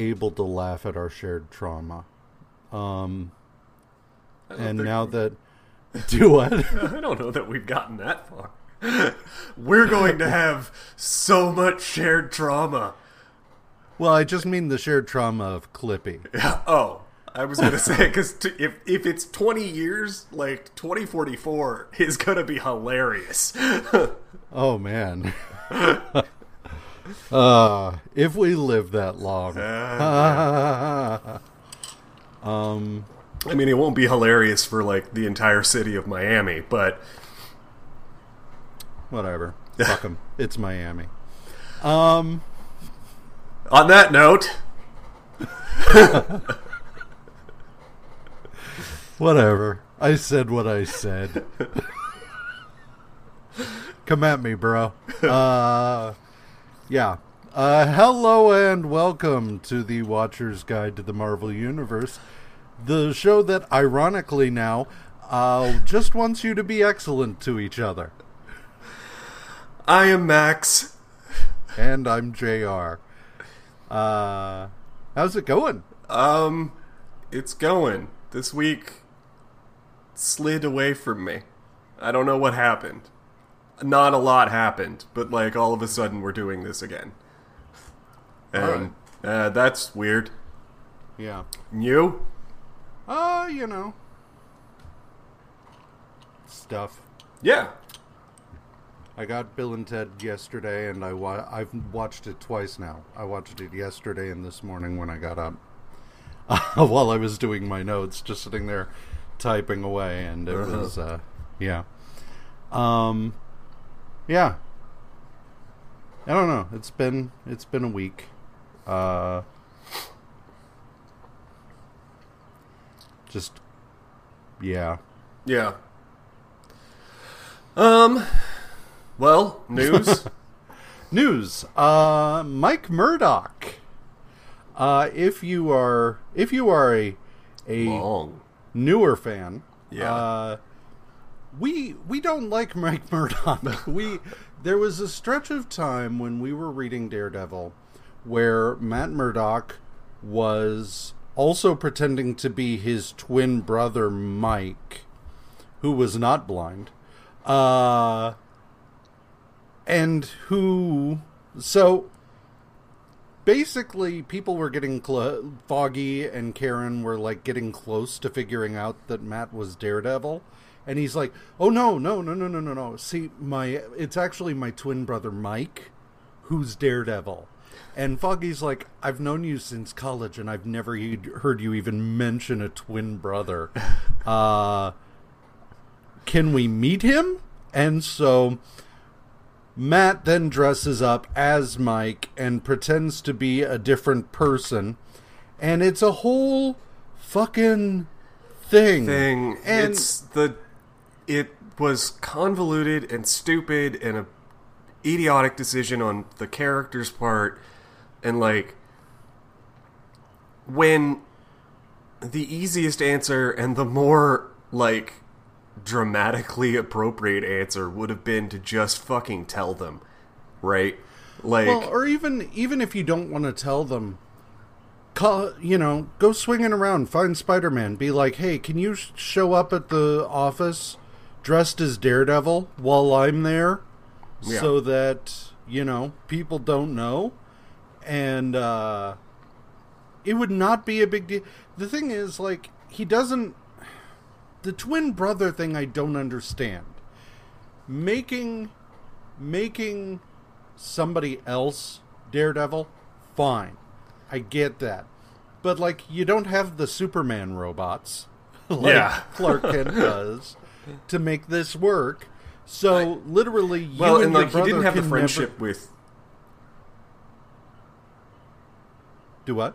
able to laugh at our shared trauma. Um, and now that do what? I don't know that we've gotten that far. We're going to have so much shared trauma. well, I just mean the shared trauma of Clippy. Oh, I was gonna say because t- if if it's twenty years, like twenty forty four is gonna be hilarious. Oh man. Uh, if we live that long. um, I mean, it won't be hilarious for like the entire city of Miami, but whatever. Fuck 'em. It's Miami. Um, on that note, whatever. I said what I said. Come at me, bro. Uh, yeah. Uh, hello and welcome to the Watcher's Guide to the Marvel Universe, the show that, ironically, now uh, just wants you to be excellent to each other. I am Max. And I'm JR. Uh, how's it going? Um, it's going. This week slid away from me. I don't know what happened. Not a lot happened, but like all of a sudden we're doing this again. And uh, that's weird. Yeah. You? Uh, you know. Stuff. Yeah. I got Bill and Ted yesterday, and I wa- I've watched it twice now. I watched it yesterday and this morning when I got up, while I was doing my notes, just sitting there typing away, and it Uh-huh. was, uh, yeah, um, yeah. I don't know. It's been it's been a week. Uh, just yeah. Yeah. Um. Well, news. News. Uh, Mike Murdock. Uh, if you are if you are a a Long. newer fan, Yeah. uh, we we don't like Mike Murdock. we there was a stretch of time when we were reading Daredevil where Matt Murdock was also pretending to be his twin brother Mike, who was not blind. Uh and who so basically people were getting cl- foggy and karen were like getting close to figuring out that matt was daredevil and he's like oh no no no no no no no see my it's actually my twin brother mike who's daredevil and foggy's like i've known you since college and i've never heard you even mention a twin brother uh can we meet him and so Matt then dresses up as Mike and pretends to be a different person. And it's a whole fucking thing. Thing. And it's the. It was convoluted and stupid and a idiotic decision on the character's part, and like when the easiest answer and the more like dramatically appropriate answer would have been to just fucking tell them, right? Like, well, or even even if you don't want to tell them, call you know, go swinging around, find Spider Man, be like, hey, can you show up at the office dressed as Daredevil while I'm there, Yeah. so that you know people don't know, and uh, it would not be a big deal. The thing is, like, he doesn't. The twin brother thing, I don't understand. Making, making somebody else Daredevil, fine. I get that. But like you don't have the Superman robots like Yeah. Clark Kent does to make this work. So literally you well, and, and like he didn't have the friendship never- with Do what?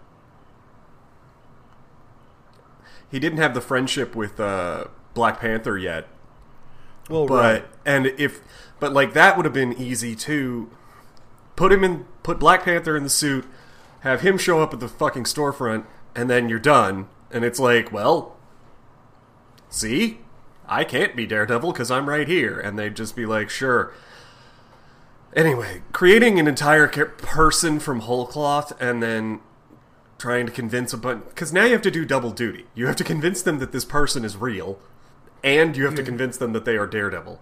he didn't have the friendship with uh, Black Panther yet. Well, But right. and if but like that would have been easy too. Put him in put Black Panther in the suit, have him show up at the fucking storefront, and then you're done. And it's like, well, see, I can't be Daredevil because I'm right here, and they'd just be like, sure. Anyway, creating an entire person from whole cloth and then trying to convince a bunch because now you have to do double duty. You have to convince them that this person is real, and you have to convince them that they are Daredevil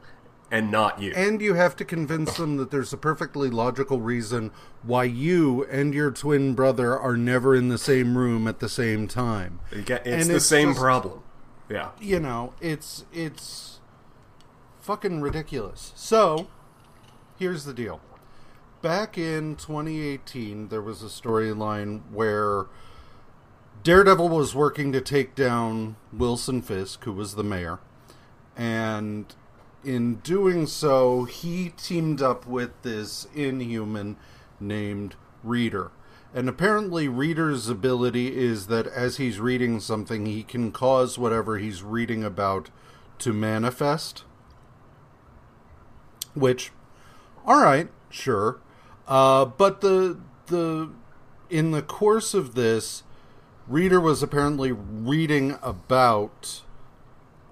and not you. And you have to convince them that there's a perfectly logical reason why you and your twin brother are never in the same room at the same time. Get- and it's the it's same just- problem. Yeah. You know, it's it's fucking ridiculous. So, here's the deal. Back in 2018, there was a storyline where Daredevil was working to take down Wilson Fisk, who was the mayor, and in doing so, he teamed up with this inhuman named Reader. And apparently, Reader's ability is that as he's reading something, he can cause whatever he's reading about to manifest. Which, all right, sure. Uh, but the the in the course of this, Reader was apparently reading about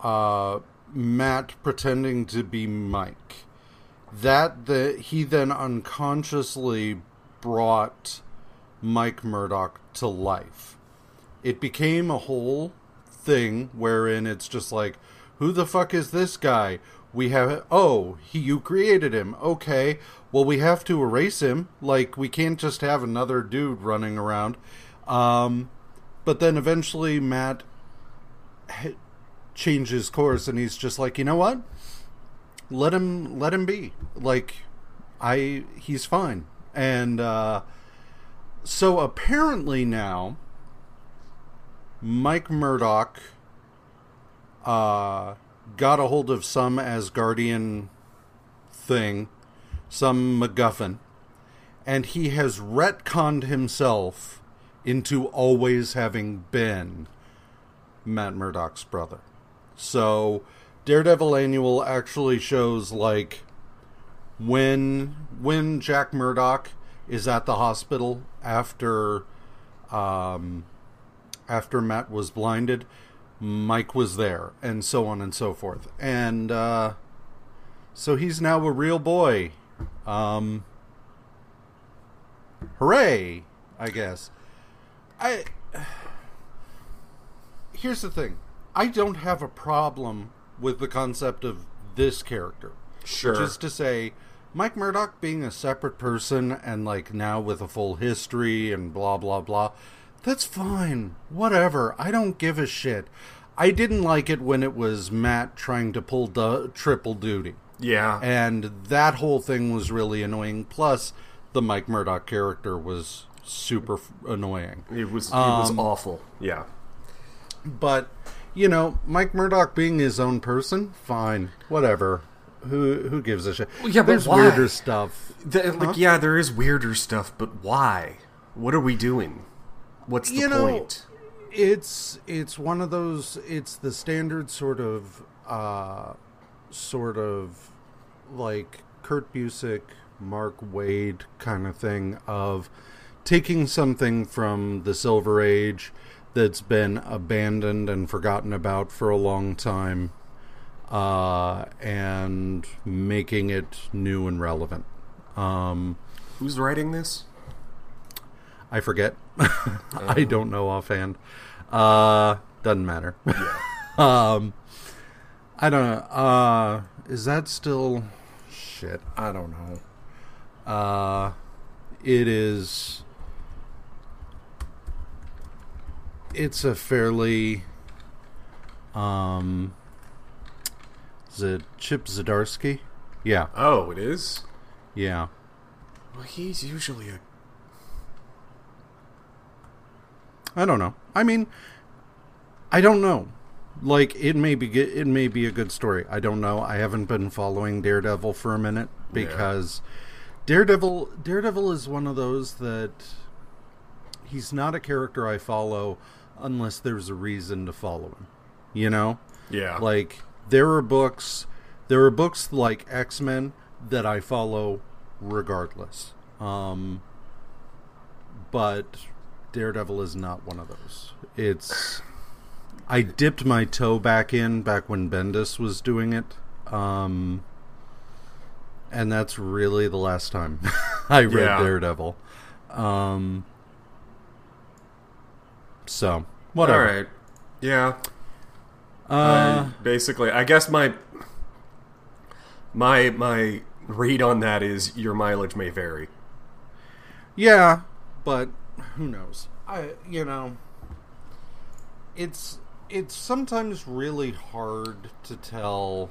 uh, Matt pretending to be Mike. That the he then unconsciously brought Mike Murdock to life. It became a whole thing wherein it's just like, who the fuck is this guy? We have oh, he you created him. Okay. Well, we have to erase him. Like we can't just have another dude running around. Um but then eventually Matt changes course and he's just like, "You know what? Let him let him be. Like I he's fine." And uh so apparently now Mike Murdock uh, got a hold of some Asgardian thing, some MacGuffin, and he has retconned himself into always having been Matt Murdock's brother. So Daredevil Annual actually shows like when when Jack Murdock is at the hospital after um, after Matt was blinded, Mike was there, and so on and so forth. And uh, so he's now a real boy. Um, hooray! I guess. I here's the thing. I don't have a problem with the concept of this character. Sure. Which is to say, Mike Murdock being a separate person and like now with a full history and blah blah blah. That's fine. Whatever. I don't give a shit. I didn't like it when it was Matt trying to pull du- triple duty. Yeah. And that whole thing was really annoying. Plus, the Mike Murdock character was super f- annoying. it was it was um, awful. Yeah. But, you know, Mike Murdock being his own person, fine. Whatever. Who who gives a shit? yeah, but There's weirder stuff. The- like yeah, there is weirder stuff, but why? What are we doing? What's the You know, point? it's it's one of those it's the standard sort of uh sort of like Kurt Busiek, Mark Waid kind of thing of taking something from the Silver Age that's been abandoned and forgotten about for a long time uh and making it new and relevant. Um Who's writing this? I forget. I don't know offhand. Uh, doesn't matter. um, I don't know. Uh, is that still shit? I don't know. Uh, it is. It's a fairly. Um, it Chip Zdarsky? Yeah, Oh, it is. yeah. Well, he's usually a I don't know. I mean, I don't know. Like it may be it may be a good story. I don't know. I haven't been following Daredevil for a minute because Daredevil Daredevil is one of those that he's not a character I follow unless there's a reason to follow him. You know? yeah. Like there are books there are books like X-Men that I follow regardless. Um but Daredevil is not one of those. It's I dipped my toe back in back when Bendis was doing it. Um and that's really the last time I read Yeah. Daredevil. Um So whatever. All right. Yeah. Uh, I- basically, I guess my my my read on that is your mileage may vary. Yeah, but who knows? I you know it's it's sometimes really hard to tell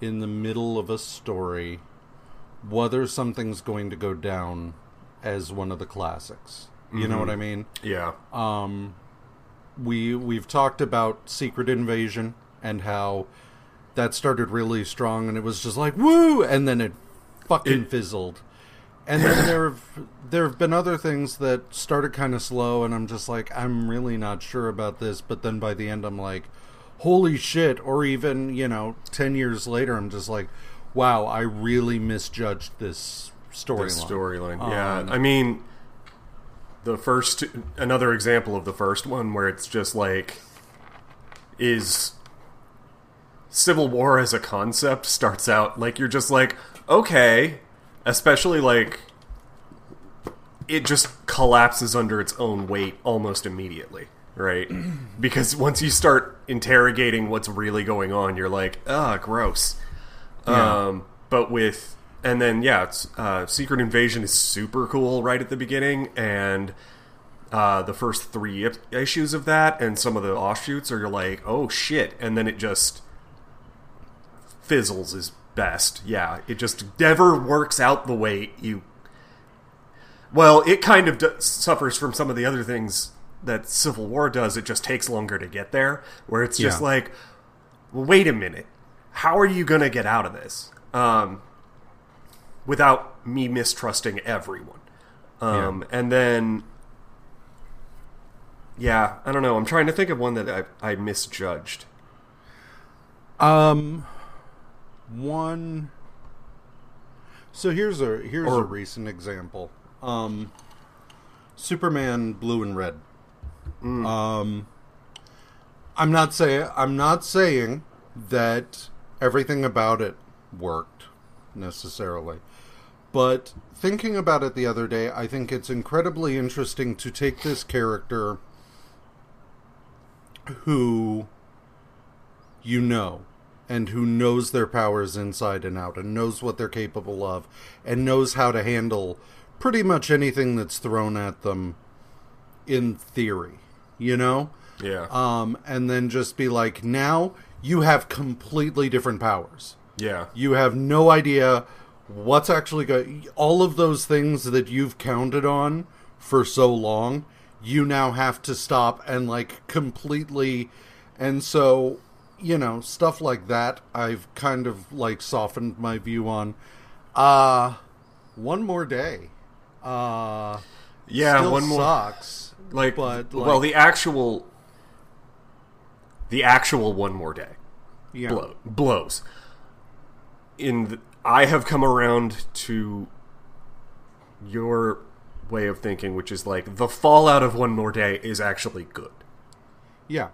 in the middle of a story whether something's going to go down as one of the classics. You know what I mean? Yeah. Um, we we've talked about Secret Invasion and how that started really strong, and it was just like woo, and then it fucking It- fizzled. And then there have there have been other things that started kind of slow, and I'm just like I'm really not sure about this. But then by the end, I'm like, holy shit! Or even you know, ten years later, I'm just like, wow, I really misjudged this storyline. storyline. yeah, Um, I mean, the first another example of the first one where it's just like is Civil War as a concept starts out like you're just like okay, especially like it just collapses under its own weight almost immediately. Right, because once you start interrogating what's really going on, you're like, ah, gross. Yeah. Um, but with and then yeah, it's, uh, Secret Invasion is super cool right at the beginning, and uh, the first three ip- issues of that and some of the offshoots are you're like, oh shit, and then it just fizzles is best. Yeah, it just never works out the way you. Well, it kind of d- suffers from some of the other things that Civil War does. It just takes longer to get there, where it's just Yeah. like, well, wait a minute, how are you going to get out of this? Um, without me mistrusting everyone. Um, And then, yeah, I don't know. I'm trying to think of one that I, I misjudged. Um, one. So here's a here's a recent example. Um, Superman Blue and Red. Um, I'm not saying I'm not saying that everything about it worked necessarily, but thinking about it the other day, I think it's incredibly interesting to take this character who you know and who knows their powers inside and out and knows what they're capable of and knows how to handle pretty much anything that's thrown at them in theory you know Yeah. um and then just be like now you have completely different powers yeah. you have no idea what's actually going all of those things that you've counted on for so long you now have to stop and like completely and so you know stuff like that i've kind of like softened my view on uh one more day uh Yeah, one more. sucks Like, but well, the actual, the actual one more day yeah blow, blows. In the, I have come around to your way of thinking, which is like the fallout of one more day is actually good. Yeah,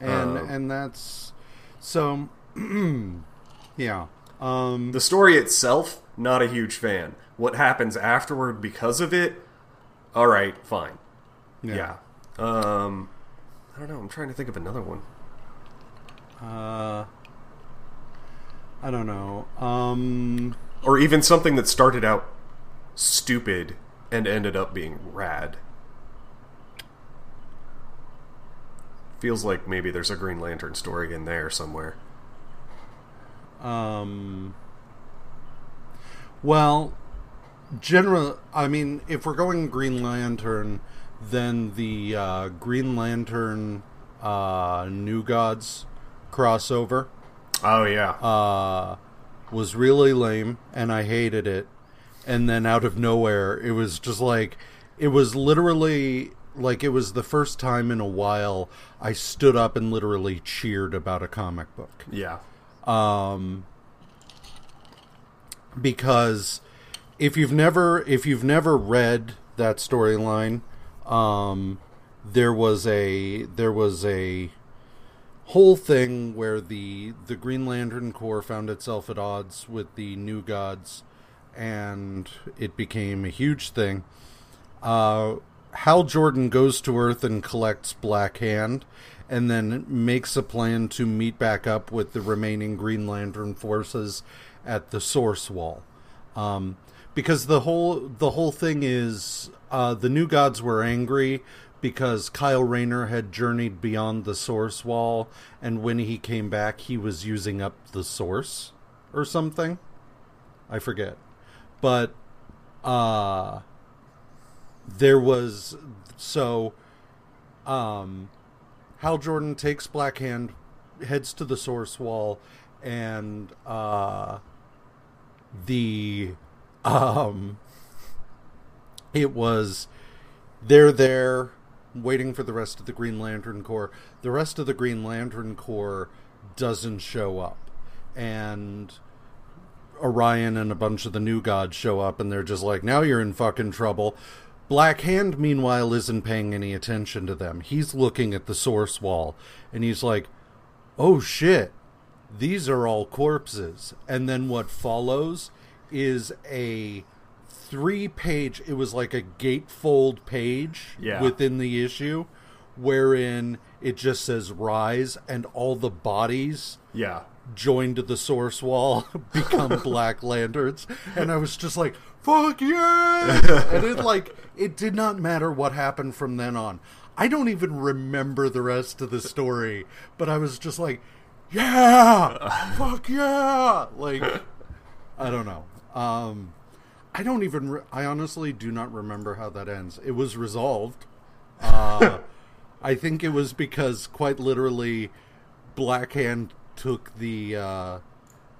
and Um, and that's so. yeah. Um. The story itself, not a huge fan. What happens afterward because of it, all right, fine. Yeah. Um, I don't know. I'm trying to think of another one. Uh. I don't know. Um. Or even something that started out stupid and ended up being rad. Feels like maybe there's a Green Lantern story in there somewhere. Um. Well, general. I mean, if we're going Green Lantern, then the uh, Green Lantern uh, New Gods crossover Oh yeah. uh, was really lame, and I hated it. And then out of nowhere, it was just like it was literally like it was the first time in a while I stood up and literally cheered about a comic book yeah. um, because if you've never if you've never read that storyline, um, there was a there was a whole thing where the the Green Lantern Corps found itself at odds with the New Gods, and it became a huge thing. Uh, Hal Jordan goes to Earth and collects Black Hand, and then makes a plan to meet back up with the remaining Green Lantern forces at the Source Wall. Um, because the whole the whole thing is uh, the New Gods were angry because Kyle Rayner had journeyed beyond the Source Wall, and when he came back, he was using up the Source or something. I forget, but uh there was so um Hal Jordan takes Black Hand, heads to the source wall, and uh the um it was they're there waiting for the rest of the Green Lantern Corps. The rest of the Green Lantern Corps doesn't show up. And Orion and a bunch of the new gods show up and they're just like, now you're in fucking trouble. Black Hand, meanwhile, isn't paying any attention to them. He's looking at the source wall and he's like, oh shit, these are all corpses. And then what follows is a three page, it was like a gatefold page Yeah. within the issue wherein it just says rise and all the bodies Yeah. joined to the source wall become black lanterns. And i was just like fuck yeah and it like it did not matter what happened from then on. I don't even remember the rest of the story but i was just like yeah! Fuck yeah! Like i don't know. Um i don't even re- i honestly do not remember how that ends it was resolved uh i think it was because quite literally Blackhand took the uh,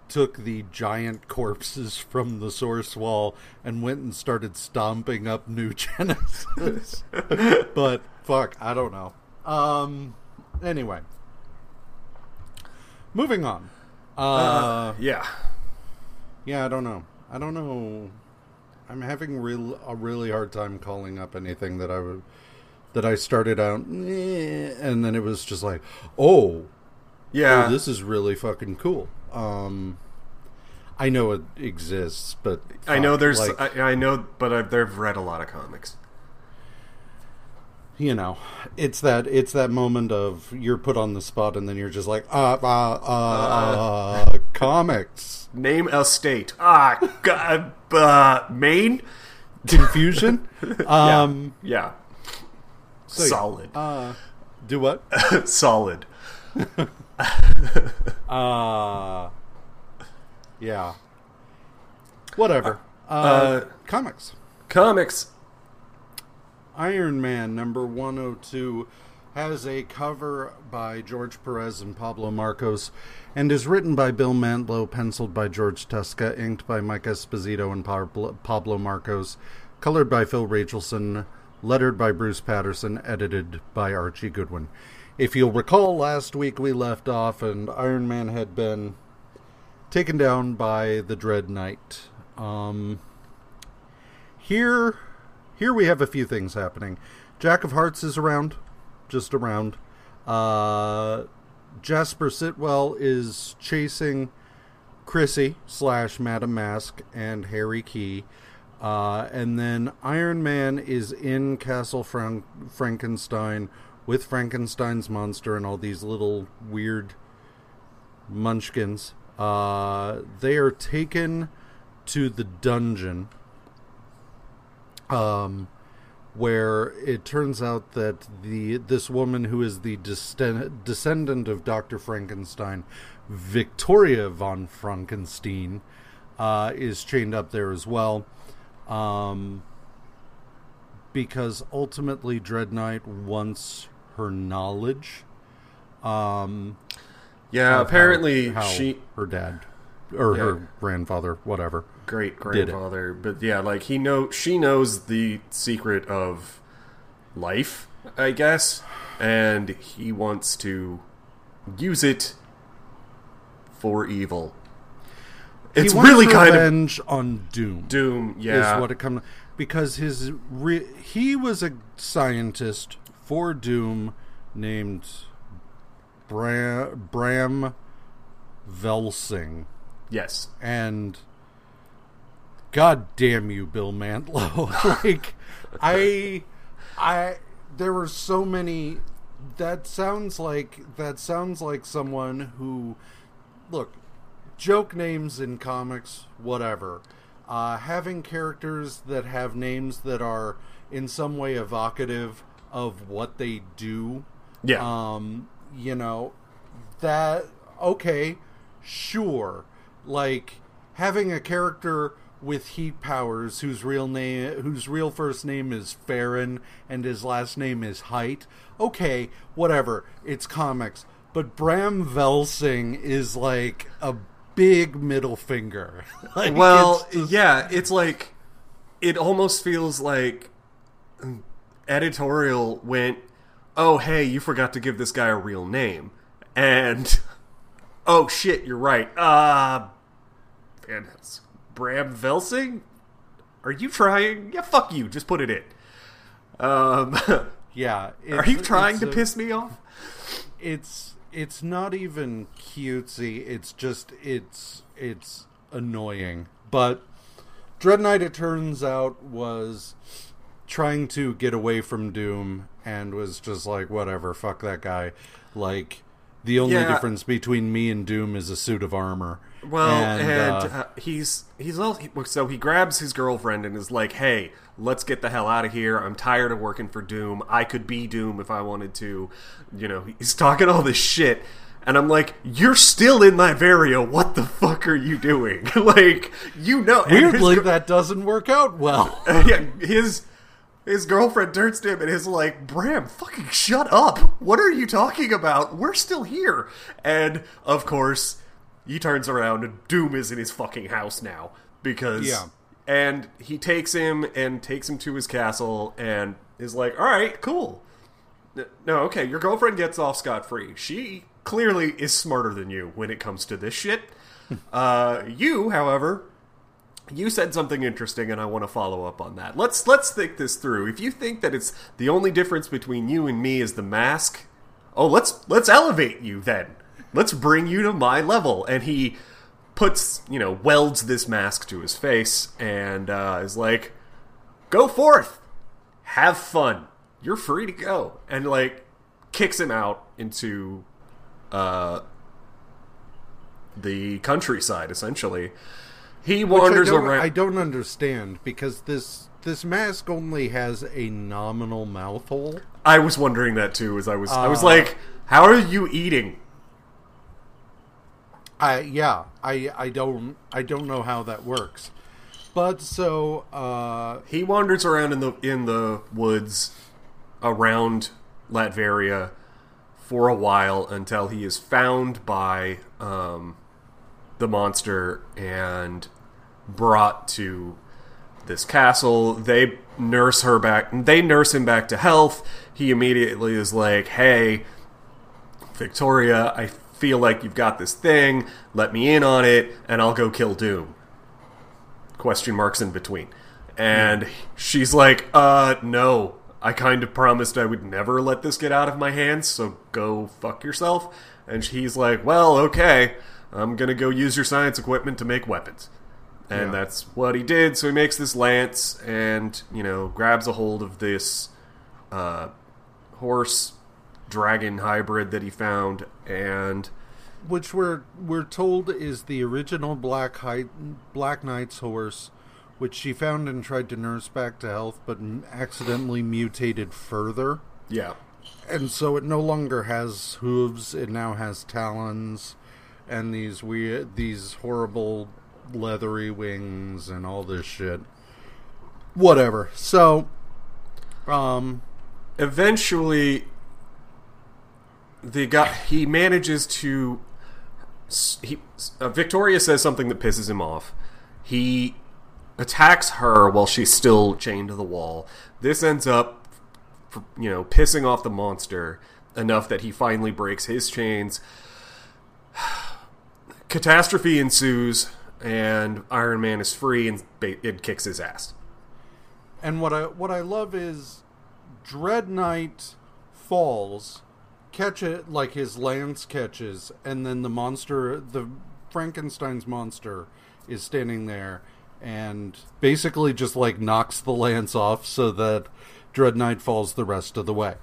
took the giant corpses from the source wall and went and started stomping up new Genesis. but fuck, I don't know. Um, anyway, moving on. Uh, Yeah. yeah, I don't know. I don't know. I'm having real a really hard time calling up anything that I would that I started out, and then it was just like, oh, Yeah. oh, this is really fucking cool. Um, I know it exists, but I know there's like, I, I know but I've they've read a lot of comics. You know, it's that it's that moment of you're put on the spot, and then you're just like, uh, uh, uh, uh comics Name a state. Ah, God, uh, Maine? confusion. um, Yeah. so. Solid. Uh, do what? Solid. Uh, yeah. Whatever. Uh, uh, comics. Comics. Iron Man number 102 has a cover by George Perez and Pablo Marcos and is written by Bill Mantlo, penciled by George Tuska, inked by Mike Esposito and Pablo Marcos, colored by Phil Rachelson, lettered by Bruce Patterson, edited by Archie Goodwin. If you'll recall, last week we left off and Iron Man had been taken down by the Dread Knight. Um, here, here we have a few things happening. Jack of Hearts is around, just around. Uh, Jasper Sitwell is chasing Chrissy slash Madame Masque and Harry Key. Uh, and then Iron Man is in Castle Frank- Frankenstein with Frankenstein's monster and all these little weird munchkins. Uh, they are taken to the dungeon um, where it turns out that the this woman who is the descend- descendant of Dr. Frankenstein, Victoria von Frankenstein, uh, is chained up there as well. Um, because ultimately Dread Knight wants her knowledge. Um, Yeah, apparently how, how she her dad or Yeah. her grandfather, whatever. great grandfather, but yeah, like he know she knows the secret of life, I guess, and he wants to use it for evil. It's really kind of revenge on Doom. doom, yeah. is what it comes because his re, he was a scientist for Doom named Bra, Bram Velsing, yes, and God damn you, Bill Mantlo! like I I there were so many that sounds like that sounds like someone who look joke names in comics whatever uh, having characters that have names that are in some way evocative of what they do Yeah. um you know that okay sure like having a character with heat powers whose real name whose real first name is Farron and his last name is Height okay whatever it's comics but Bram Velsing is like a big middle finger Like, well, it's just- yeah, it's like it almost feels like editorial went, "Oh, hey, you forgot to give this guy a real name." And oh shit, you're right. Uh and it's Bram Velsing? Are you trying? Yeah, fuck you. Just put it in. Um yeah Are you trying to a- piss me off? it's it's not even cutesy it's just it's it's annoying but dread knight it turns out was trying to get away from doom and was just like whatever fuck that guy like the only Yeah. difference between me and doom is a suit of armor Well, and, uh, uh, he's he's all, so he grabs his girlfriend and is like, "Hey, let's get the hell out of here. I'm tired of working for Doom. I could be Doom if I wanted to." You know, he's talking all this shit, and I'm like, "You're still in Latveria. What the fuck are you doing? like, you know?" and his weirdly that doesn't work out well yeah, his his girlfriend turns to him and is like, "Bram, fucking shut up! What are you talking about? We're still here." And of course, he turns around and Doom is in his fucking house now because Yeah. And he takes him and takes him to his castle and is like, "All right, cool." No, okay, your girlfriend gets off scot free. She clearly is smarter than you when it comes to this shit. uh, you, however, you said something interesting and I want to follow up on that. Let's let's think this through. If you think that it's the only difference between you and me is the mask, oh, let's let's elevate you then. Let's bring you to my level. And he puts, you know, welds this mask to his face and uh, is like, "Go forth. Have fun. You're free to go." And like kicks him out into uh the countryside essentially. He wanders I around. I don't understand because this this mask only has a nominal mouth hole. I was wondering that too. As I was, I was Uh, like, "How are you eating?" I yeah, I I don't I don't know how that works. But so uh He wanders around in the in the woods around Latveria for a while until he is found by um, the monster and brought to this castle. They nurse her back. They nurse him back to health. He immediately is like, "Hey, Victoria, I feel like you've got this thing. Let me in on it, and I'll go kill Doom." Question marks in between. And she's like, "Uh, no. I kind of promised I would never let this get out of my hands, so go fuck yourself." And he's like, "Well, okay. I'm gonna go use your science equipment to make weapons." And Yeah. that's what he did. So he makes this lance and, you know, grabs a hold of this uh, horse dragon hybrid that he found and which we're we're told is the original Black Hi- Black Knight's horse, which she found and tried to nurse back to health, but m- accidentally mutated further, yeah. and so it no longer has hooves. It now has talons, and these weird, these horrible leathery wings, and all this shit. Whatever. So, um, Eventually the guy he manages to he uh, Victoria says something that pisses him off. He attacks her while she's still chained to the wall. This ends up you know pissing off the monster enough that he finally breaks his chains. Catastrophe ensues and Iron Man is free and it kicks his ass. And what I what I love is Dread Knight falls, catch it like his lance catches, and then the monster, the Frankenstein's monster, is standing there and basically just like knocks the lance off so that Dread Knight falls the rest of the way.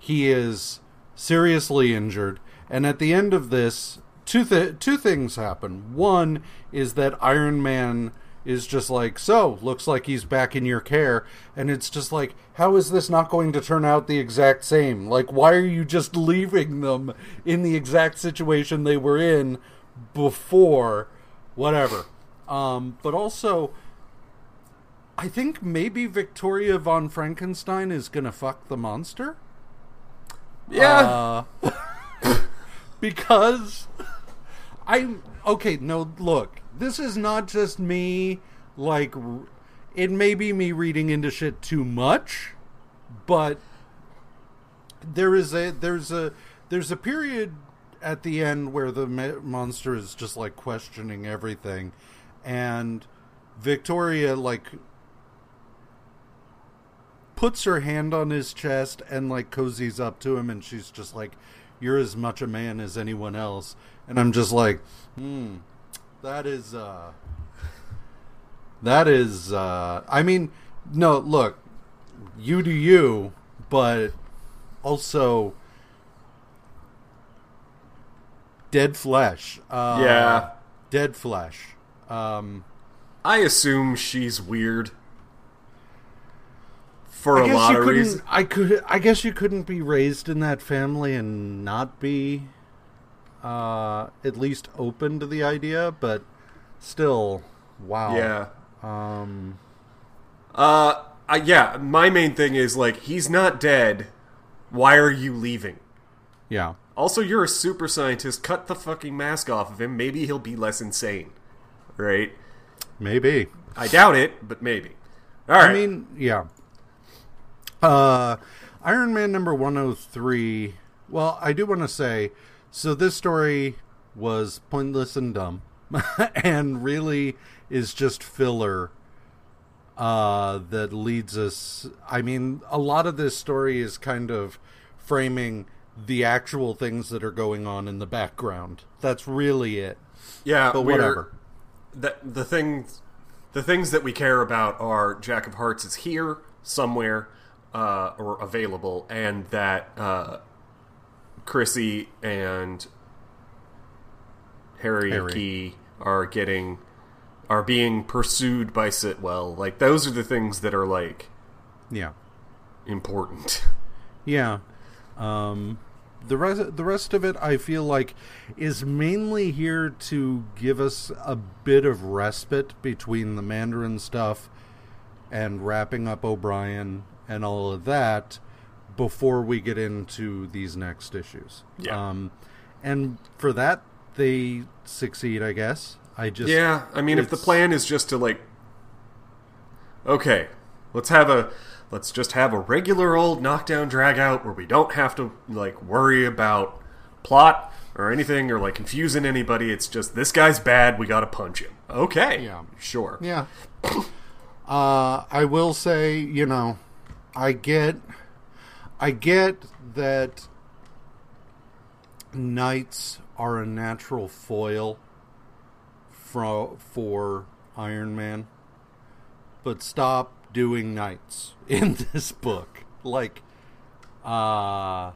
He is seriously injured, and at the end of this, two th- two things happen. One is that Iron Man is just like, so looks like he's back in your care, and it's just like, how is this not going to turn out the exact same? Like, why are you just leaving them in the exact situation they were in before? Whatever. Um, but also, I think maybe Victoria von Frankenstein is gonna fuck the monster. Yeah. Uh, because I'm okay. No, look, this is not just me. Like, it may be me reading into shit too much, but there is a there's a there's a period at the end where the monster is just like questioning everything, and Victoria like puts her hand on his chest and like cozies up to him and she's just like you're as much a man as anyone else and i'm just like hmm that is uh that is uh i mean no look you do you but also dead flesh uh Yeah. dead flesh um I assume she's weird. For I a lot of reasons. I could. I guess you couldn't be raised in that family and not be, uh, at least open to the idea. But still, wow. Yeah. Um. Uh, I, yeah, my main thing is like, he's not dead. Why are you leaving? Yeah. Also, you're a super scientist. Cut the fucking mask off of him. Maybe he'll be less insane. Right? Maybe. I doubt it, but maybe. All right. I mean, yeah. Uh, Iron Man number one hundred three. Well, I do want to say, so this story was pointless and dumb, and really is just filler. Uh, that leads us. I mean, a lot of this story is kind of framing the actual things that are going on in the background. That's really it. yeah, But whatever. The, the things, the things that we care about are Jack of Hearts is here somewhere, uh, or available, and that uh, Chrissy and Harry, Harry. Key are getting are being pursued by Sitwell. Like those are the things that are like Yeah. important. Yeah. Um, the rest, the rest of it, I feel like, is mainly here to give us a bit of respite between the Mandarin stuff and wrapping up O'Brien and all of that before we get into these next issues. Yeah. Um, and for that, they succeed, I guess. I just Yeah, I mean, if the plan is just to like, okay, let's have a, let's just have a regular old knockdown drag out where we don't have to like worry about plot or anything or like confusing anybody. It's just this guy's bad. We got to punch him. Okay, Yeah. sure. Yeah. uh, I will say, you know, I get, I get that knights are a natural foil for for Iron Man, but stop doing knights in this book. Like, uh,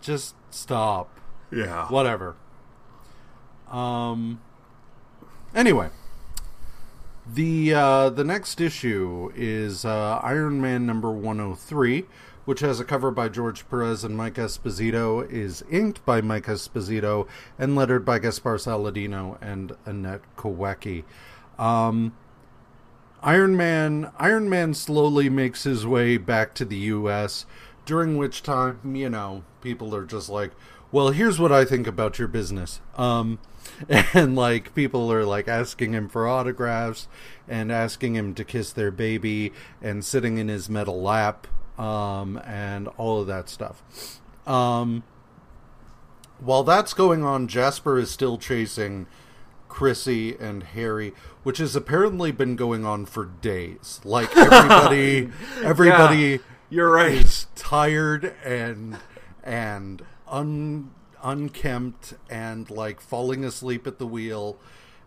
just stop Yeah. whatever. Um. Anyway, the uh, the next issue is uh, Iron Man number one hundred three, which has a cover by George Perez and Mike Esposito, is inked by Mike Esposito, and lettered by Gaspar Saladino and Annette Kawecki. Um, Iron Man Iron Man slowly makes his way back to the US during which time, you know, people are just like, "Well, here's what I think about your business." Um and like people are like asking him for autographs and asking him to kiss their baby and sitting in his metal lap um and all of that stuff. Um while that's going on, Jasper is still chasing Chrissy and Harry, which has apparently been going on for days. Like everybody, everybody You're right. is tired and and un unkempt and like falling asleep at the wheel.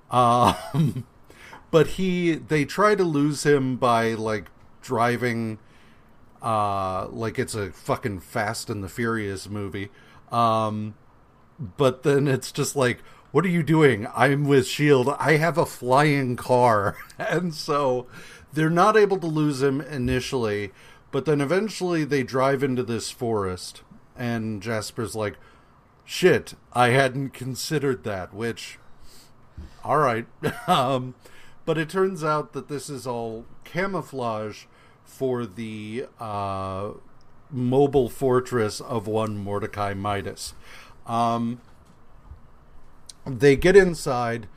Um, but he they try to lose him by like driving uh, like it's a fucking Fast and the Furious movie. Um, but then it's just like, what are you doing? I'm with Shield. I have a flying car, and so they're not able to lose him initially. But then eventually they drive into this forest, and Jasper's like, "Shit, I hadn't considered that." Which, all right. um, but it turns out that this is all camouflage for the uh, mobile fortress of one Mordecai Midas. Um, they get inside,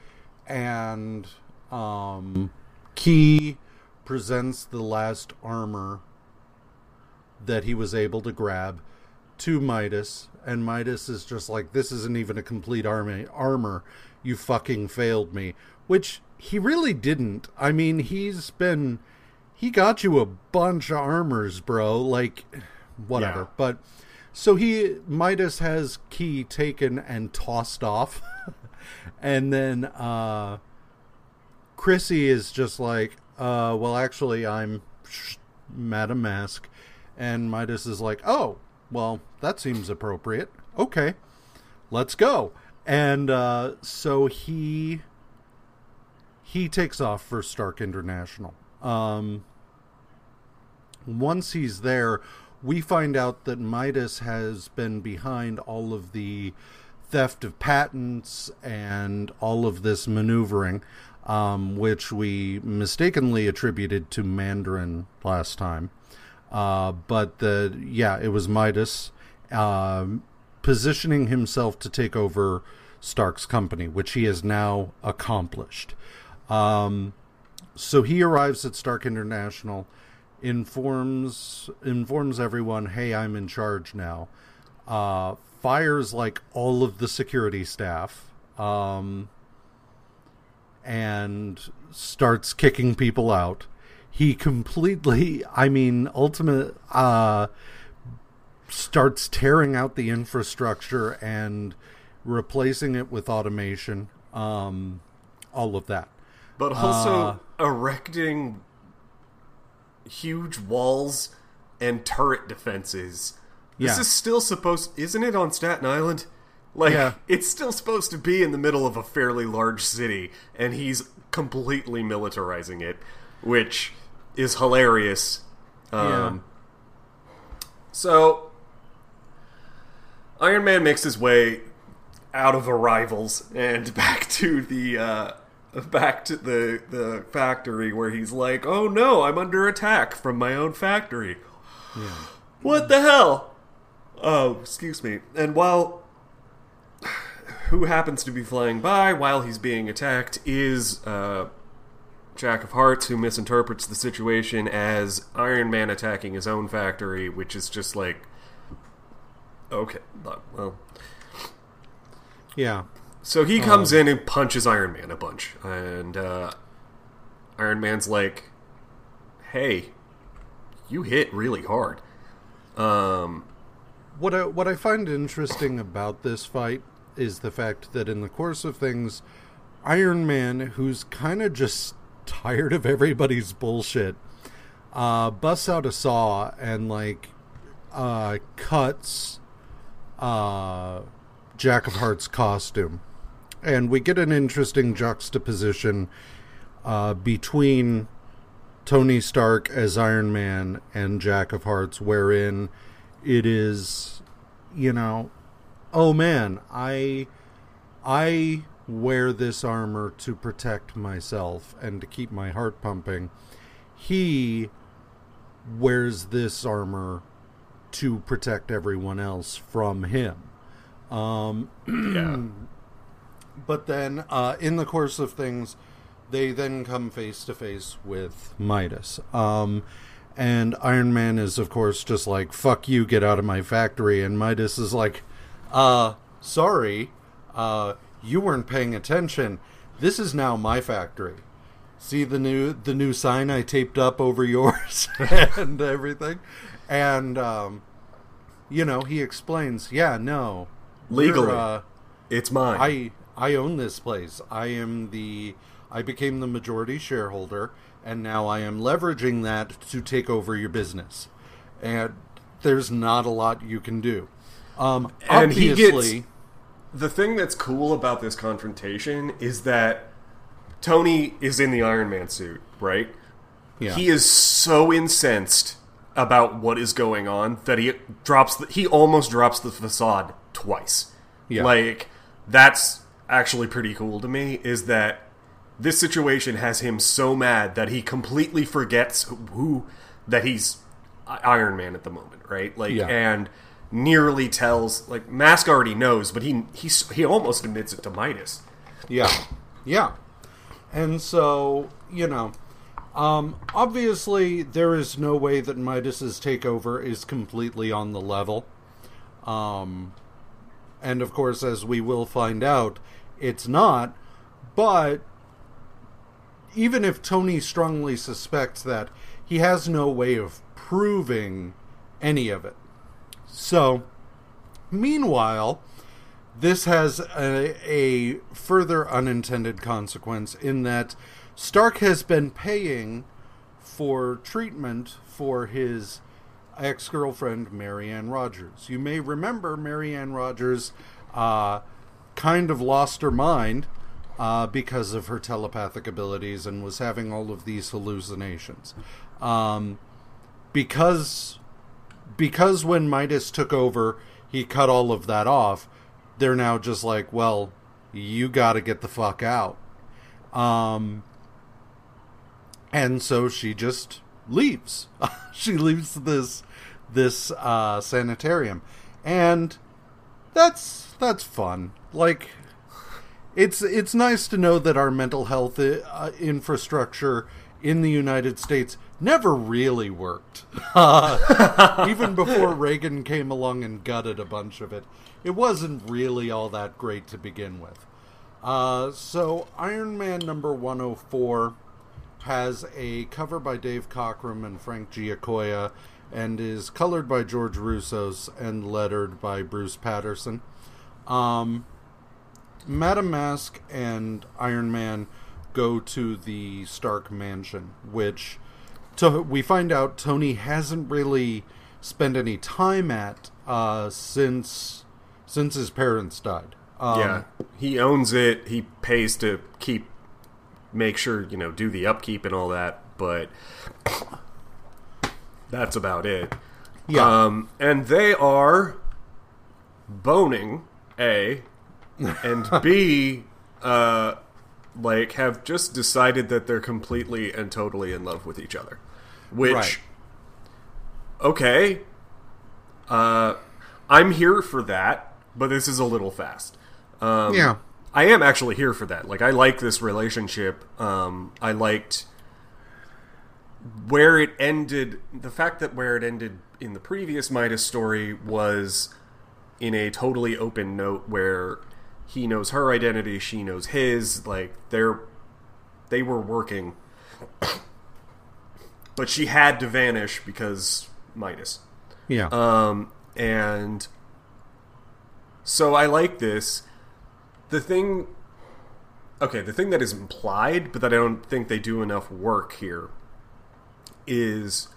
and um, Key presents the last armor that he was able to grab to Midas, and Midas is just like, "This isn't even a complete army armor. You fucking failed me." Which he really didn't. I mean, he's been he got you a bunch of armors, bro. Like, whatever. Yeah. But so he Midas has key taken and tossed off, and then uh, Chrissy is just like, uh, well, actually, I'm Madame Masque, and Midas is like, oh, well, that seems appropriate. Okay, let's go. And uh, so he he takes off for Stark International. Um, once he's there, we find out that Midas has been behind all of the theft of patents and all of this maneuvering, um, which we mistakenly attributed to Mandarin last time. Uh, but the yeah, it was Midas uh, positioning himself to take over Stark's company, which he has now accomplished. Um, so he arrives at Stark International, informs informs everyone, "Hey, I'm in charge now." Uh, fires like all of the security staff, um, and starts kicking people out. He completely, I mean, ultimate uh, starts tearing out the infrastructure and replacing it with automation. Um, all of that. But also Uh, erecting huge walls and turret defenses. This Yeah. is still supposed isn't it on Staten Island? Like Yeah. it's still supposed to be in the middle of a fairly large city and he's completely militarizing it, which is hilarious. Um so Iron Man makes his way out of arrivals and back to the uh, back to the the factory where he's like, "Oh no, I'm under attack from my own factory." What the hell? Oh, excuse me. And while who happens to be flying by while he's being attacked is uh, Jack of Hearts, who misinterprets the situation as Iron Man attacking his own factory, which is just like, okay, well. Yeah. So he comes in and punches Iron Man a bunch, and uh, Iron Man's like, "Hey, you hit really hard." Um, What I, what I find interesting about this fight is the fact that in the course of things, Iron Man, who's kind of just tired of everybody's bullshit, uh, busts out a saw and like uh, cuts uh, Jack of Hearts' costume, and we get an interesting juxtaposition uh, between Tony Stark as Iron Man and Jack of Hearts, wherein it is, you know, oh man, I, I wear this armor to protect myself and to keep my heart pumping. He wears this armor to protect everyone else from him. Um, yeah, but then, uh, in the course of things, they then come face to face with Midas. Um, and Iron Man is, of course, just like, fuck you, get out of my factory. And Midas is like, uh, sorry, uh, you weren't paying attention. This is now my factory. See the new the new sign I taped up over yours and everything, and um, you know he explains, yeah, no, Legally. uh, it's mine. I I own this place. I am the I became the majority shareholder and now I am leveraging that to take over your business. and there's not a lot you can do. Um, And he obviously, gets- The thing that's cool about this confrontation is that Tony is in the Iron Man suit, right? yeah, He is so incensed about what is going on that he drops the, he almost drops the facade twice. Yeah. Like that's actually pretty cool to me is that this situation has him so mad that he completely forgets who, that he's Iron Man at the moment, right? Like Yeah. and nearly tells like Masque already knows, but he he's he almost admits it to Midas. Yeah. Yeah. And so, you know, um, obviously there is no way that Midas's takeover is completely on the level. Um, and of course, as we will find out, it's not. But even if Tony strongly suspects that, he has no way of proving any of it. So, meanwhile, this has a, a further unintended consequence in that Stark has been paying for treatment for his ex girlfriend, Marianne Rogers. You may remember Marianne Rogers uh, kind of lost her mind uh, because of her telepathic abilities and was having all of these hallucinations. Um, because because when Midas took over, he cut all of that off. They're now just like, well, you got to get the fuck out. Um, and so she just leaves. she leaves this this uh, sanitarium, and that's that's fun. Like, it's it's nice to know that our mental health uh, infrastructure in the United States never really worked. Uh, even before Reagan came along and gutted a bunch of it, it wasn't really all that great to begin with. Uh, so Iron Man number 104 has a cover by Dave Cockrum and Frank Giacoia and is colored by George Roussos and lettered by Bruce Patterson. Um, Madame Masque and Iron Man go to the Stark mansion, which to, we find out Tony hasn't really spent any time at uh, since since his parents died. Um, yeah, he owns it. He pays to keep, make sure you know, do the upkeep and all that. But that's about it. yeah, Um, and they are boning a, and b, uh, like have just decided that they're completely and totally in love with each other. Which, Right. okay, uh, I'm here for that, but this is a little fast. Um, yeah, I am actually here for that. Like, I like this relationship. Um, I liked where it ended. The fact that where it ended in the previous Midas story was in a totally open note where he knows her identity, she knows his. Like, they're they were working, but she had to vanish because Midas. yeah. Um, and so I like this. The thing, okay, the thing that is implied, but that I don't think they do enough work here, is,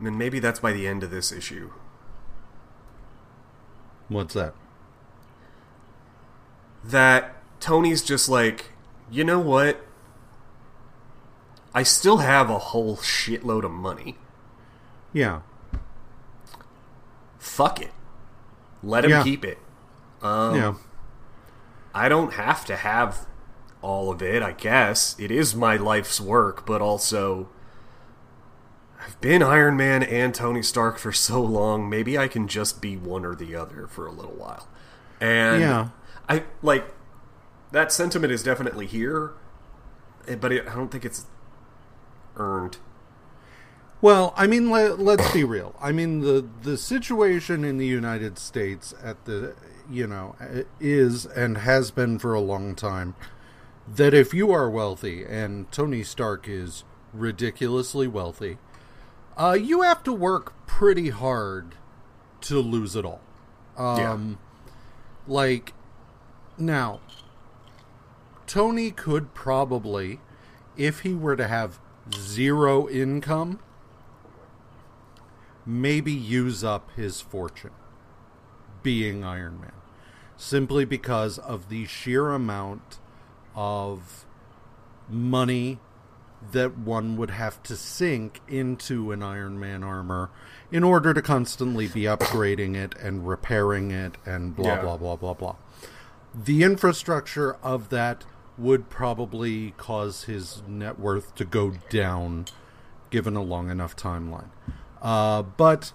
and maybe that's by the end of this issue. What's that? That Tony's just like, you know what? I still have a whole shitload of money. Yeah, Fuck it. Let him Yeah. keep it. Um, yeah, I don't have to have all of it, I guess. It is my life's work, but also I've been Iron Man and Tony Stark for so long, maybe I can just be one or the other for a little while. And Yeah. I like that sentiment is definitely here, eh, but it, I don't think it's earned. Well, I mean, let, let's be real. I mean, the the situation in the United States at the you know is and has been for a long time that if you are wealthy and Tony Stark is ridiculously wealthy, uh, you have to work pretty hard to lose it all. Um, like now, Tony could probably, if he were to have zero income, maybe use up his fortune being Iron Man simply because of the sheer amount of money that one would have to sink into an Iron Man armor in order to constantly be upgrading it and repairing it and blah Yeah. blah blah blah blah. The infrastructure of that would probably cause his net worth to go down given a long enough timeline. Uh, but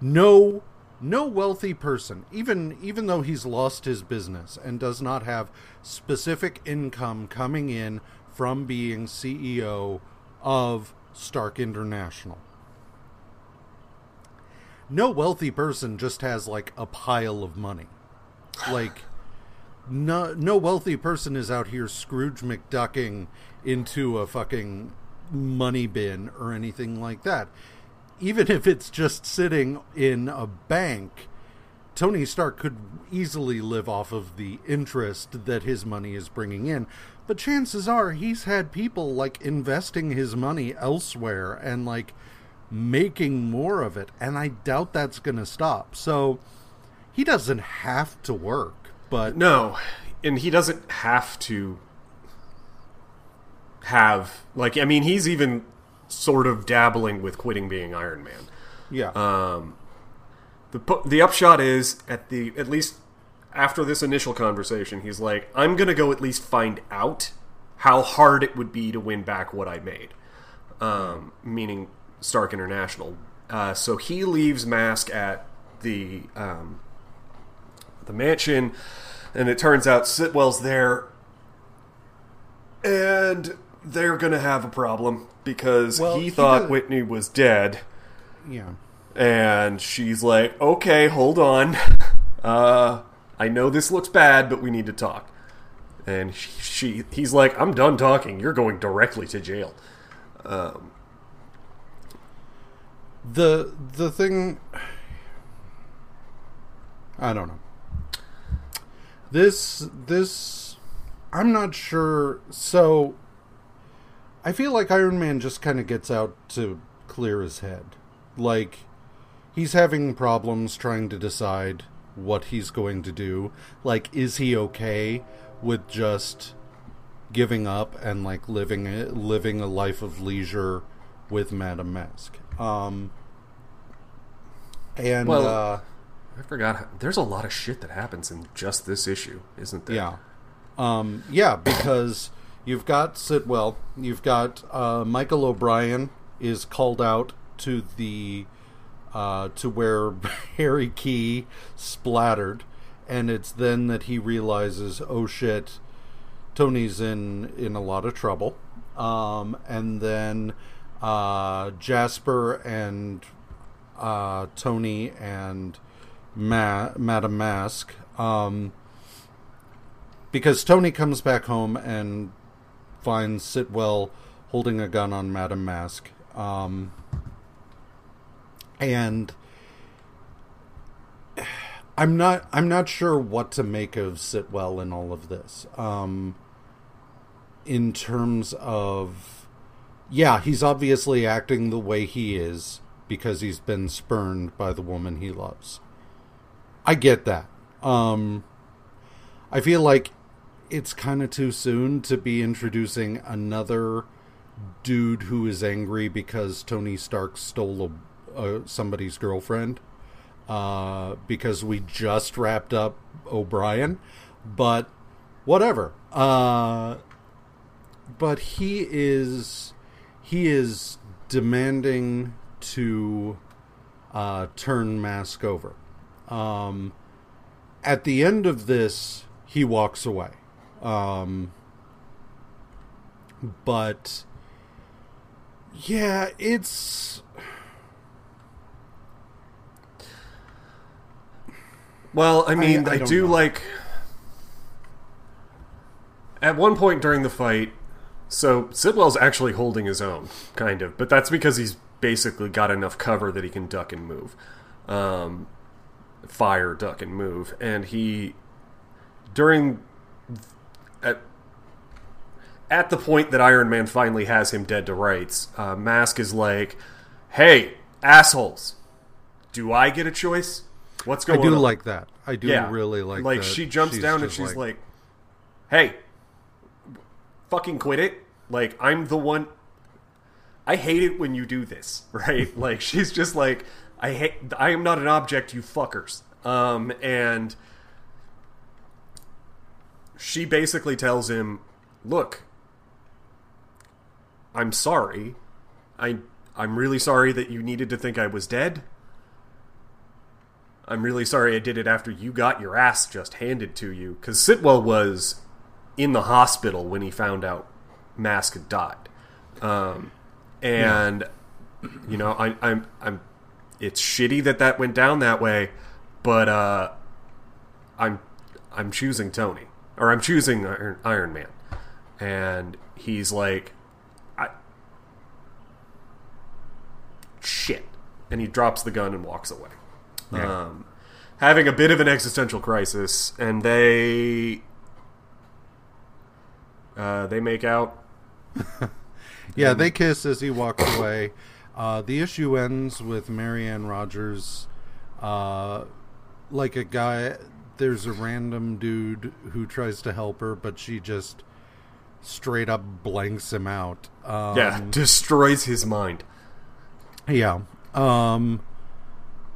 no no wealthy person, even even though he's lost his business and does not have specific income coming in from being CEO of Stark International. No wealthy person just has like a pile of money. Like no no wealthy person is out here Scrooge McDucking into a fucking money bin or anything like that. Even if it's just sitting in a bank, Tony Stark could easily live off of the interest that his money is bringing in. But chances are he's had people like investing his money elsewhere and like making more of it. And I doubt that's going to stop. So he doesn't have to work, but No, and he doesn't have to have like I mean he's even sort of dabbling with quitting being Iron Man. yeah. Um, the the upshot is at the at least after this initial conversation, he's like, I'm gonna go at least find out how hard it would be to win back what I made, um, meaning Stark International. Uh, so he leaves Masque at the um, the mansion, and it turns out Sitwell's there, and they're gonna have a problem because Well, he he thought does- Whitney was dead. yeah. And she's like, okay, hold on. Uh, I know this looks bad, but we need to talk. And she, she he's like, I'm done talking. You're going directly to jail. Um, the the thing I don't know. This this I'm not sure so I feel like Iron Man just kind of gets out to clear his head. Like he's having problems trying to decide what he's going to do. Like is he okay with just giving up and like living a, living a life of leisure with Madame Masque. Um, and Well- uh, I forgot. There's a lot of shit that happens in just this issue, isn't there? yeah, um, yeah, because you've got Sitwell, you've got uh, Michael O'Brien is called out to the uh, to where Harry Key splattered, and it's then that he realizes, oh shit, Tony's in in a lot of trouble. Um, and then uh, Jasper and uh, Tony and Ma- Madame Masque, um, because Tony comes back home and finds Sitwell holding a gun on Madame Masque, um, and I'm not I'm not sure what to make of Sitwell in all of this. Um, in terms of yeah, he's obviously acting the way he is because he's been spurned by the woman he loves. I get that. Um I feel like it's kind of too soon to be introducing another dude who is angry because Tony Stark stole a, a, somebody's girlfriend. Uh, because we just wrapped up O'Brien, but whatever. Uh, but he is he is demanding to uh, turn Masque over. Um, at the end of this, he walks away. Um, but yeah, it's Well, I mean, I I, don't do know. like. At one point during the fight, so Sitwell's actually holding his own, kind of, but that's because he's basically got enough cover that he can duck and move, um, fire, duck and move, and he during at at the point that Iron Man finally has him dead to rights, uh, Masque is like, "Hey, assholes, do I get a choice? What's going on? I do on? like that. I do yeah, really like. Like that she jumps down and she's like, "Hey, fucking quit it! Like I'm the one. I hate it when you do this, right? like she's just like, I hate. I am not an object, you fuckers. Um, and she basically tells him, "Look, I'm sorry. I I'm really sorry that you needed to think I was dead." I'm really sorry I did it after you got your ass just handed to you. Because Sitwell was in the hospital when he found out Masque had died. Um, and, you know, I, I'm, I'm, it's shitty that that went down that way, but, uh, I'm, I'm choosing Tony. Or I'm choosing Iron, Iron Man. And he's like, I, shit. And he drops the gun and walks away Yeah. um, having a bit of an existential crisis, and they uh, they make out. Yeah, they kiss as he walks away. Uh, the issue ends with Marianne Rogers, uh, like a guy. There's a random dude who tries to help her, but she just straight up blanks him out. Um, yeah, destroys his mind. Yeah. Um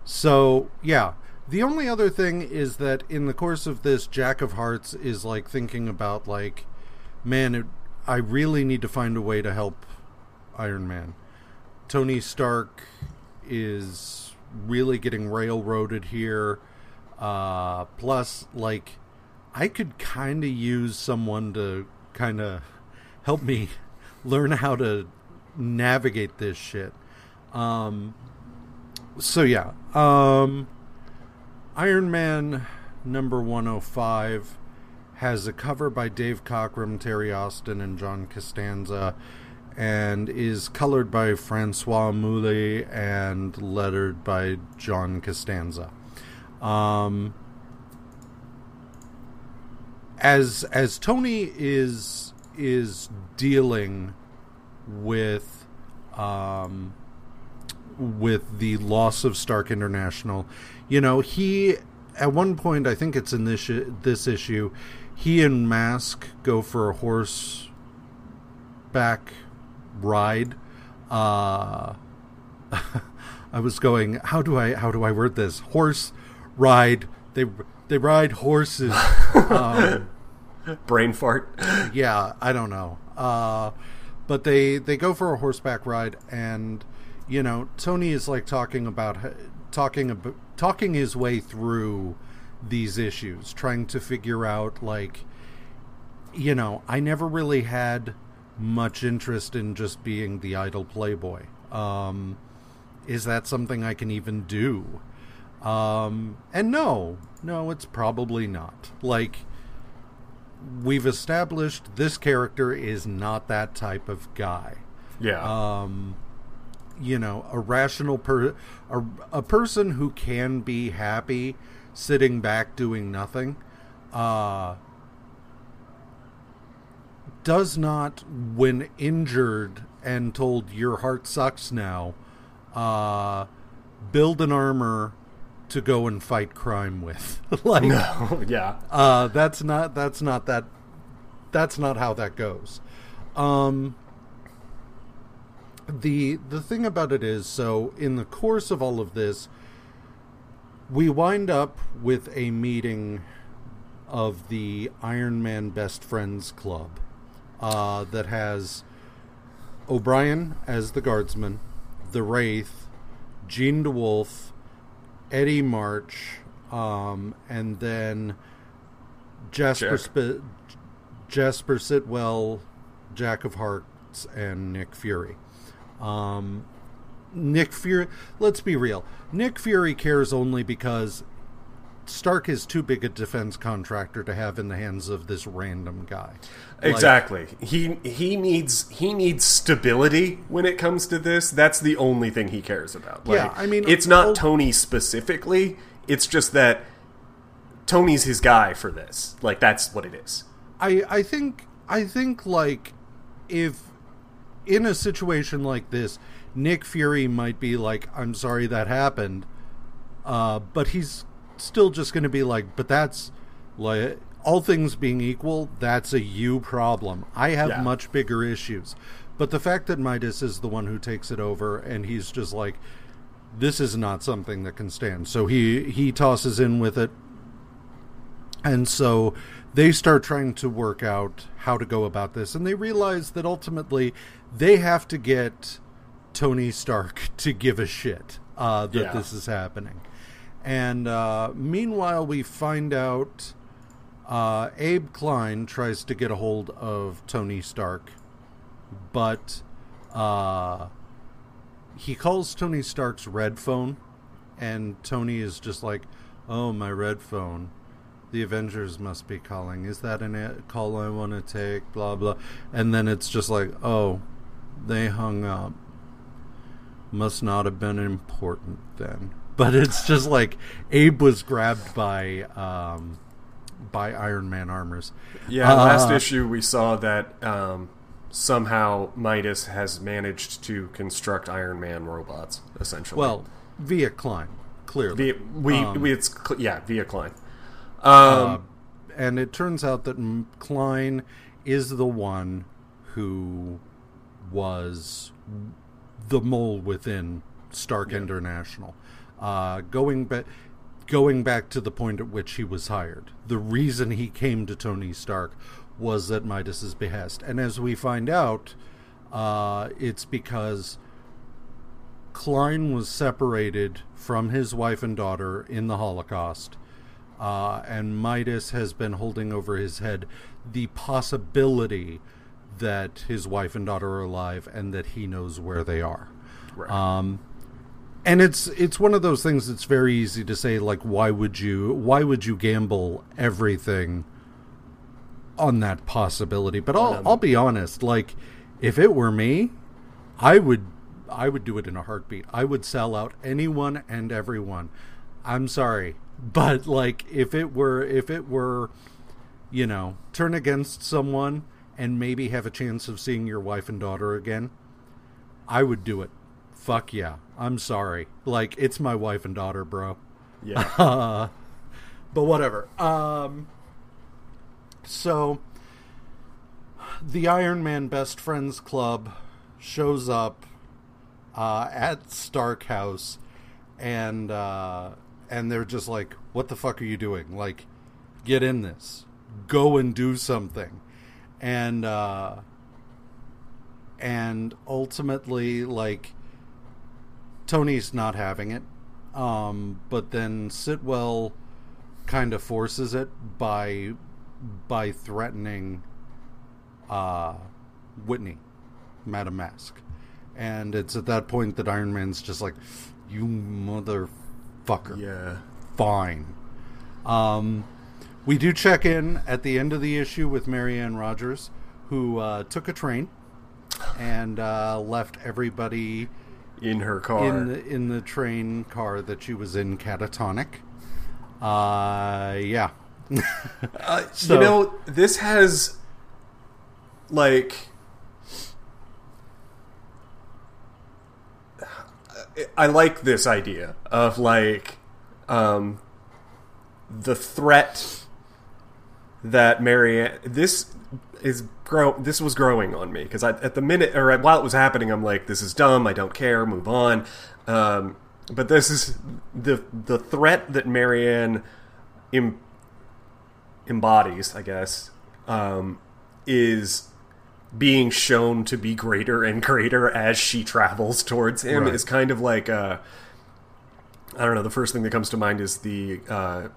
so yeah. The only other thing is that in the course of this Jack of Hearts is like thinking about like man, it, I really need to find a way to help Iron Man. Tony Stark is really getting railroaded here. Uh plus like I could kind of use someone to kind of help me learn how to navigate this shit. Um, so yeah, um, Iron Man number 105 has a cover by Dave Cockrum, Terry Austin, and John Costanza, and is colored by Francois Mouly and lettered by John Costanza. Um, as as Tony is is dealing with um, with the loss of Stark International. You know, he at one point, I think it's in this this issue, he and Masque go for a horse back ride. Uh, I was going, how do I how do I word this? Horse ride. They they ride horses. um, Brain fart. yeah, I don't know. Uh, but they they go for a horseback ride, and you know Tony is like talking about talking about talking his way through these issues, trying to figure out like, you know, I never really had much interest in just being the idle playboy. Um, is that something I can even do? Um, and no, no, it's probably not. Like we've established this character is not that type of guy. Yeah. Um, you know, a rational per a, a person who can be happy sitting back doing nothing uh does not when injured and told your heart sucks now uh build an armor to go and fight crime with like no. Yeah. uh, that's not that's not that that's not how that goes. Um, the the thing about it is, so in the course of all of this, we wind up with a meeting of the Iron Man Best Friends Club uh, that has O'Brien as the guardsman, the Wraith, Jean DeWolff, Eddie March, um, and then Jasper Sp- Jasper Sitwell, Jack of Hearts, and Nick Fury. Um, Nick Fury. Let's be real. Nick Fury cares only because Stark is too big a defense contractor to have in the hands of this random guy. Like, Exactly. he he needs he needs stability when it comes to this. That's the only thing he cares about. Yeah, I mean, it's not oh- Tony specifically. It's just that Tony's his guy for this. Like that's what it is. I I think I think like if in a situation like this, Nick Fury might be like, "I'm sorry that happened," Uh, but he's still just going to be like, but that's like all things being equal, that's a you problem. I have Yeah. much bigger issues. But the fact that Midas is the one who takes it over and he's just like, this is not something that can stand. So he he tosses in with it. And so they start trying to work out how to go about this and they realize that ultimately they have to get Tony Stark to give a shit uh, that Yeah. this is happening. And uh, meanwhile, we find out uh, Abe Klein tries to get a hold of Tony Stark, but uh, he calls Tony Stark's red phone, and Tony is just like, "Oh, my red phone. The Avengers must be calling. Is that an a call I want to take?" Blah blah. And then it's just like, "Oh, they hung up. Must not have been important then." But it's just like Abe was grabbed by um, by Iron Man armors. Yeah, last Uh, issue we saw that um, somehow Midas has managed to construct Iron Man robots, essentially. Well, via Klein, clearly. via, we, um, we it's yeah via Klein. Um, Uh, and it turns out that Klein is the one who was the mole within Stark International. Uh, going back, going back to the point at which he was hired, the reason he came to Tony Stark was at Midas's behest, and as we find out, uh, it's because Klein was separated from his wife and daughter in the Holocaust, uh, and Midas has been holding over his head the possibility that his wife and daughter are alive and that he knows where they are. right. Um, and it's it's one of those things that's very easy to say like why would you why would you gamble everything on that possibility but I'll Um, I'll be honest like if it were me I would I would do it in a heartbeat I would sell out anyone and everyone I'm sorry but like if it were if it were you know turn against someone and maybe have a chance of seeing your wife and daughter again I would do it. Fuck yeah. I'm sorry. Like it's my wife and daughter, bro. yeah. Uh, but whatever. Um so the Iron Man Best Friends Club shows up uh, at Stark House and uh, and they're just like, "What the fuck are you doing? Like, get in this. Go and do something." And uh, and ultimately like Tony's not having it. Um, but then Sitwell kind of forces it by by threatening uh, Whitney, Madame Masque. And it's at that point that Iron Man's just like, You motherfucker yeah. fine. Um, we do check in at the end of the issue with Marianne Rogers, who uh, took a train and uh, left everybody In her car. in the, in the train car that she was in catatonic. Uh, yeah. Uh, So- you know, this has like I like this idea of like um the threat that Marianne this is grow this was growing on me because at the minute or while it was happening I'm like this is dumb I don't care move on um but this is the the threat that Marianne embodies, I guess, um, is being shown to be greater and greater as she travels towards him. Right. Is kind of like uh, I don't know. The first thing that comes to mind is the uh,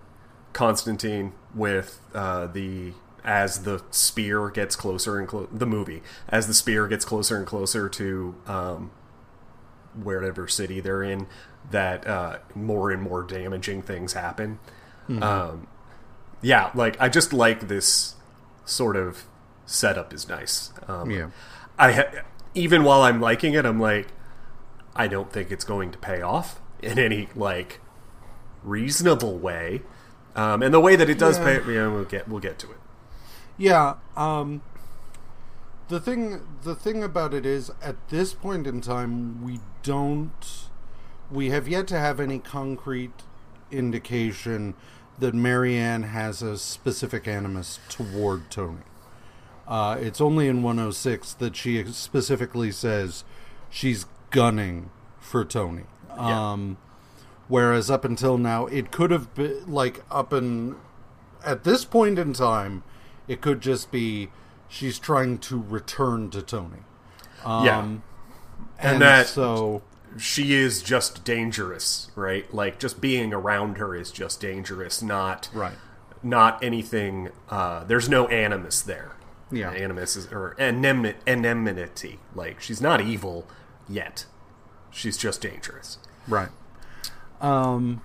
Constantine with uh, the as the spear gets closer and clo- the movie as the spear gets closer and closer to um, wherever city they're in that uh, more and more damaging things happen. Um, yeah, like I just like this sort of setup is nice. Um, Yeah. I ha- even while I'm liking it, I'm like, I don't think it's going to pay off in any like reasonable way. Um, and the way that it does Yeah. pay, you know, we'll get we'll get to it. Yeah. Um, the thing, the thing about it is, at this point in time, we don't, we have yet to have any concrete indication that Marianne has a specific animus toward Tony. Uh, it's only in 106 that she specifically says she's gunning for Tony. Yeah. Um, whereas up until now, it could have been like up in at this point in time, it could just be she's trying to return to Tony. Um, Yeah. and, And that- so she is just dangerous, right? Like just being around her is just dangerous, not Right. not anything. Uh, there's no animus there. Yeah. animus is or anem- anonymity. Like she's not evil yet. She's just dangerous. Right. Um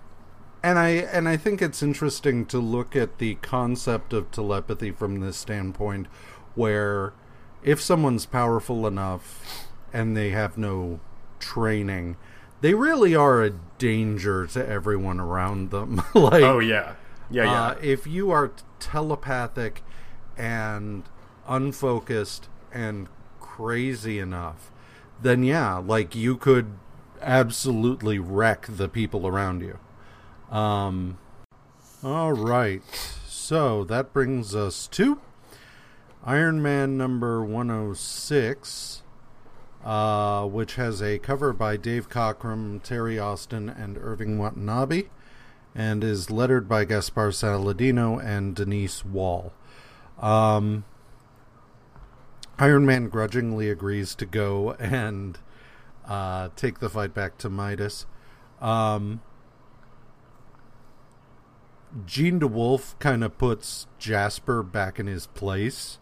and I and I think it's interesting to look at the concept of telepathy from this standpoint where if someone's powerful enough and they have no training, they really are a danger to everyone around them. like Oh yeah, yeah, yeah. uh, if you are telepathic and unfocused and crazy enough, then yeah, like you could absolutely wreck the people around you. Um, all right, so that brings us to Iron Man number 106, uh, which has a cover by Dave Cockrum, Terry Austin, and Irving Watanabe and is lettered by Gaspar Saladino and Denise Wohl. Um, Iron Man grudgingly agrees to go and uh, take the fight back to Midas. Um, Jean DeWolff kind of puts Jasper back in his place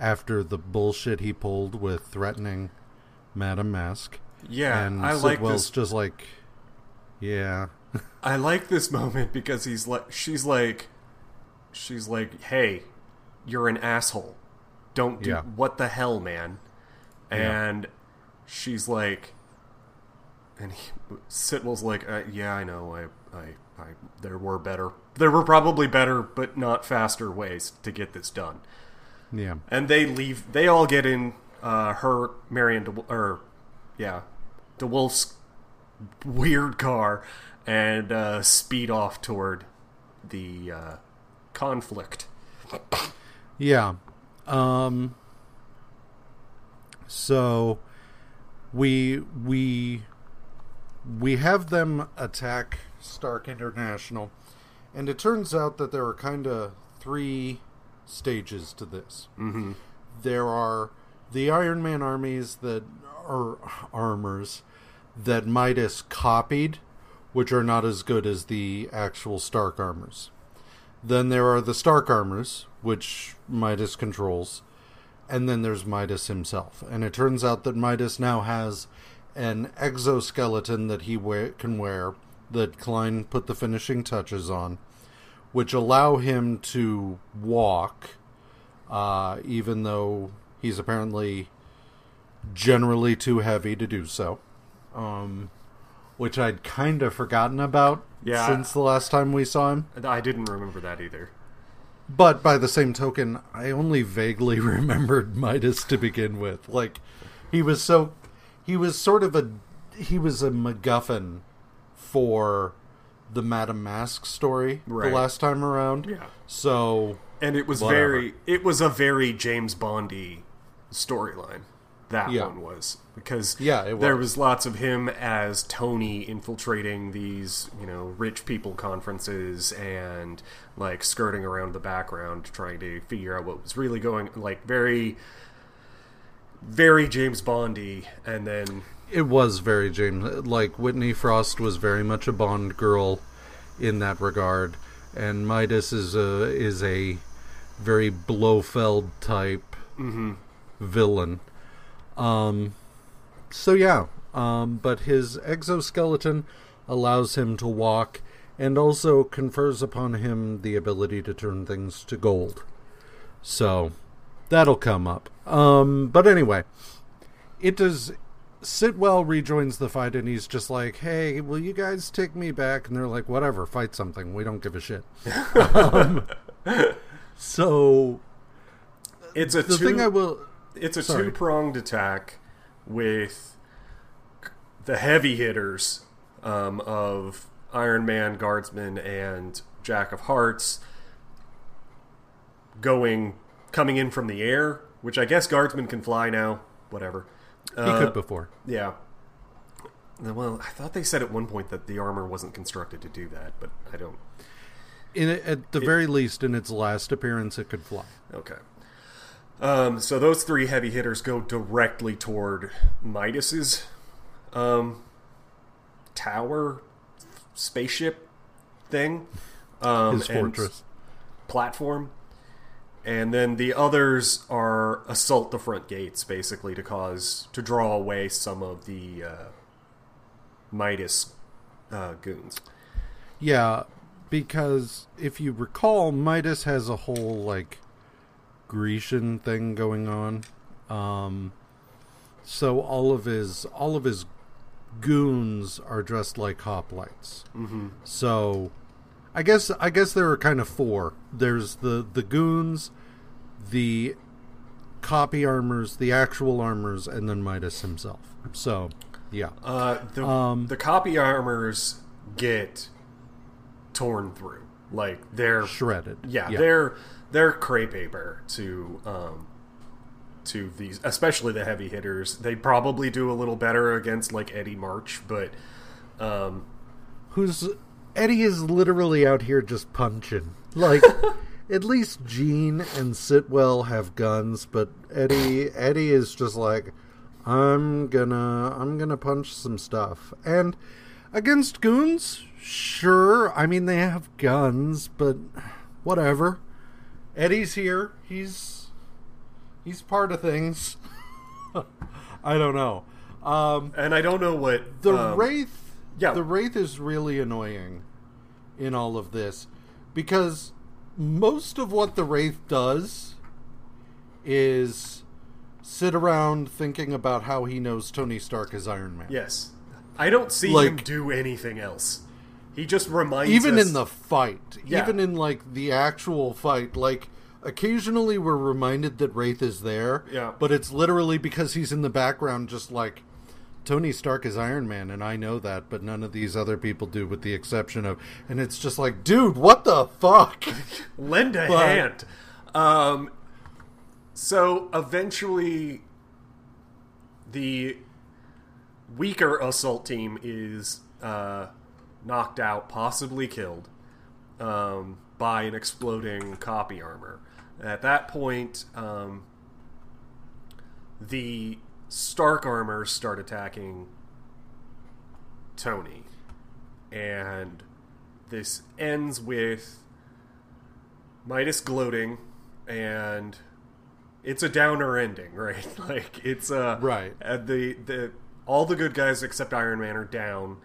after the bullshit he pulled with threatening Madame Masque. yeah, and I like Sitwell's this. just like, yeah, I like this moment because he's like, she's like, she's like, hey, you're an asshole. Don't do Yeah. what the hell, man. Yeah. And she's like, and he, Sitwell's like, uh, yeah, I know. I, I, I, there were better. There were probably better, but not faster ways to get this done. yeah. And they leave. They all get in. Uh, her, Marion, De, or yeah, DeWolff's weird car, and uh, speed off toward the uh, conflict. Yeah. Um so we we we have them attack Stark International and it turns out that there are kind of three stages to this. Mm-hmm. There are the Iron Man armies that are armors that Midas copied, which are not as good as the actual Stark armors. Then there are the Stark armors, which Midas controls, and then there's Midas himself. And it turns out that Midas now has an exoskeleton that he wear, can wear that Klein put the finishing touches on, which allow him to walk, uh, even though he's apparently generally too heavy to do so. Um, which I'd kind of forgotten about Yeah. since the last time we saw him. I didn't remember that either. But by the same token, I only vaguely remembered Midas to begin with. Like, he was so. He was sort of a. He was a MacGuffin for the Madame Masque story Right. the last time around. Yeah. So. And it was Whatever. very. It was a very James Bondy storyline. That Yeah. one was because Yeah, it there was. was lots of him as Tony infiltrating these you know rich people conferences and like skirting around the background trying to figure out what was really going like very very James Bondy and then It was very James. Like, Whitney Frost was very much a Bond girl in that regard. And Midas is a, is a very Blofeld type villain. Um, so yeah, um, but his exoskeleton allows him to walk and also confers upon him the ability to turn things to gold. So that'll come up. Um, but anyway, it does. Sitwell rejoins the fight and he's just like, "Hey, will you guys take me back?" And they're like, "Whatever, fight something. We don't give a shit." um, so it's a the two, thing I will it's a Sorry. two pronged attack with the heavy hitters um, of Iron Man, Guardsman, and Jack of Hearts going coming in from the air, which I guess guardsmen can fly now. Whatever. He Uh, could before. yeah. Well, I thought they said at one point that the armor wasn't constructed to do that, but I don't. In at the very least, in its last appearance, it could fly. Okay. Um, so those three heavy hitters go directly toward Midas's um, tower spaceship thing. Um, His and fortress. platform. And then the others are assault the front gates, basically, to cause to draw away some of the uh, Midas uh, goons. Yeah, because if you recall, Midas has a whole like Grecian thing going on. Um, so all of his all of his goons are dressed like hoplites. Mm-hmm. So I guess I guess there are kind of four. There's the the goons, the copy armors, the actual armors, and then Midas himself. So yeah, Uh, the Um, the copy armors get torn through, like they're shredded. yeah, they're they're cray paper to um to these, especially the heavy hitters. They probably do a little better against like Eddie March, but um, who's Eddie is literally out here just punching. Like at least Jean and Sitwell have guns, but Eddie Eddie is just like I'm gonna I'm gonna punch some stuff. And against goons, sure. I mean they have guns, but whatever. Eddie's here. He's he's part of things. I don't know. Um and I don't know what the um, wraith yeah. the wraith is really annoying in all of this because most of what the wraith does is sit around thinking about how he knows Tony Stark is Iron Man. Yes, I don't see him do anything else. He just reminds Even us, in the fight, Yeah. even in like the actual fight, like occasionally we're reminded that Wraith is there, Yeah. but it's literally because he's in the background just like Tony Stark is Iron Man and I know that, but none of these other people do with the exception of and it's just like, dude, what the fuck? lend a But- hand. Um, so eventually, the weaker assault team is uh, knocked out, possibly killed, um, by an exploding copy armor. At that point, um, the Stark armor start attacking Tony, and this ends with Midas gloating, and it's a downer ending, right? Like it's uh Right. uh, the the all the good guys except Iron Man are down,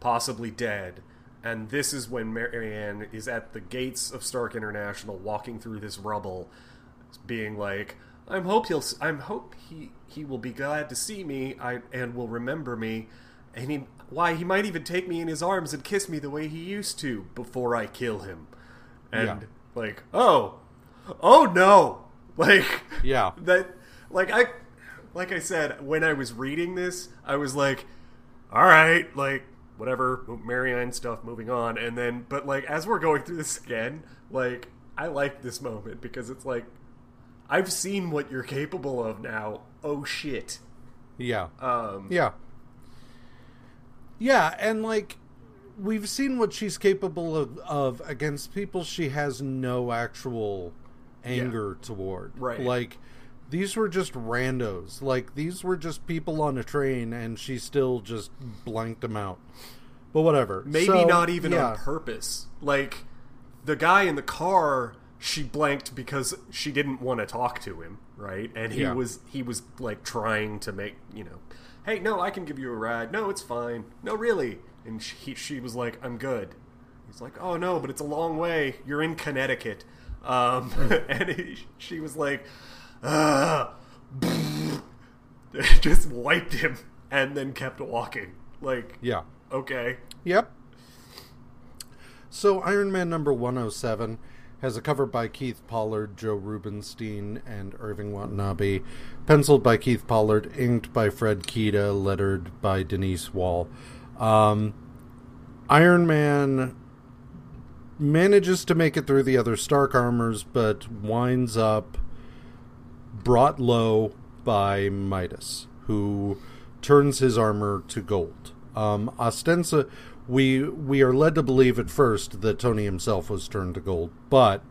possibly dead, and this is when Marianne is at the gates of Stark International, walking through this rubble, being like, "I'm hope he'll I'm hope he he will be glad to see me, I and will remember me." And he, why he might even take me in his arms and kiss me the way he used to before I kill him. And Yeah. like, oh, oh no, like Yeah. that, like I, like I said when I was reading this, I was like, all right, like whatever, Marianne stuff, moving on. And then, but like as we're going through this again, like I like this moment because it's like I've seen what you're capable of now. Oh shit. Yeah. Um, Yeah. Yeah, and like we've seen what she's capable of, of against people she has no actual anger toward. Right. Like these were just randos. Like these were just people on a train and she still just blanked them out. But whatever. maybe So, not even yeah. on purpose. Like the guy in the car, she blanked because she didn't want to talk to him, right? And he Yeah. was he was like trying to make you know, hey, no, I can give you a ride. No, it's fine. No, really. And she she was like, I'm good. He's like, oh no, but it's a long way. You're in Connecticut. Um, and he, she was like, ah, just wiped him and then kept walking. Like, Yeah. okay. Yep. So Iron Man number 107 has a cover by Keith Pollard, Joe Rubinstein, and Irving Watanabe, penciled by Keith Pollard, inked by Fred Kida, lettered by Denise Wohl. Um, Iron Man manages to make it through the other Stark armors, but winds up brought low by Midas, who turns his armor to gold. Um, ostensa, we we are led to believe at first that Tony himself was turned to gold, but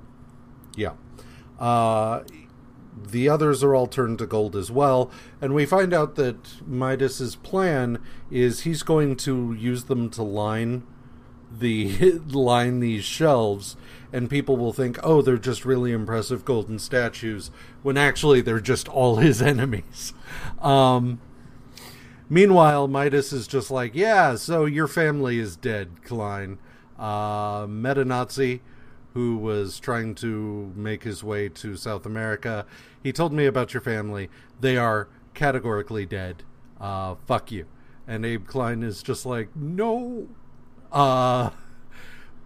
yeah, uh, the others are all turned to gold as well, and we find out that Midas's plan is he's going to use them to line the line these shelves and people will think oh they're just really impressive golden statues when actually they're just all his enemies. Um, meanwhile midas is just like yeah so your family is dead klein. Uh, meta nazi who was trying to make his way to south america he told me about your family. They are categorically dead. Uh, fuck you. And abe klein is just like no. Uh,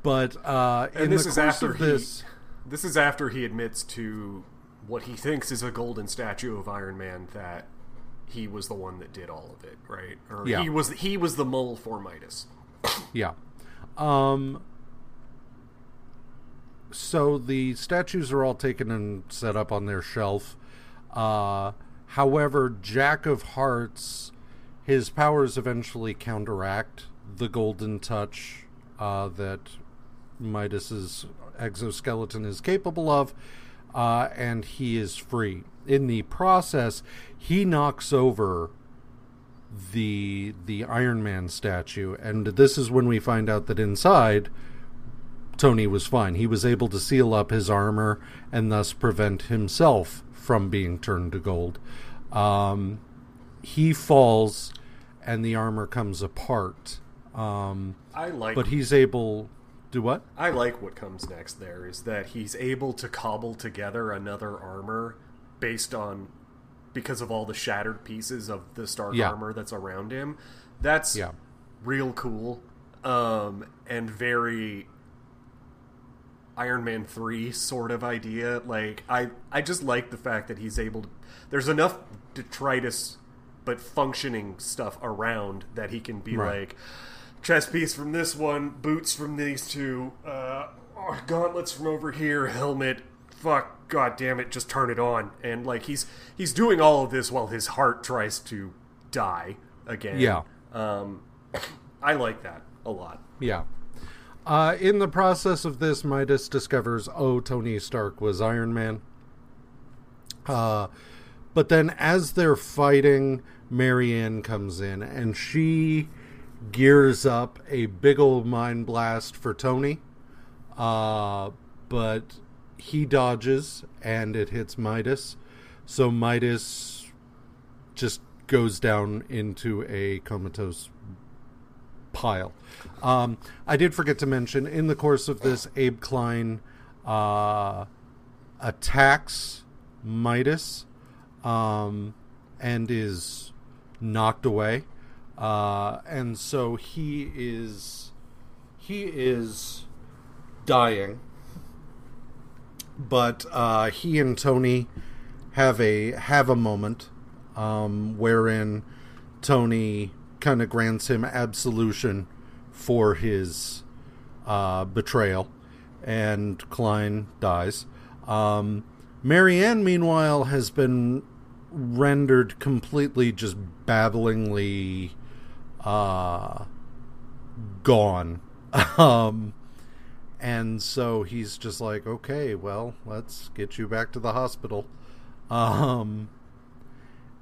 but uh, in and this the is course after of this, he this is after he admits to what he thinks is a golden statue of Iron Man that he was the one that did all of it, right? Or Yeah. he was he was the mole for Midas. yeah. Um, so the statues are all taken and set up on their shelf. Uh, however, Jack of Hearts, his powers eventually counteract the golden touch uh, that Midas's exoskeleton is capable of, uh, and he is free. In the process, he knocks over the the Iron Man statue, and this is when we find out that inside Tony was fine. He was able to seal up his armor and thus prevent himself from being turned to gold. Um, he falls, and the armor comes apart. Um, I like but he's able. Do what? I like what comes next there is that he's able to cobble together another armor based on because of all the shattered pieces of the Stark Yeah. armor that's around him. That's Yeah. real cool. Um and very Iron Man 3 sort of idea. Like I I just like the fact that he's able to there's enough detritus but functioning stuff around that he can be Right. like chest piece from this one, boots from these two, uh, oh, gauntlets from over here, helmet. Fuck, god damn it, just turn it on. And like he's he's doing all of this while his heart tries to die again. Yeah. Um, I like that a lot. Yeah. Uh, in the process of this, Midas discovers, oh, Tony Stark was Iron Man. Uh, but then, as they're fighting, Marianne comes in and she gears up a big old mind blast for Tony. Uh, but he dodges and it hits Midas. So Midas just goes down into a comatose pile. Um, I did forget to mention in the course of this, Abe Klein uh, attacks Midas um, and is knocked away, uh, and so he is he is dying. But uh, he and Tony have a have a moment um, wherein Tony kind of grants him absolution for his uh, betrayal, and Klein dies. Um, Marianne, meanwhile, has been rendered completely just babblingly uh, gone. um, and so he's just like, okay, well, let's get you back to the hospital. Um,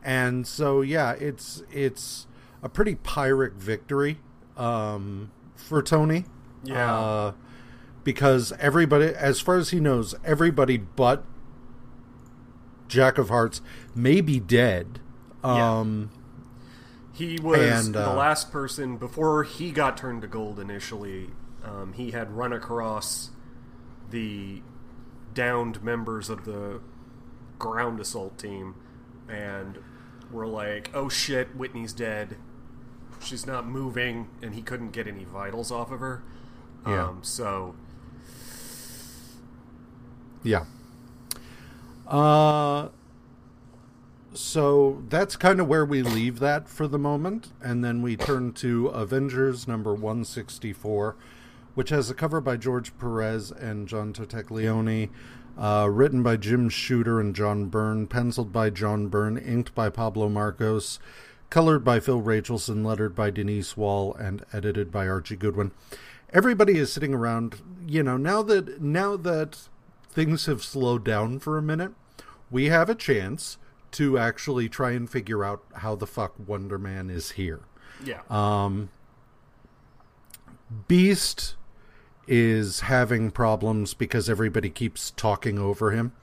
and so yeah, it's it's a pretty pyrrhic victory um, for Tony. Yeah. Uh, because everybody, as far as he knows, everybody but Jack of Hearts may be dead. Yeah. Um, He was And, the uh, last person before he got turned to gold initially. Um, he had run across the downed members of the ground assault team and were like, "Oh shit, Whitney's dead. She's not moving," and he couldn't get any vitals off of her. Yeah. Um, so Yeah. Uh so that's kind of where we leave that for the moment, and then we turn to Avengers number 164, which has a cover by George Perez and John Tartaglione, uh, written by Jim Shooter and John Byrne, penciled by John Byrne, inked by Pablo Marcos, colored by Phil Rachelson, lettered by Denise Wohl, and edited by Archie Goodwin. Everybody is sitting around, you know, now that now that things have slowed down for a minute, we have a chance to actually try and figure out how the fuck Wonder Man is here. Yeah. Um, Beast is having problems because everybody keeps talking over him.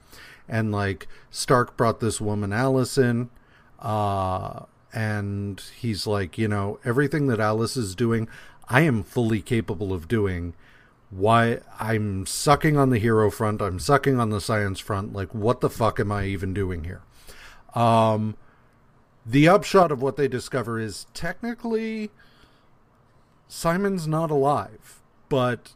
And like Stark brought this woman Alice in, uh, and he's like, you know, everything that Alice is doing, I am fully capable of doing. Why I'm sucking on the hero front, I'm sucking on the science front. Like, what the fuck am I even doing here? Um, the upshot of what they discover is technically Simon's not alive, but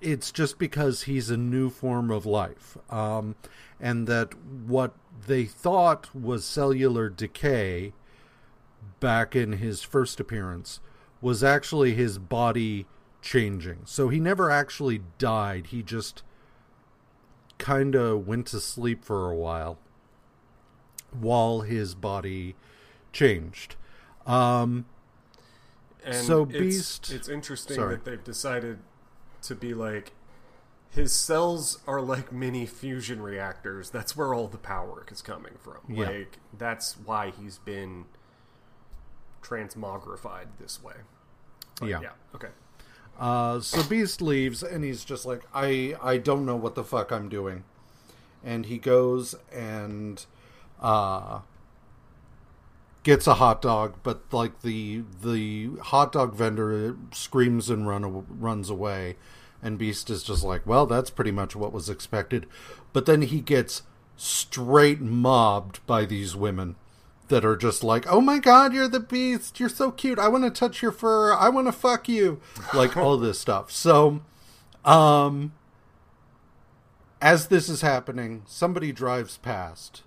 it's just because he's a new form of life. Um, and that what they thought was cellular decay back in his first appearance was actually his body changing. So he never actually died. He just kind of went to sleep for a while while his body changed. Um, and so it's, Beast- It's interesting Sorry. that they've decided to be like his cells are like mini fusion reactors. That's where all the power is coming from. Yeah. Like that's why he's been transmogrified this way. But Yeah. Yeah. Okay. Uh, so Beast leaves, and he's just like, I, I don't know what the fuck I'm doing. And he goes and uh, gets a hot dog, but like the the hot dog vendor screams and run runs away, and Beast is just like, well, that's pretty much what was expected. But then he gets straight mobbed by these women that are just like, "Oh my god, you're the beast. You're so cute. I want to touch your fur. I want to fuck you." Like all this stuff. So, um as this is happening, somebody drives past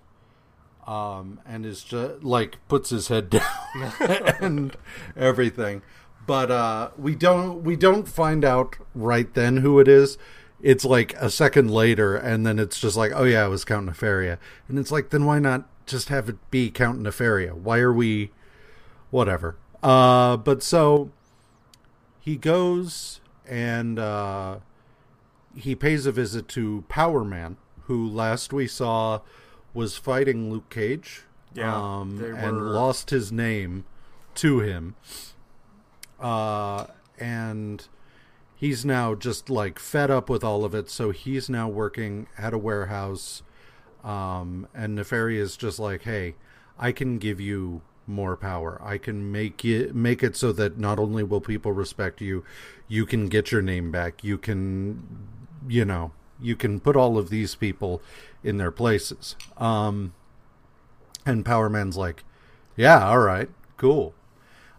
um and is just like puts his head down and everything. But uh we don't we don't find out right then who it is. It's like a second later and then it's just like, "Oh yeah, it was Count Nefaria." And it's like, "Then why not just have it be Count Nefaria? Why are we whatever?" Uh but so he goes and uh he pays a visit to Power Man, who last we saw was fighting Luke Cage. Yeah, um, they and lost his name to him. Uh, and he's now just like fed up with all of it, so he's now working at a warehouse. Um, and Nefaria is just like, hey, I can give you more power. I can make it make it so that not only will people respect you, you can get your name back. You can, you know, you can put all of these people in their places. Um, and Power Man's like, yeah, all right, cool.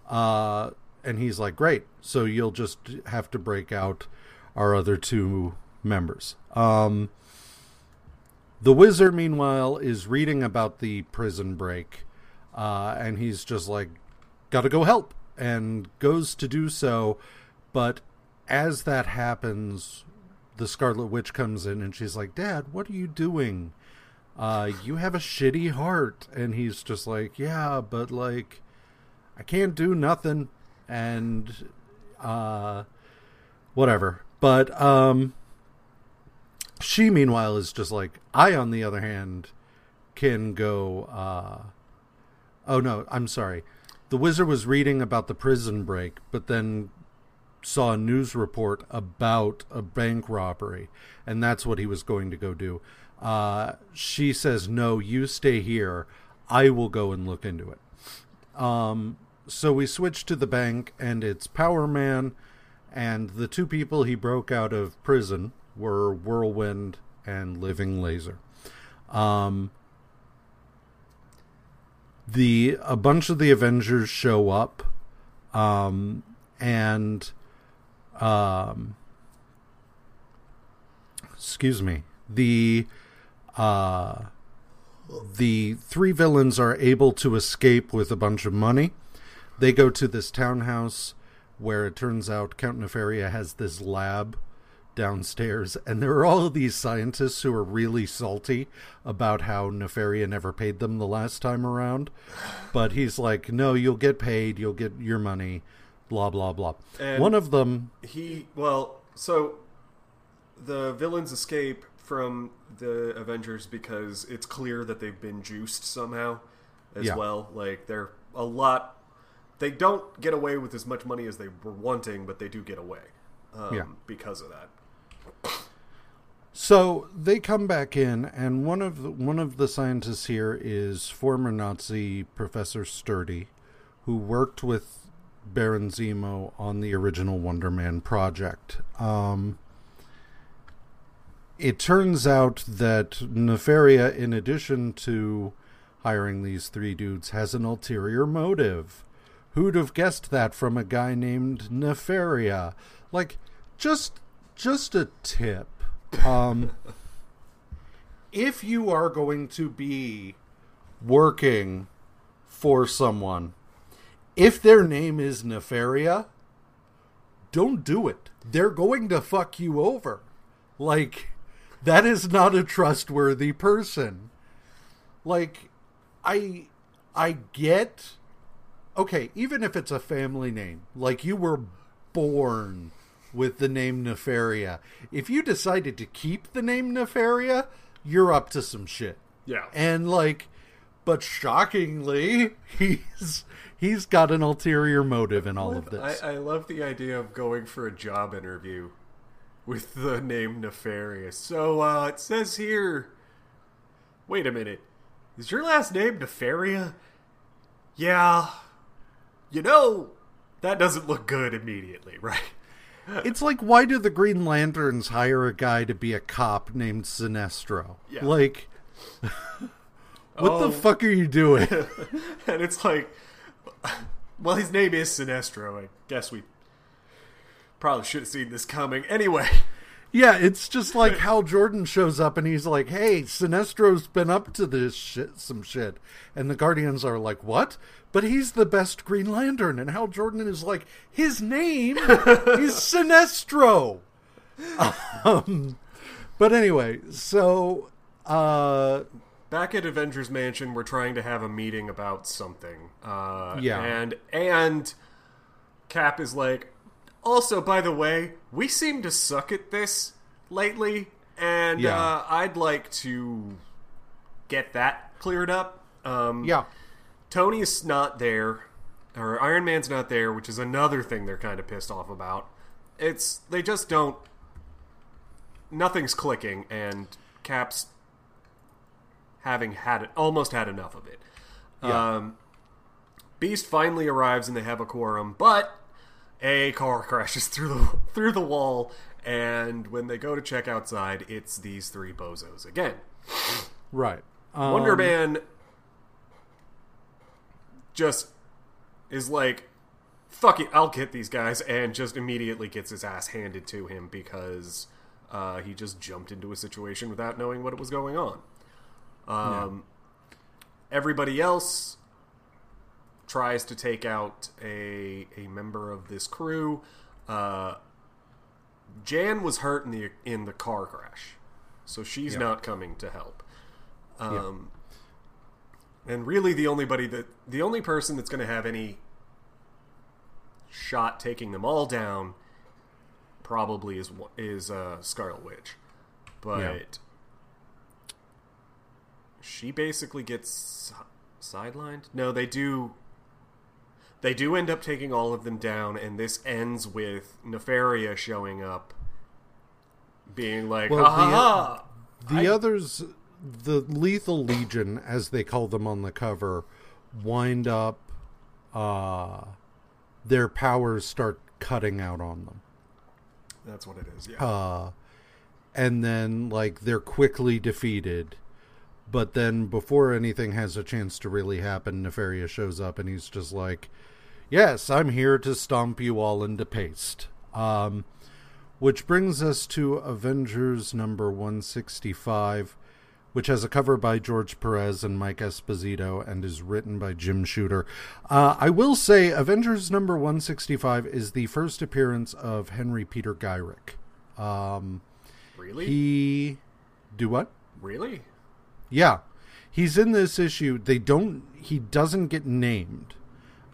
Uh, and he's like, great. So you'll just have to break out our other two members. Um, the Whizzer, meanwhile, is reading about the prison break, uh, and he's just like, gotta go help, and goes to do so. But as that happens, the Scarlet Witch comes in, and she's like, Dad, what are you doing? Uh, you have a shitty heart. And he's just like, Yeah, but like, I can't do nothing. And, uh, whatever. But, um, she, meanwhile, is just like, I, on the other hand, can go, uh, oh no, I'm sorry. The Whizzer was reading about the prison break, but then saw a news report about a bank robbery, and that's what he was going to go do. Uh, she says, No, you stay here. I will go and look into it. Um, so we switch to the bank, and it's Power Man, and the two people he broke out of prison were Whirlwind and Living Laser. Um, the a bunch of the Avengers show up, um, and um, excuse me, the uh, the three villains are able to escape with a bunch of money. They go to this townhouse where it turns out Count Nefaria has this lab downstairs, and there are all these scientists who are really salty about how Nefaria never paid them the last time around. But he's like, no, you'll get paid, you'll get your money, blah, blah, blah. And- One of them, He well, so the villains escape from the Avengers because it's clear that they've been juiced somehow as Yeah. well. Like they're a lot. They don't get away with as much money as they were wanting, but they do get away um, Yeah. because of that. So they come back in, and one of the, one of the scientists here is former Nazi Professor Sturdy, who worked with Baron Zemo on the original Wonder Man project. Um, it turns out that Nefaria, in addition to hiring these three dudes, has an ulterior motive. Who'd have guessed that from a guy named Nefaria? Like, just just a tip. Um, if you are going to be working for someone, if their name is Nefaria, don't do it. They're going to fuck you over. Like, that is not a trustworthy person. Like, I, I get. Okay, even if it's a family name, like you were born with the name Nefaria. If you decided to keep the name Nefaria, you're up to some shit. Yeah. And like but shockingly, he's he's got an ulterior motive in all of this. I, I love the idea of going for a job interview with the name Nefarious. So uh, it says here. Wait a minute. Is your last name Nefaria? Yeah. You know, that doesn't look good immediately, right? It's like why do the Green Lanterns hire a guy to be a cop named Sinestro? Yeah. Like what Oh. the fuck are you doing? and it's like, well, his name is Sinestro. I guess we probably should have seen this coming. Anyway, Yeah, it's just like Hal Jordan shows up and he's like, "Hey, Sinestro's been up to this shit, some shit," and the Guardians are like, "What?" But he's the best Green Lantern, and Hal Jordan is like, "His name is Sinestro." Um, but anyway, so uh, back at Avengers Mansion, we're trying to have a meeting about something. Uh, Yeah. and and Cap is like, also, by the way, we seem to suck at this lately, and Yeah. uh, I'd like to get that cleared up. Um, yeah, Tony's not there, or Iron Man's not there, which is another thing they're kind of pissed off about. It's they just don't. Nothing's clicking, and Cap's having had it, almost had enough of it. Yeah. Um, Beast finally arrives, and they have a quorum, but a car crashes through the through the wall, and when they go to check outside, it's these three bozos again. right. Um, Wonder Man just is like, fuck it, I'll get these guys, and just immediately gets his ass handed to him because uh, he just jumped into a situation without knowing what it was going on. Um, Everybody else tries to take out a a member of this crew. Uh, Jan was hurt in the in the car crash, so she's Yeah. not coming to help. Um, and really, the only buddy that the only person that's going to have any shot taking them all down probably is is uh, Scarlet Witch, but Yeah. She basically gets sidelined. No, they do. They do end up taking all of them down, and this ends with Nefaria showing up, being like, Well, "Ha the- ha ha!" The others, the Lethal Legion, as they call them on the cover, wind up. Uh, their powers start cutting out on them, That's what it is. Yeah. uh, and then like they're quickly defeated. But then, before anything has a chance to really happen, Nefaria shows up and he's just like, "Yes, I'm here to stomp you all into paste." Um, which brings us to Avengers number 165, which has a cover by George Perez and Mike Esposito and is written by Jim Shooter. Uh, I will say Avengers number 165 is the first appearance of Henry Peter Gyrich. Um, Really? he. Do what? really? Yeah. He's in this issue. They don't. He doesn't get named,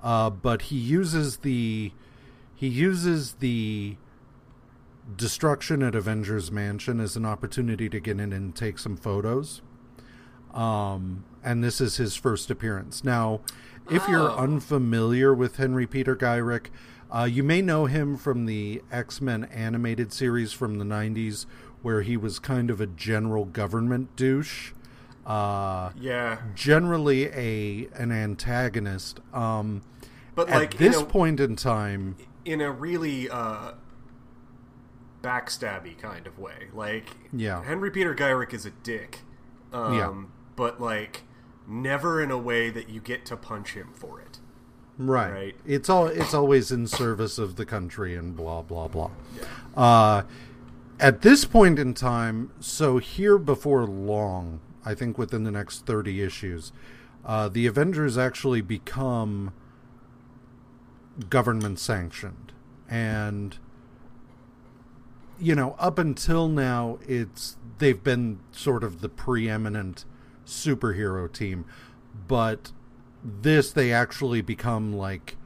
uh, but he uses the. He uses the destruction at Avengers Mansion as an opportunity to get in and take some photos. Um, and this is his first appearance. Now, if you're Oh. unfamiliar with Henry Peter Gyrich, uh, you may know him from the X Men animated series from the 90s, where he was kind of a general government douche. Uh, Yeah. generally a an antagonist. Um, But at like this in a, point in time, in a really uh backstabby kind of way. Like Yeah. Henry Peter Gyrich is a dick. Um Yeah. but like never in a way that you get to punch him for it. right? Right. It's all it's always in service of the country and blah blah blah. Uh, at this point in time, so here before long, I think within the next thirty issues, uh, the Avengers actually become government sanctioned, and you know, up until now, it's they've been sort of the preeminent superhero team, but this they actually become like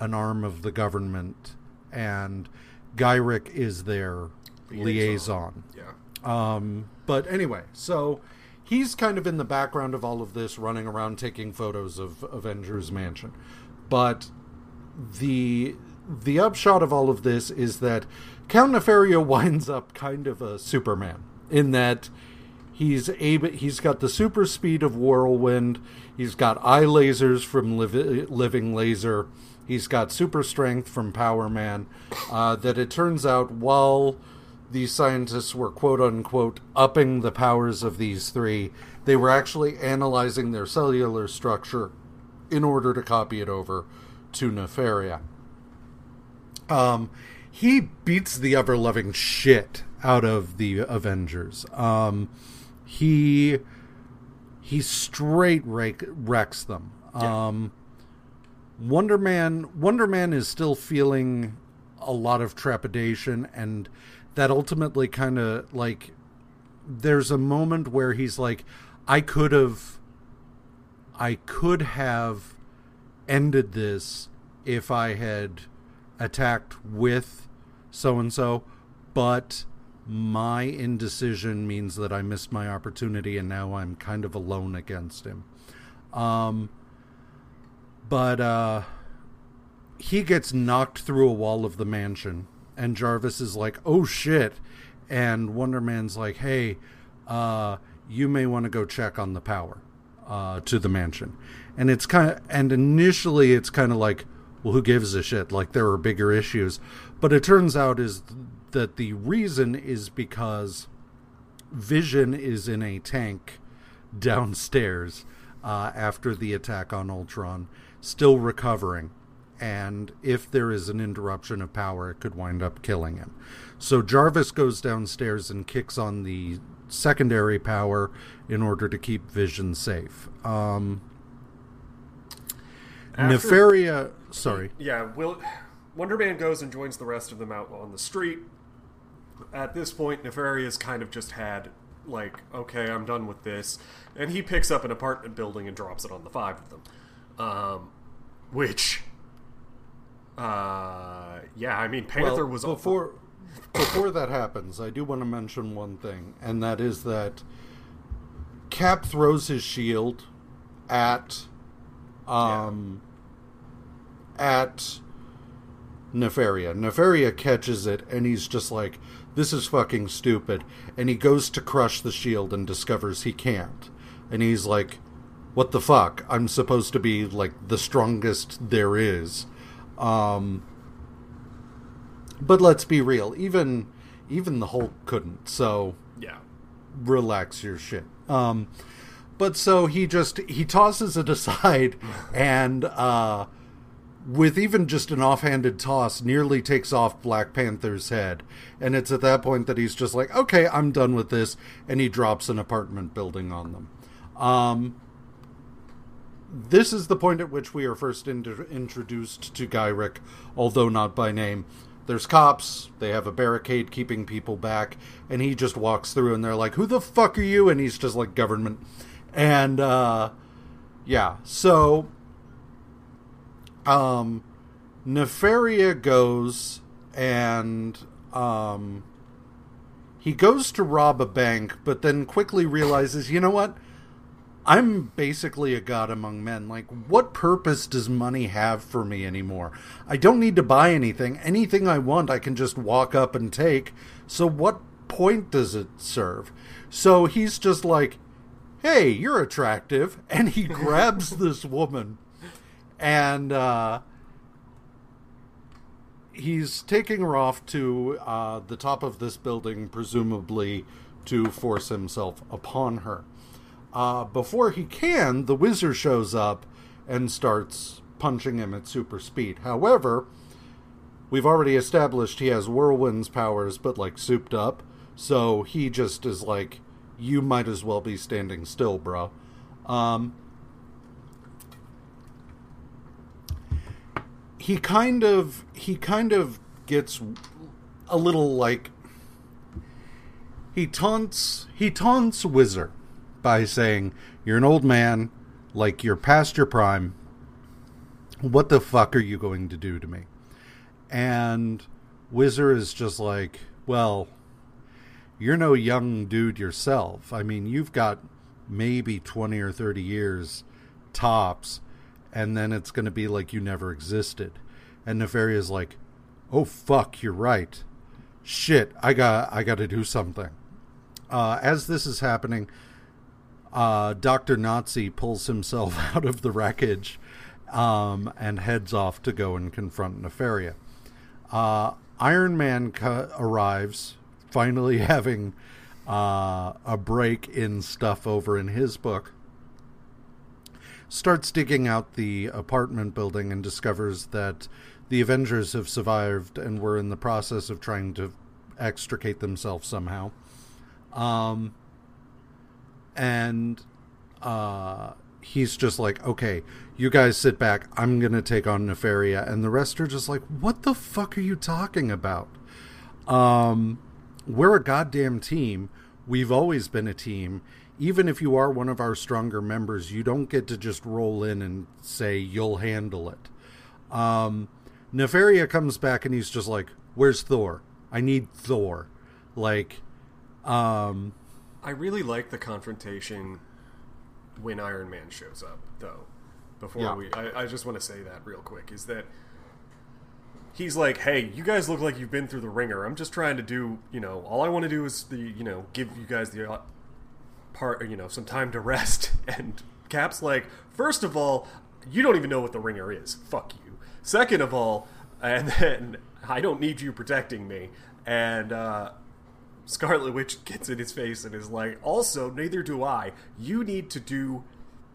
an arm of the government, and Gyrich is their liaison. Yeah. Um, but anyway, so he's kind of in the background of all of this, running around taking photos of Avengers Mansion. But the the upshot of all of this is that Count Nefaria winds up kind of a Superman in that he's able he's got the super speed of whirlwind. He's got eye lasers from Liv- living laser. He's got super strength from power man. Uh, that it turns out while these scientists were quote unquote upping the powers of these three they were actually analyzing their cellular structure in order to copy it over to Nefaria um, he beats the ever loving shit out of the Avengers. Um, he he straight rake, wrecks them. Um, Wonder Man Wonder Man is still feeling a lot of trepidation, and that ultimately kind of like there's a moment where he's like, I could have, I could have ended this if I had attacked with so and so, but my indecision means that I missed my opportunity and now I'm kind of alone against him. Um, but uh, he gets knocked through a wall of the mansion, and Jarvis is like, "Oh shit!" And Wonder Man's like, "Hey, uh, you may want to go check on the power uh, to the mansion." And it's kind of, and initially it's kind of like, well, who gives a shit? Like there are bigger issues, but it turns out is that the reason is because Vision is in a tank downstairs uh, after the attack on Ultron, still recovering. And if there is an interruption of power, it could wind up killing him. So Jarvis goes downstairs and kicks on the secondary power in order to keep Vision safe. Um, After- Nefaria, sorry. Yeah, Will Wonder Man goes and joins the rest of them out on the street. At this point, Nefaria's kind of just had like, okay, I'm done with this, and he picks up an apartment building and drops it on the five of them, um, which, uh, yeah, I mean, Panther Well, was before before that happens. I do want to mention one thing, and that is that Cap throws his shield at um at Nefaria. Nefaria catches it, and he's just like, "This is fucking stupid." And he goes to crush the shield and discovers he can't. And he's like, "What the fuck? I'm supposed to be like the strongest there is." Um, but let's be real. Even even the Hulk couldn't. So yeah, relax your shit. Um, but so he just he tosses it aside and uh, with even just an offhanded toss, nearly takes off Black Panther's head. And it's at that point that he's just like, okay, I'm done with this. And he drops an apartment building on them. Um, this is the point at which we are first in- introduced to Gyrich, although not by name. There's cops, they have a barricade keeping people back, and he just walks through and they're like, Who the fuck are you? And he's just like, Government. And, uh, yeah, so um, Nefaria goes and um, he goes to rob a bank, but then quickly realizes, you know what? I'm basically a god among men. Like, what purpose does money have for me anymore? I don't need to buy anything. Anything I want, I can just walk up and take. So, what point does it serve? So, he's just like, hey, you're attractive. And he grabs this woman and uh, he's taking her off to uh, the top of this building, presumably to force himself upon her. Uh, before he can, the Whizzer shows up and starts punching him at super speed. However, we've already established he has whirlwind's powers, but like souped up. So he just is like, you might as well be standing still, bro. Um, he kind of he kind of gets a little like he taunts he taunts Whizzer by saying, "You're an old man, like you're past your prime. What the fuck are you going to do to me?" And Whizzer is just like, "Well, you're no young dude yourself. I mean, you've got maybe 20 or 30 years tops and then it's going to be like you never existed. And Nefaria's like, "Oh fuck, you're right. Shit, I got I got to do something." Uh, as this is happening, uh, Doctor Nazi pulls himself out of the wreckage um, and heads off to go and confront Nefaria. Uh, Iron Man cu- arrives, finally having uh, a break in stuff over in his book starts digging out the apartment building and discovers that the Avengers have survived and were in the process of trying to extricate themselves somehow. Um, and uh, he's just like, okay, you guys sit back. I'm to take on Nefaria. And the rest are just like, what the fuck are you talking about? Um, we're a goddamn team. We've always been a team even if you are one of our stronger members, you don't get to just roll in and say you'll handle it. Um, Nefaria comes back and he's just like, "Where's Thor? I need Thor." Like, um, I really like the confrontation when Iron Man shows up, though. Before yeah. we, I, I just want to say that real quick is that he's like, "Hey, you guys look like you've been through the ringer. I'm just trying to do, you know, all I want to do is the, you know, give you guys the part, you know, some time to rest. And Cap's like, first of all, you don't even know what the ringer is. Fuck you. Second of all, and then I don't need you protecting me. And uh, Scarlet Witch gets in his face and is like, also, neither do I. You need to do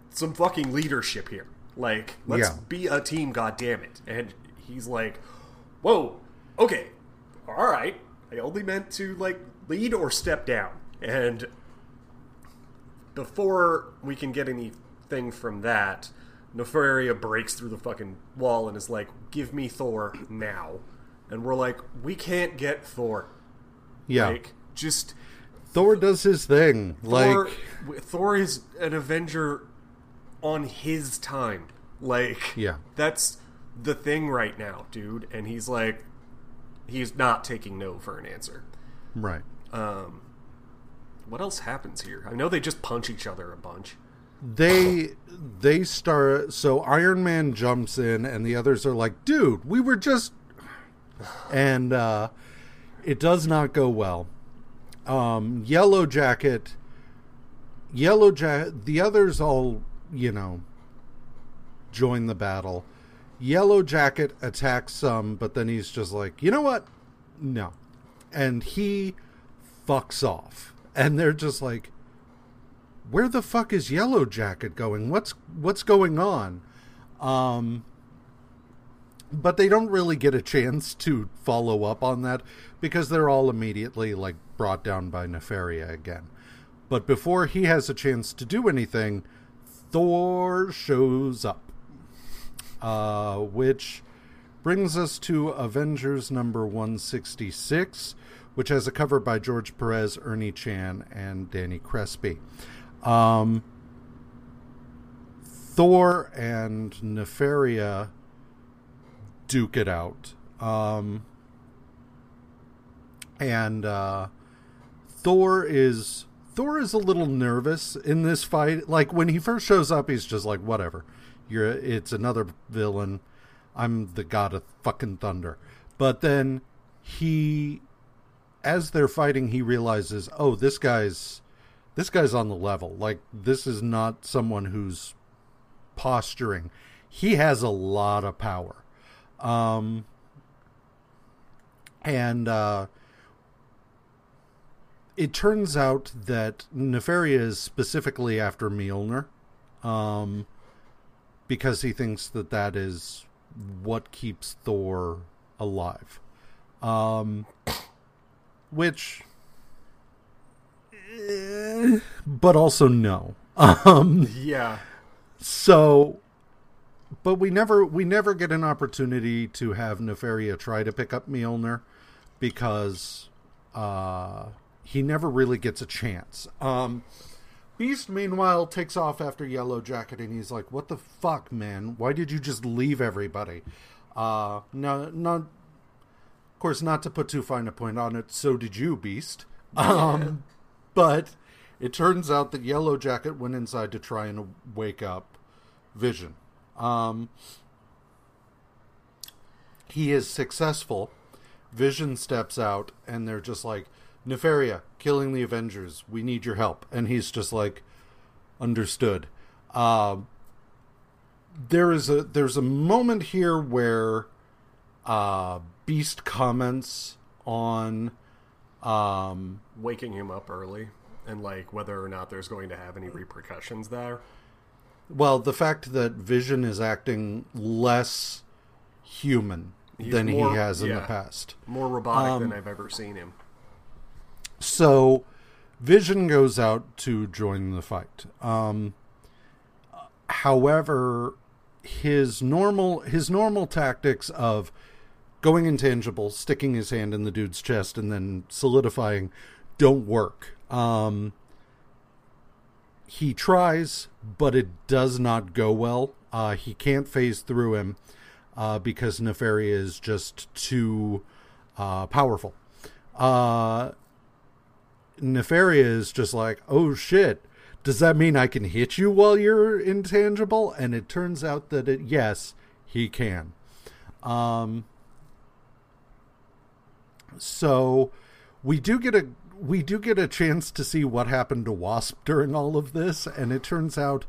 some fucking leadership here. Like, let's yeah. be a team, goddammit. And he's like, whoa, okay, all right. I only meant to, like, lead or step down. And before we can get anything from that, Nefaria breaks through the fucking wall and is like, "Give me Thor now," and we're like, "We can't get Thor." Yeah, like just Thor does his thing. Thor, like Thor is an Avenger on his time. Like, yeah, that's the thing right now, dude. And he's like, he's not taking no for an answer. Right. Um, what else happens here? I know they just punch each other a bunch. They they start so Iron Man jumps in and the others are like, "Dude, we were just," and uh, it does not go well. Um, Yellow Jacket, Yellow Jacket, the others all you know join the battle. Yellow Jacket attacks some, but then he's just like, you know what? No. And he fucks off and they're just like where the fuck is yellow jacket going what's what's going on um but they don't really get a chance to follow up on that because they're all immediately like brought down by Nefaria again. But before he has a chance to do anything, Thor shows up, uh, which brings us to Avengers number 166, which has a cover by George Perez, Ernie Chan, and Danny Crespi. Um, Thor and Nefaria duke it out. Um, and uh, Thor is Thor is a little nervous in this fight. Like when he first shows up, he's just like, "Whatever, you're it's another villain. I'm the god of fucking thunder." But then he, as they're fighting, he realizes, "Oh, this guy's this guy's on the level. Like this is not someone who's posturing. He has a lot of power." Um, and uh, it turns out that Nefaria is specifically after Mjolnir, um, because he thinks that that is what keeps Thor alive. Um, which, eh, but also no. Um, Yeah. so but we never we never get an opportunity to have Nefaria try to pick up Mjolnir because uh he never really gets a chance. Um Beast meanwhile takes off after Yellow Jacket and he's like, "What the fuck, man? Why did you just leave everybody?" Uh no not of course not to put too fine a point on it, so did you, Beast. Um but it turns out that Yellow Jacket went inside to try and wake up Vision. Um, he is successful. Vision steps out, and they're just like, Nefaria, killing the Avengers. We need your help. And he's just like, understood. Um, there is a there's a moment here where uh, Beast comments on um, Waking him up early and like whether or not there's going to have any repercussions there. Well, the fact that Vision is acting less human He's than more- he has in the past. More robotic Um, than I've ever seen him. So, Vision goes out to join the fight. Um, however, his normal his normal tactics of going intangible, sticking his hand in the dude's chest, and then solidifying don't work. Um, he tries, but it does not go well. Uh, he can't phase through him uh, because Nefaria is just too uh, powerful. Nefaria is just like, oh shit, does that mean I can hit you while you're intangible? And it turns out that it, yes, he can. Um, so we do get a we do get a chance to see what happened to Wasp during all of this, and it turns out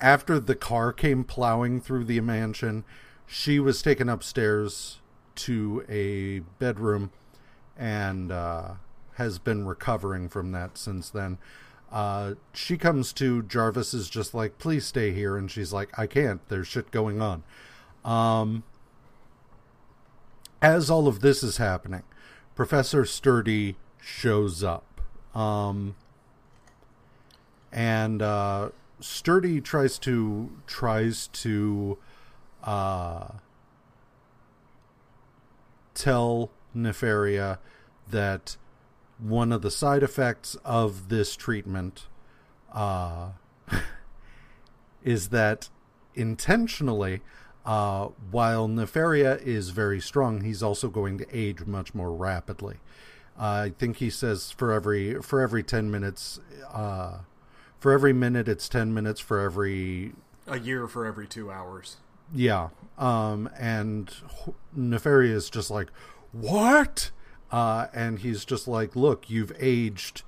after the car came plowing through the mansion, she was taken upstairs to a bedroom and uh, has been recovering from that since then. Uh, she comes to Jarvis is just like, please stay here, and she's like, I can't. There's shit going on. Um, as all of this is happening, Professor Sturdy shows up. Um, and uh, Sturdy tries to tries to uh, tell Nefaria that one of the side effects of this treatment uh, is that intentionally, uh, while Nefaria is very strong, he's also going to age much more rapidly. Uh, I think he says for every for every ten minutes, uh, for every minute it's ten minutes. For every A year for every two hours. yeah, um, and Nefaria is just like, what? Uh, and he's just like, look, you've aged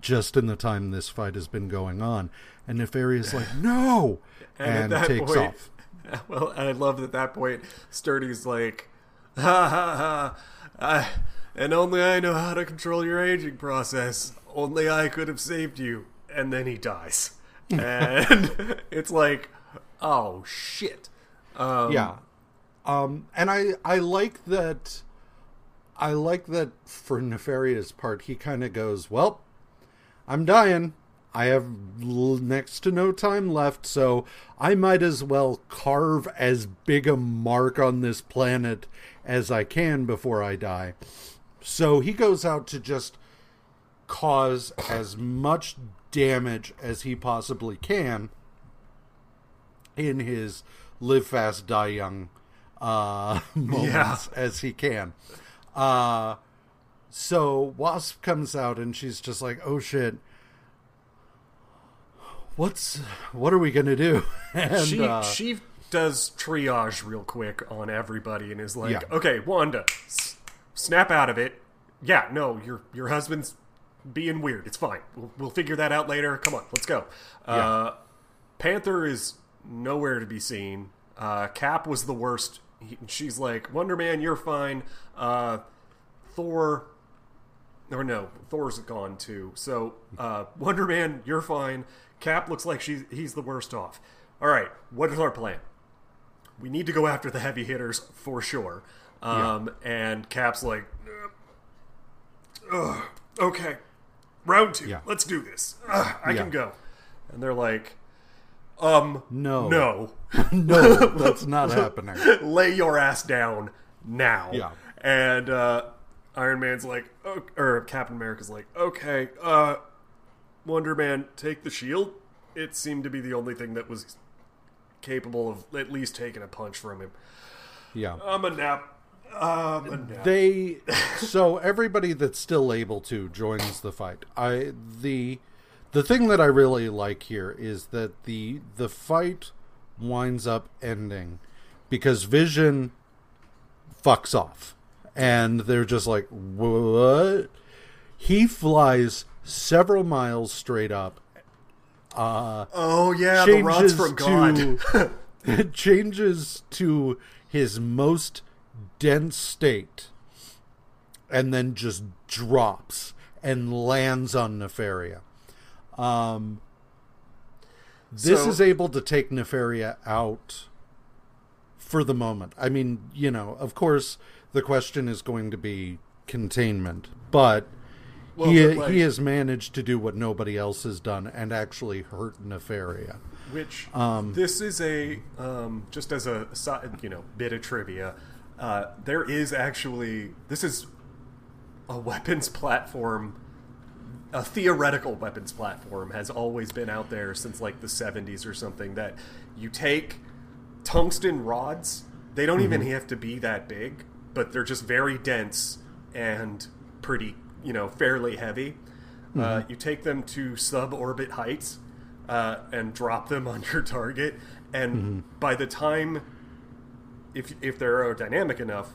just in the time this fight has been going on. And Nefaria's like, no, And at and, that takes point- off. Well, and I love that at that point, Sturdy's like, ha ha ha, I, and only I know how to control your aging process. Only I could have saved you. And then he dies. And it's like, oh shit. Um, Yeah. Um, and I I like that. I like that for Nefaria's part, he kind of goes, "Well, I'm dying. I have next to no time left, so I might as well carve as big a mark on this planet as I can before I die." So he goes out to just cause as much damage as he possibly can in his live fast die young uh moments as he can uh so wasp comes out and she's just like oh shit what's what are we gonna do and she uh, she does triage real quick on everybody and is like, Yeah. "Okay, Wanda, s- snap out of it. Yeah, no, your your husband's being weird. It's fine. We'll, we'll figure that out later. Come on, let's go." Uh, Panther is nowhere to be seen. Uh, Cap was the worst. He, she's like, "Wonder Man, you're fine." Uh, Thor or no, Thor's gone too. So uh, Wonder Man, you're fine. Cap looks like she's he's the worst off. All right, what is our plan? We need to go after the heavy hitters for sure. Um, And Cap's like, "Uh, ugh, okay, round two. Yeah. Let's do this. Ugh, I Yeah. can go. And they're like, um, no no, no that's not happening lay your ass down now. Yeah. And uh, Iron Man's like, oh, or Captain America's like, okay, uh, Wonder Man, take the shield. It seemed to be the only thing that was capable of at least taking a punch from him. yeah I'm a nap. A they so everybody that's still able to joins the fight i the the thing that i really like here is that the the fight winds up ending because vision fucks off and they're just like what he flies several miles straight up uh, oh yeah, the rod's from God. to it changes to his most dense state and then just drops and lands on Nefaria. Um this So- is able to take Nefaria out for the moment. I mean, you know, of course the question is going to be containment, but Well, he like- he has managed to do what nobody else has done and actually hurt Nefaria. Which Um, this is a um, just as a you know bit of trivia. Uh, there is actually this is a weapons platform, a theoretical weapons platform has always been out there since like the 70s or something. That you take tungsten rods. They don't even have to be that big, but they're just very dense and pretty, you know, fairly heavy. Uh, you take them to suborbit heights uh, and drop them on your target, and by the time, if if they're aerodynamic enough,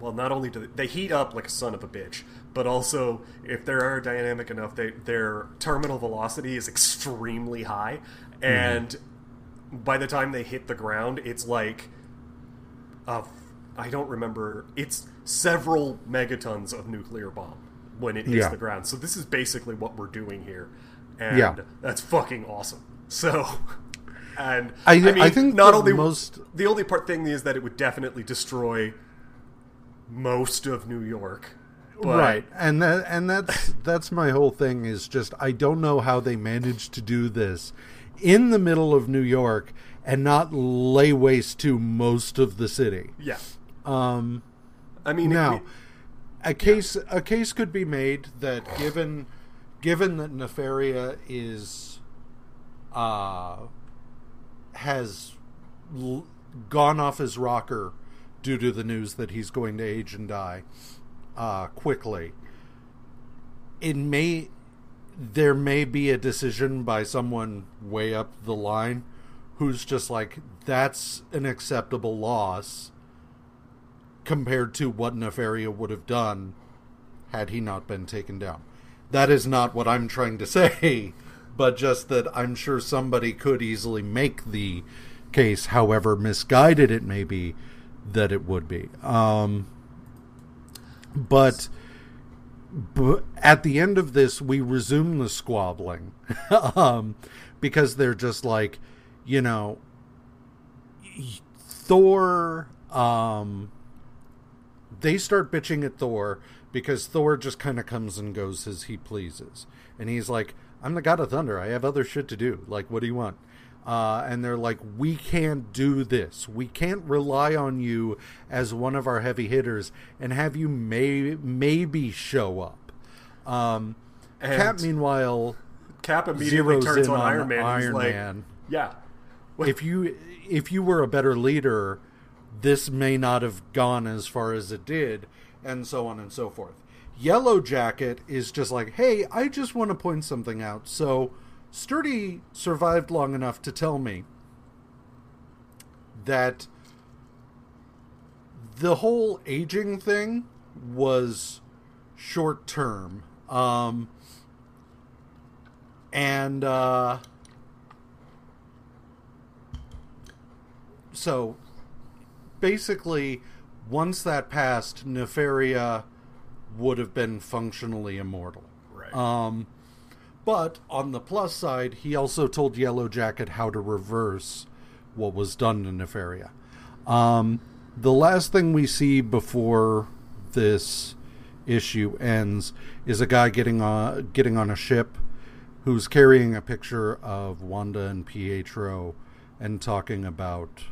well, not only do they, they heat up like a son of a bitch, but also if they're aerodynamic enough, they, their terminal velocity is extremely high, and by the time they hit the ground, it's like, uh, I don't remember, it's several megatons of nuclear bomb when it hits Yeah. the ground. So this is basically what we're doing here, and Yeah. that's fucking awesome. So. And I- mean, I think not the only most- the only part thing is that it would definitely destroy most of New York. But right and that and that's that's my whole thing is just i don't know how they managed to do this in the middle of new york and not lay waste to most of the city Yeah. Um I mean now it- a case a case could be made that given given that nefaria is uh has l- gone off his rocker due to the news that he's going to age and die uh quickly it may there may be a decision by someone way up the line who's just like that's an acceptable loss compared to what Nefaria would have done had he not been taken down. That is not what I'm trying to say, but just that I'm sure somebody could easily make the case, however misguided it may be, that it would be. Um, but, but at the end of this, we resume the squabbling um, because they're just like, you know, Thor, um, they start bitching at Thor because Thor just kind of comes and goes as he pleases. And he's like, I'm the god of thunder. I have other shit to do. Like, what do you want? Uh, and they're like, we can't do this. We can't rely on you as one of our heavy hitters and have you may maybe show up. Um, And Cap, meanwhile, Cap immediately turns on, on Iron Man. Iron like, Man. Yeah. if you if you were a better leader, this may not have gone as far as it did, and so on and so forth. Yellow Jacket is just like, hey, I just want to point something out. So, Sturdy survived long enough to tell me that the whole aging thing was short term. Um, and, uh, so basically, once that passed, Nefaria would have been functionally immortal. Right. Um, but on the plus side, he also told Yellow Jacket how to reverse what was done to Nefaria. Um, the last thing we see before this issue ends is a guy getting on getting on a ship who's carrying a picture of Wanda and Pietro and talking about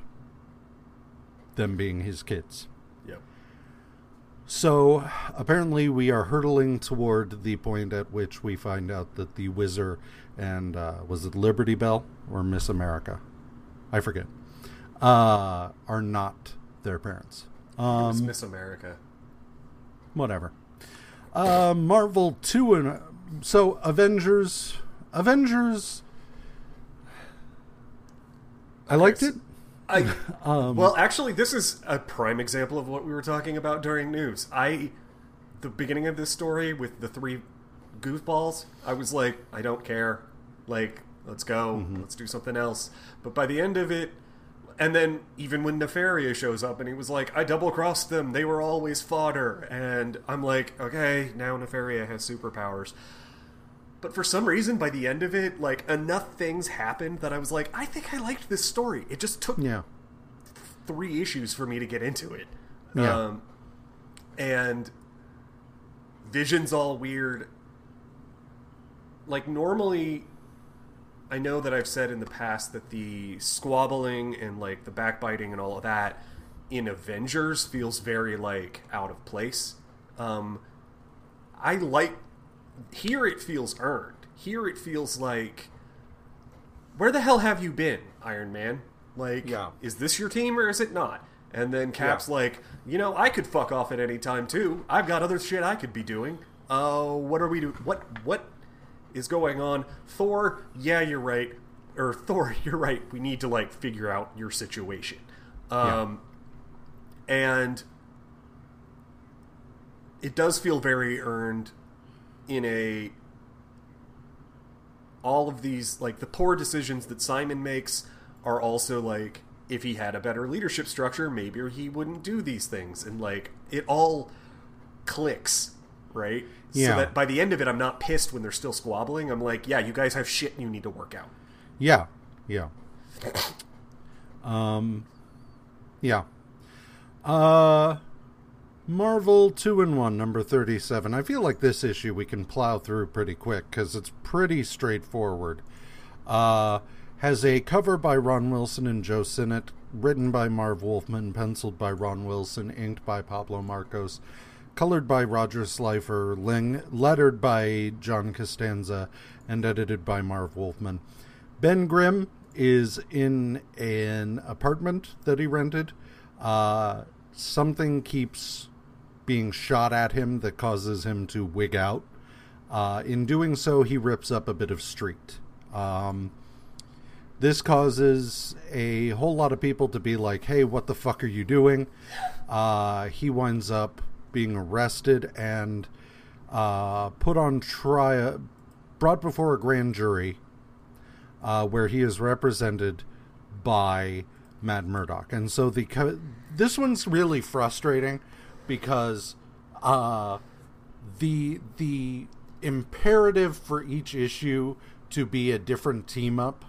them being his kids. So apparently, we are hurtling toward the point at which we find out that the Wizard and uh, was it Liberty Bell or Miss America? I forget. Uh, are not their parents. Um, Miss America. whatever. Uh, Marvel two and so Avengers. Avengers. I liked it. I Um, well, actually, this is a prime example of what we were talking about during news. I, the beginning of this story with the three goofballs, I was like, I don't care. Like, let's go. Let's do something else. But by the end of it, and then even when Nefaria shows up and he was like, I double crossed them. They were always fodder. And I'm like, okay, now Nefaria has superpowers. But for some reason, by the end of it, like enough things happened that I was like, I think I liked this story. It just took yeah. three issues for me to get into it. Yeah. Um, and Vision's all weird. Like, normally, I know that I've said in the past that the squabbling and, like, the backbiting and all of that in Avengers feels very, like, out of place. Um, I like. Here it feels earned. Here it feels like. Where the hell have you been, Iron Man? Like, Yeah. is this your team or is it not? And then Cap's Yeah. like, you know, I could fuck off at any time too. I've got other shit I could be doing. Oh, what are we doing? What what is going on? Thor, yeah, you're right. Or Thor, you're right. We need to like figure out your situation. Um, and it does feel very earned in a all of these like the poor decisions that Simon makes are also like if he had a better leadership structure maybe he wouldn't do these things and like it all clicks right Yeah. so that by the end of it I'm not pissed when they're still squabbling I'm like yeah you guys have shit you need to work out Yeah, yeah. Um, yeah. Uh, Marvel two in one number thirty seven. I feel like this issue we can plow through pretty quick because it's pretty straightforward. Uh, has a cover by Ron Wilson and Joe Sinnott, written by Marv Wolfman, penciled by Ron Wilson, inked by Pablo Marcos, colored by Roger Slifer, ling- lettered by John Costanza, and edited by Marv Wolfman. Ben Grimm is in an apartment that he rented. Uh, something keeps being shot at him that causes him to wig out. Uh, in doing so, he rips up a bit of street. Um, this causes a whole lot of people to be like, hey, what the fuck are you doing? Uh, he winds up being arrested and uh, put on trial, brought before a grand jury, uh, where he is represented by Matt Murdock. And so the co- this one's really frustrating because uh, the the imperative for each issue to be a different team up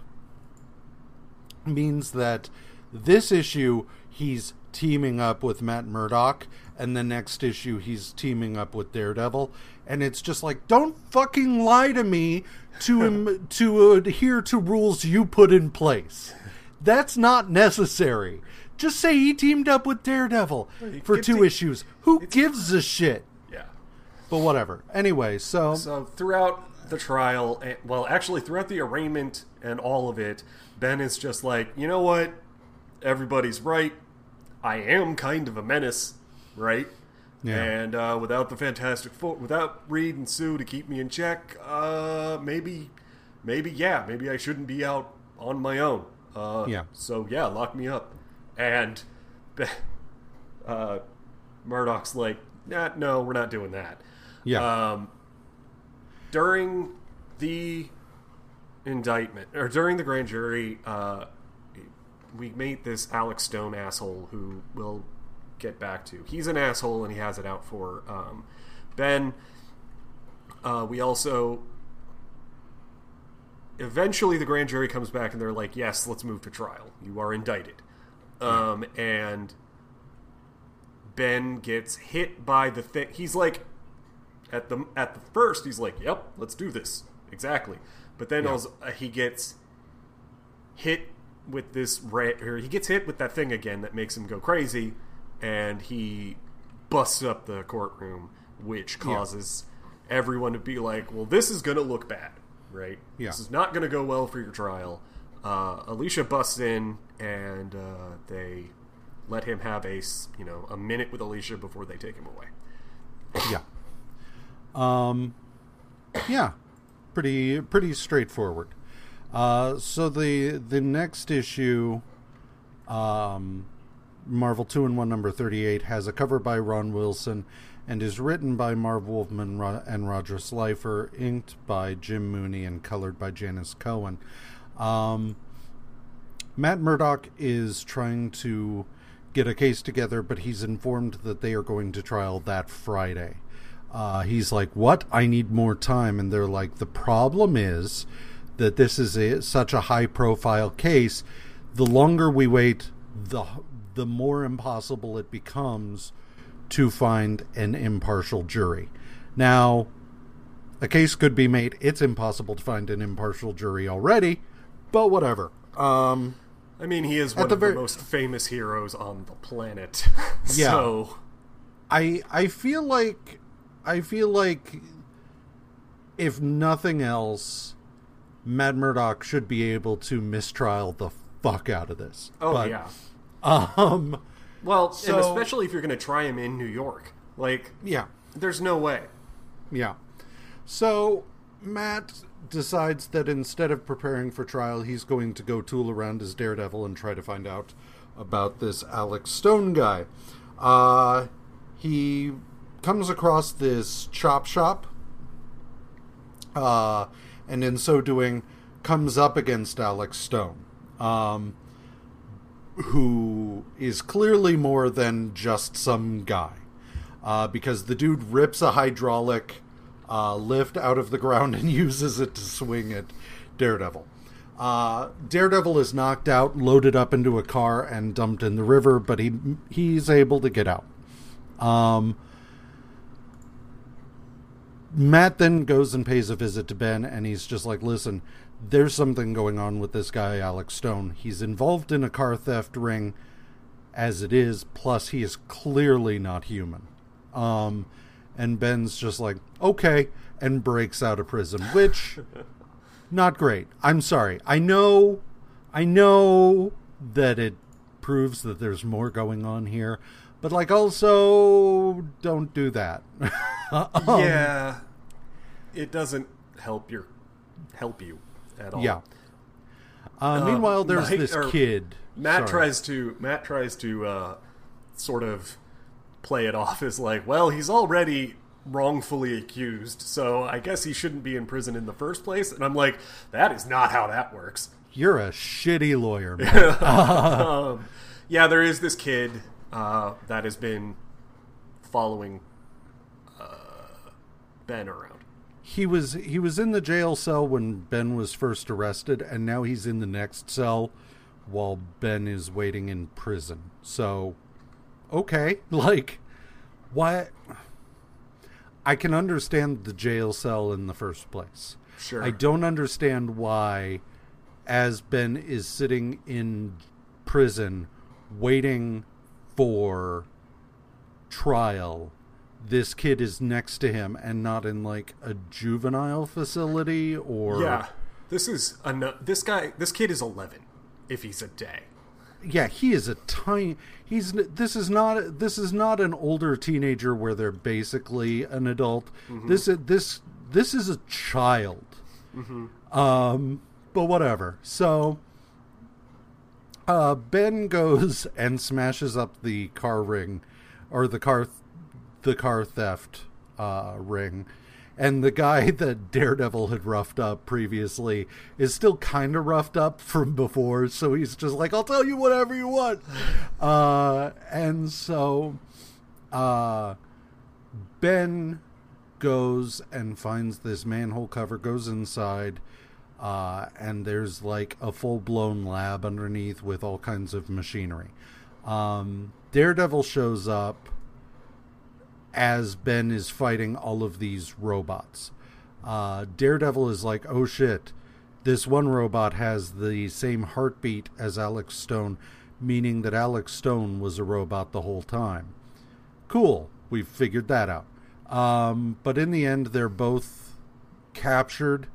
means that this issue he's teaming up with Matt Murdock, and the next issue he's teaming up with Daredevil, and it's just like, don't fucking lie to me to im- to adhere to rules you put in place. That's not necessary. Just say he teamed up with Daredevil for two to- issues. Who gives a shit? Yeah. But whatever. Anyway, so, So throughout the trial, eh, well, actually throughout the arraignment and all of it, Ben is just like, you know what? Everybody's right. I am kind of a menace, right? Yeah. And uh, without the Fantastic Four, without Reed and Sue to keep me in check, uh, maybe, maybe yeah, maybe I shouldn't be out on my own. Uh, Yeah. So yeah, lock me up. And uh, Murdock's like, nah, no, we're not doing that. yeah. Um, during the indictment, or during the grand jury, uh, we meet this Alex Stone asshole who we'll get back to. He's an asshole and he has it out for um, Ben. Uh, we also. Eventually, the grand jury comes back and they're like, yes, let's move to trial. You are indicted. Um, and Ben gets hit by the thing. He's like, at the at the first, he's like, "Yep, let's do this." Exactly. But then Yeah. also, uh, he gets hit with this ra- or he gets hit with that thing again that makes him go crazy, and he busts up the courtroom, which causes everyone to be like, "Well, this is going to look bad, right? Yeah. This is not going to go well for your trial." Uh, Alicia busts in, and uh, they let him have a you know a minute with Alicia before they take him away. yeah. Um, yeah, pretty pretty straightforward. Uh, so the the next issue, um, Marvel Two in One Number Thirty Eight has a cover by Ron Wilson, and is written by Marv Wolfman and Roger Slifer, inked by Jim Mooney, and colored by Janice Cohen. Um, Matt Murdock is trying to get a case together, but he's informed that they are going to trial that Friday. Uh, he's like, "What? I need more time." And they're like, "The problem is that this is a, such a high-profile case. The longer we wait, the the more impossible it becomes to find an impartial jury." Now, a case could be made. It's impossible to find an impartial jury already, but whatever. Um, I mean, he is one the of very- the most famous heroes on the planet. Yeah. so, I I feel like I feel like if nothing else, Matt Murdock should be able to mistrial the fuck out of this. oh But, yeah. Um. Well, so- and especially if you're going to try him in New York, like, Yeah. there's no way. Yeah. So Matt decides that instead of preparing for trial, he's going to go tool around as Daredevil and try to find out about this Alex Stone guy. Uh, he comes across this chop shop, uh, and in so doing, comes up against Alex Stone. Um, who is clearly more than just some guy. Uh, because the dude rips a hydraulic uh, lift out of the ground and uses it to swing at Daredevil. Uh, Daredevil is knocked out, loaded up into a car, and dumped in the river, but he he's able to get out. Um, Matt then goes and pays a visit to Ben, and he's just like, listen, there's something going on with this guy, Alex Stone. He's involved in a car theft ring as it is, plus he is clearly not human. Um, and Ben's just like, okay, and breaks out of prison, which, not great. I'm sorry. I know, I know that it proves that there's more going on here, but like, also, don't do that. Um, yeah. It doesn't help your help you at all. Yeah. Uh, meanwhile, there's Mike- this kid. Matt Sorry. tries to Matt tries to uh, sort of play it off as like, well, he's already wrongfully accused, so I guess he shouldn't be in prison in the first place. And I'm like, that is not how that works. You're a shitty lawyer, man. um, yeah, there is this kid uh, that has been following uh, Ben around. he was he was in the jail cell when Ben was first arrested, and now he's in the next cell while Ben is waiting in prison. So, okay, like, what? I can understand the jail cell in the first place. Sure. I don't understand why, as Ben is sitting in prison waiting for trial, this kid is next to him and not in like a juvenile facility or Yeah. This is a no- this guy. This kid is 11. If he's a day. yeah he is a tiny he's this is not this is not an older teenager where they're basically an adult. This is this this is a child. Um but whatever. So uh ben goes and smashes up the car ring or the car the car theft uh ring and the guy that Daredevil had roughed up previously is still kind of roughed up from before, so he's just like, "I'll tell you whatever you want." Uh, and so, uh, Ben goes and finds this manhole cover, goes inside, uh, and there's like a full blown lab underneath with all kinds of machinery. Um, Daredevil shows up as Ben is fighting all of these robots. Uh, Daredevil is like, oh shit, this one robot has the same heartbeat as Alex Stone, meaning that Alex Stone was a robot the whole time. Cool, we've figured that out. Um, but in the end, they're both captured,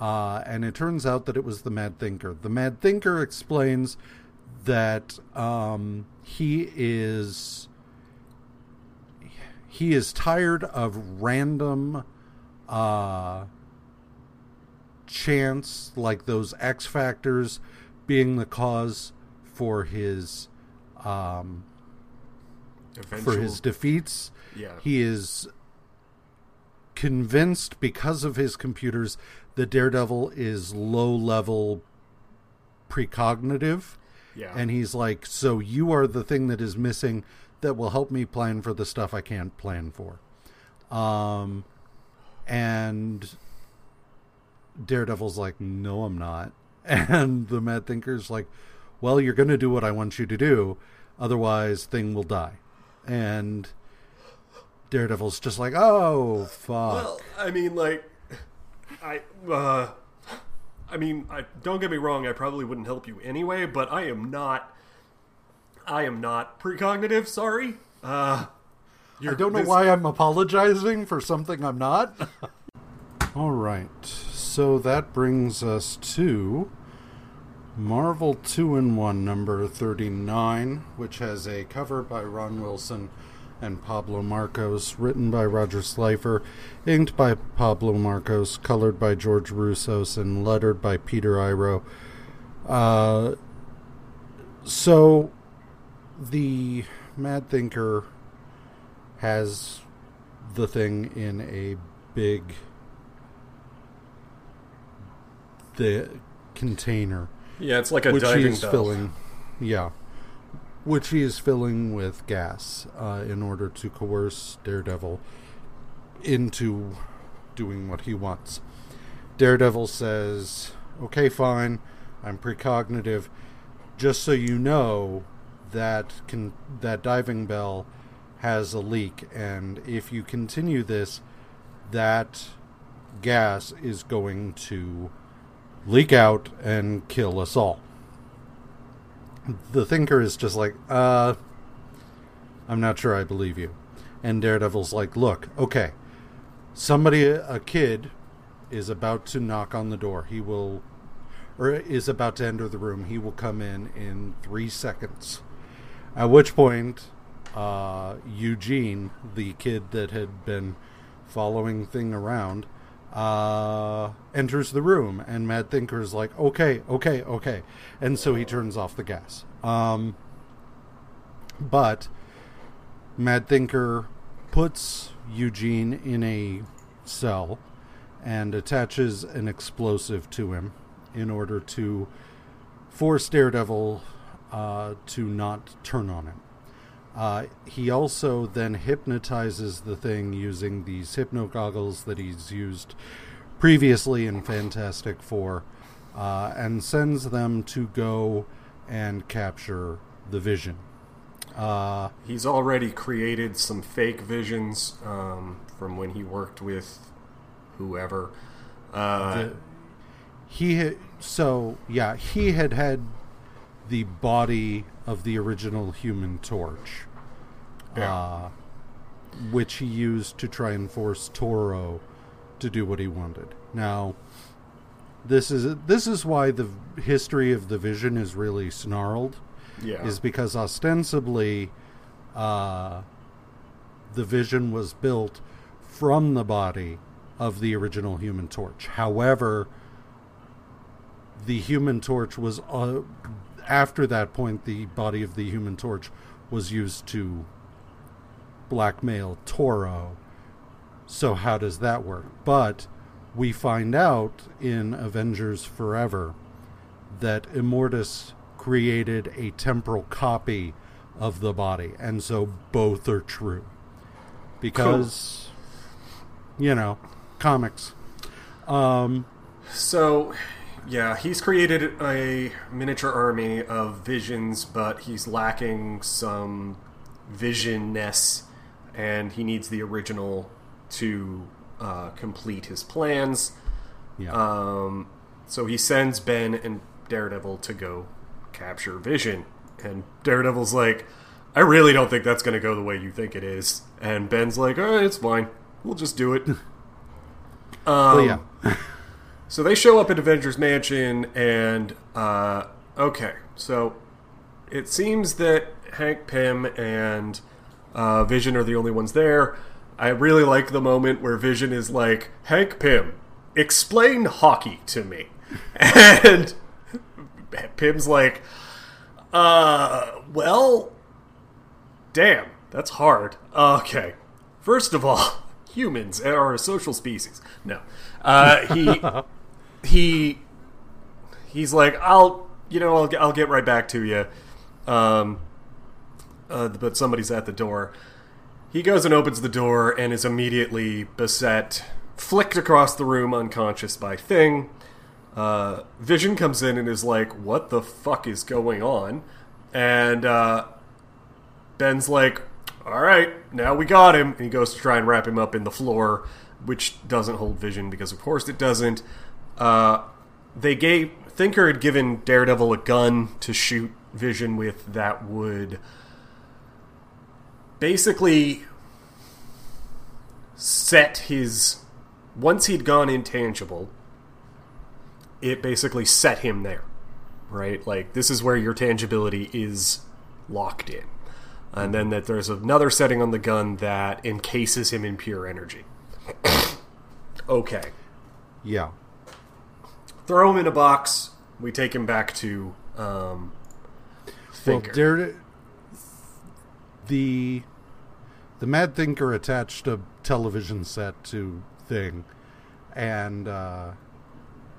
uh, and it turns out that it was the Mad Thinker. The Mad Thinker explains that um, he is he is tired of random uh chance like those x factors being the cause for his um for his defeats Yeah. he is convinced because of his computers that daredevil is low level precognitive yeah. and he's like, "So you are the thing that is missing that will help me plan for the stuff I can't plan for." Um, and Daredevil's like, "No, I'm not." And the Mad Thinker's like, "Well, you're going to do what I want you to do, otherwise, thing will die." And Daredevil's just like, "Oh, fuck." Well, I mean, like, I, uh, I mean, I don't get me wrong. I probably wouldn't help you anyway, but I am not. I am not precognitive. Sorry. Uh, I don't know why I'm apologizing for something I'm not. All right. So that brings us to Marvel 2 in 1 number 39, which has a cover by Ron Wilson and Pablo Marcos, written by Roger Slifer, inked by Pablo Marcos, colored by George Roussos, and lettered by Peter Iro. Uh, so the Mad Thinker has the thing in a big the container Yeah, it's like a which he diving is bell. filling yeah which he is filling with gas uh, in order to coerce Daredevil into doing what he wants. Daredevil says, "Okay, fine. I'm precognitive. Just so you know, that can that diving bell has a leak, and if you continue this, that gas is going to leak out and kill us all." The thinker is just like, "Uh, I'm not sure I believe you." And Daredevil's like, "Look, okay." somebody a kid is about to knock on the door he will or is about to enter the room he will come in in three seconds at which point uh, eugene the kid that had been following thing around uh, enters the room and mad thinker is like okay okay okay. And so he turns off the gas. Um, but Mad Thinker puts Eugene in a cell and attaches an explosive to him in order to force Daredevil uh, to not turn on him. Uh, he also then hypnotizes the thing using these hypno goggles that he's used previously in Fantastic Four uh, and sends them to go and capture the Vision. Uh, He's already created some fake visions um, from when he worked with whoever. Uh, the, he had, so yeah he had had the body of the original Human Torch, Yeah. uh, which he used to try and force Toro to do what he wanted. Now, this is this is why the history of the Vision is really snarled yeah. is because ostensibly uh, the vision was built from the body of the original human torch however the human torch was uh, after that point the body of the human torch was used to blackmail toro so how does that work but we find out in avengers forever that Immortus created a temporal copy of the body, and so both are true. Because, you know, comics. Um, So, yeah, he's created a miniature army of visions, but he's lacking some visionness, and he needs the original to uh, complete his plans. yeah. Um, so he sends Ben and Daredevil to go capture Vision, and Daredevil's like, "I really don't think that's going to go the way you think it is." And Ben's like, "All right, it's fine. We'll just do it." Well, um, yeah. So they show up at Avengers Mansion, and uh, okay, so it seems that Hank Pym and uh, Vision are the only ones there. I really like the moment where Vision is like, "Hank Pym, explain hockey to me," and Pym's like, "Uh, well, damn, that's hard. Okay, first of all, humans are a social species. No, uh, he he he's like, I'll you know I'll I'll get right back to you. Um, uh, but somebody's at the door. He goes and opens the door and is immediately beset, flicked across the room, unconscious by Thing. Uh, Vision comes in and is like, "What the fuck is going on?" And uh, Ben's like, "All right, now we got him." And he goes to try and wrap him up in the floor, which doesn't hold Vision because, of course, it doesn't. Uh, they gave Thinker had given Daredevil a gun to shoot Vision with that would basically set his once he'd gone intangible it basically set him there right? Like this is where your tangibility is locked in. And then that there's another setting on the gun that encases him in pure energy. Okay. Yeah. Throw him in a box we take him back to um Well, Thinker. Dare, the the Mad Thinker attached a television set to Thing, and uh,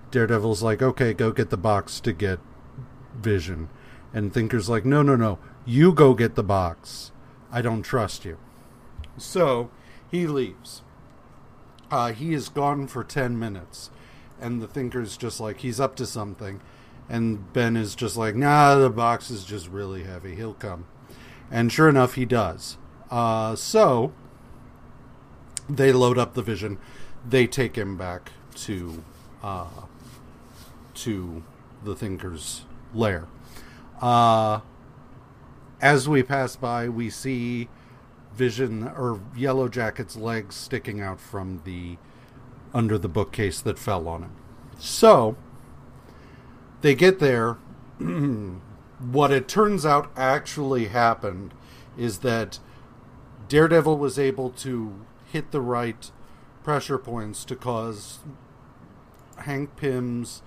Daredevil's like, "Okay, go get the box to get Vision," and Thinker's like, "No, no, no, you go get the box. I don't trust you." So he leaves. Uh, he is gone for ten minutes, and the Thinker's just like he's up to something. And Ben is just like, nah, the box is just really heavy. He'll come. And sure enough, he does. Uh, so they load up the vision. They take him back to uh, to the Thinker's lair. Uh, as we pass by, we see Vision or Yellow Jacket's legs sticking out from the under the bookcase that fell on him. So they get there. what it turns out actually happened is that Daredevil was able to hit the right pressure points to cause Hank Pym's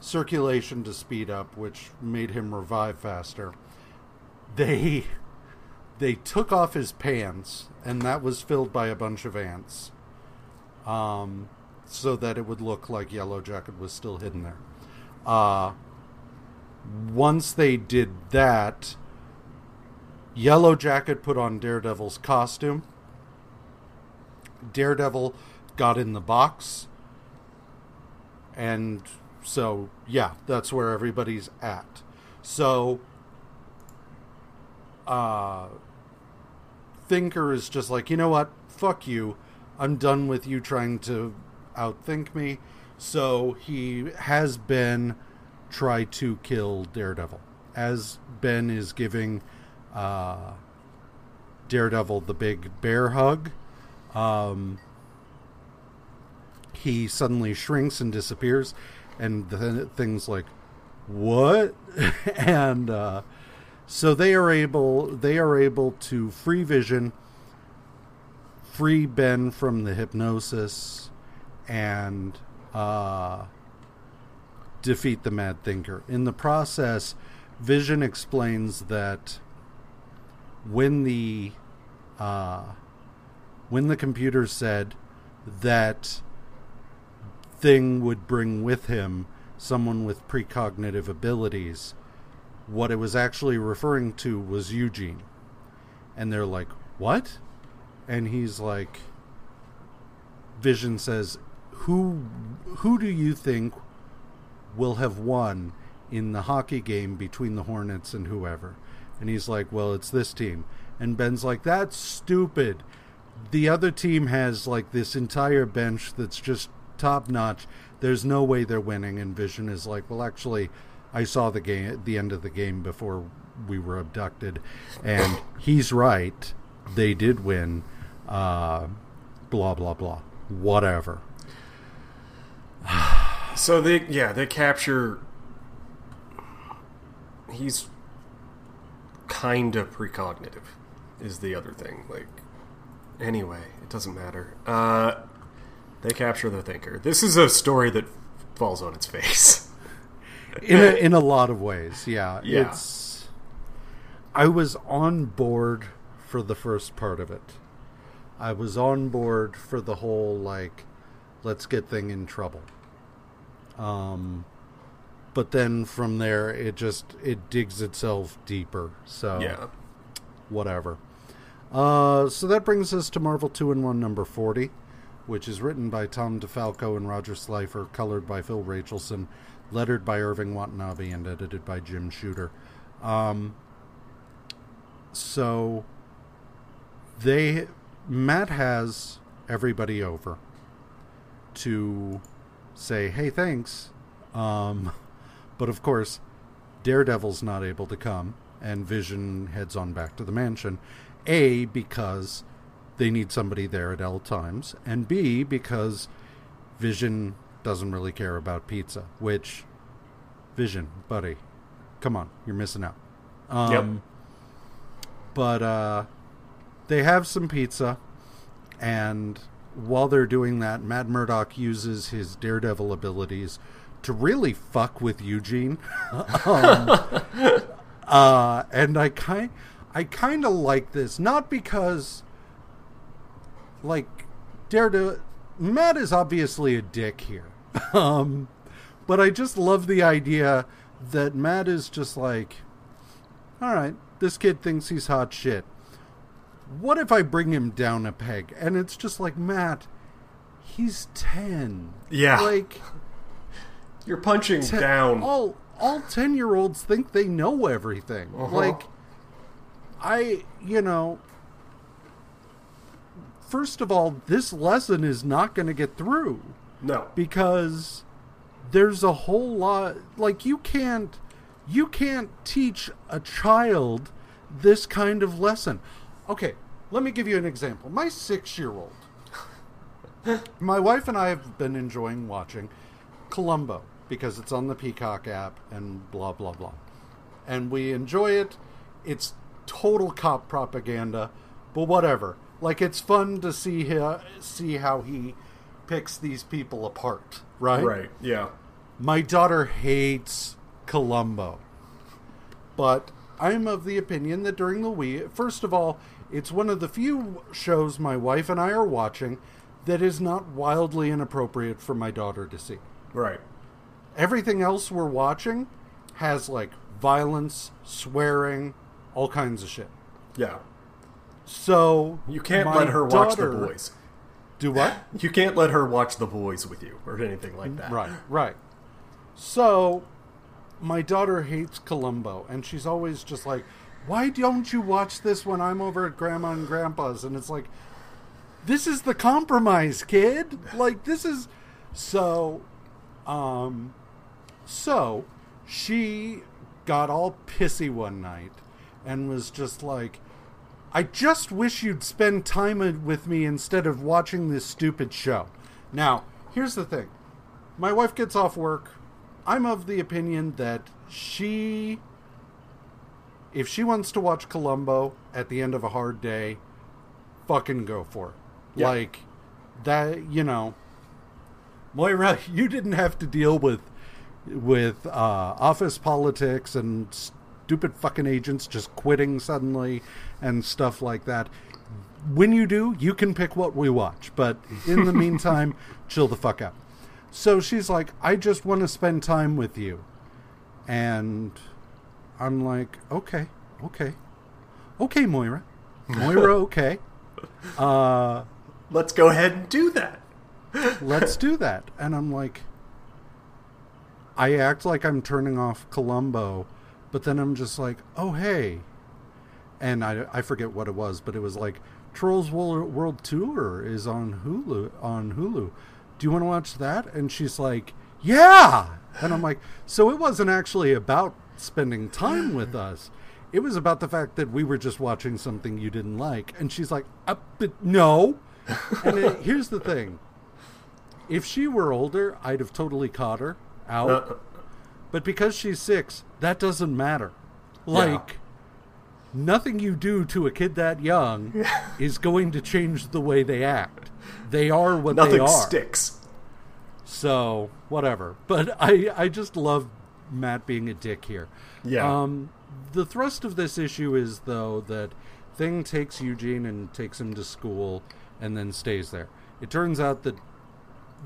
circulation to speed up, which made him revive faster. They they took off his pants, and that was filled by a bunch of ants, um, so that it would look like Yellow Jacket was still hidden there. Uh, once they did that, Yellow Jacket put on Daredevil's costume. Daredevil got in the box. And so, yeah, that's where everybody's at. So, uh, Thinker is just like, you know what? Fuck you. I'm done with you trying to outthink me. So he has Ben try to kill Daredevil. As Ben is giving uh, Daredevil the big bear hug, um, he suddenly shrinks and disappears, and the thing's like, "What?" and uh, so they are able they are able to free Vision, free Ben from the hypnosis, and uh, defeat the Mad Thinker. In the process, Vision explains that when the uh, when the computer said that thing would bring with him someone with precognitive abilities, what it was actually referring to was Eugene. And they're like, "What?" And he's like Vision says, "Who who do you think will have won in the hockey game between the Hornets and whoever?" And he's like, "Well, it's this team." And Ben's like, "That's stupid. The other team has like this entire bench that's just top notch. There's no way they're winning." And Vision is like, "Well, actually, I saw the game the end of the game before we were abducted, and he's right. They did win. Uh, blah blah blah. Whatever." So they yeah they capture. He's kind of precognitive, is the other thing. Like anyway, it doesn't matter. Uh, they capture the thinker. This is a story that falls on its face. in a, in a lot of ways, yeah. Yeah. It's I was on board for the first part of it. I was on board for the whole like let's get thing in trouble. Um but then from there it just it digs itself deeper. So yeah. whatever. Uh, so that brings us to Marvel 2 in 1 number 40, which is written by Tom DeFalco and Roger Slifer, colored by Phil Rachelson, lettered by Irving Watanabe, and edited by Jim Shooter. Um, so they Matt has everybody over to say, "Hey, thanks." Um, but of course, Daredevil's not able to come, and Vision heads on back to the mansion. A, because they need somebody there at all times, and B, because Vision doesn't really care about pizza, which, Vision, buddy, come on, you're missing out. Um, Yep. But uh, they have some pizza, and while they're doing that, Matt Murdock uses his Daredevil abilities to really fuck with Eugene. um, uh, and I kind, I kind of like this, not because, like, Daredevil, Matt is obviously a dick here, um, but I just love the idea that Matt is just like, all right, this kid thinks he's hot shit. What if I bring him down a peg? And it's just like, Matt, he's 10. Yeah. Like, You're punching te- down. All all 10 year olds think they know everything. Uh-huh. Like, I, you know, first of all, this lesson is not going to get through No. because there's a whole lot like you can't you can't teach a child this kind of lesson okay let me give you an example my six year old my wife and i have been enjoying watching columbo because it's on the peacock app and blah blah blah and we enjoy it it's total cop propaganda but whatever like it's fun to see hi- see how he picks these people apart right Right. Yeah. my daughter hates Columbo. But I'm of the opinion that during the week, first of all, it's one of the few shows my wife and I are watching that is not wildly inappropriate for my daughter to see. Right. Everything else we're watching has like violence, swearing, all kinds of shit. Yeah. So You can't let her watch the boys. Do what? You can't let her watch the boys with you or anything like that. Right, right. So, my daughter hates Columbo, and she's always just like, "Why don't you watch this when I'm over at Grandma and Grandpa's?" And it's like, this is the compromise, kid. Like this is so. Um, so she got all pissy one night and was just like, I just wish you'd spend time with me instead of watching this stupid show. Now, here's the thing my wife gets off work. I'm of the opinion that she, if she wants to watch Columbo at the end of a hard day, fucking go for it. Yeah. Like, that, you know, Moira, you didn't have to deal with with uh, office politics and stupid fucking agents just quitting suddenly and stuff like that. When you do, you can pick what we watch, but in the meantime, chill the fuck out. So she's like, I just want to spend time with you. And I'm like, okay, okay. Okay, Moira. Moira, okay. Uh, Let's go ahead and do that. let's do that. And I'm like, I act like I'm turning off Columbo, but then I'm just like, oh, hey. And I, I forget what it was, but it was like, Trolls World, World Tour is on Hulu. On Hulu, do you want to watch that? And she's like, yeah. And I'm like, so it wasn't actually about spending time with us. It was about the fact that we were just watching something you didn't like. And she's like, uh, but no. and it, here's the thing if she were older, I'd have totally caught her out. Uh, but because she's six, that doesn't matter. Like, nothing you do to a kid that young is going to change the way they act. They are what they nothing are. sticks. So, whatever. But I, I just love Matt being a dick here. Yeah. Um, the thrust of this issue is, though, that Thing takes Eugene and takes him to school and then stays there. It turns out that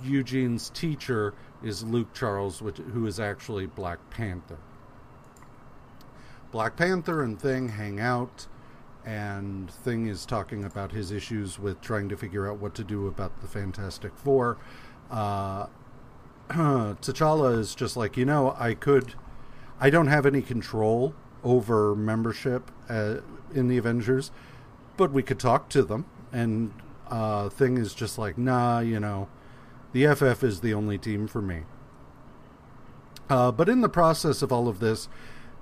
Eugene's teacher is Luke Charles, which, who is actually Black Panther. Black Panther and Thing hang out, and Thing is talking about his issues with trying to figure out what to do about the Fantastic Four. Uh, T'Challa is just like, you know, I could, I don't have any control over membership uh, in the Avengers, but we could talk to them. And uh, Thing is just like, nah, you know, the FF is the only team for me. Uh, but in the process of all of this,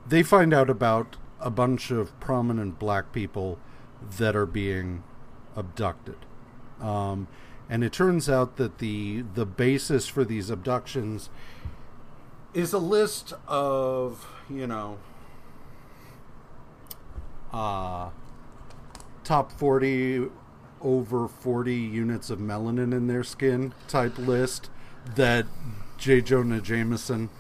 they find out about a bunch of prominent black people that are being abducted. Um, and it turns out that the the basis for these abductions is a list of you know uh, top 40 over 40 units of melanin in their skin type list that J. Jonah Jameson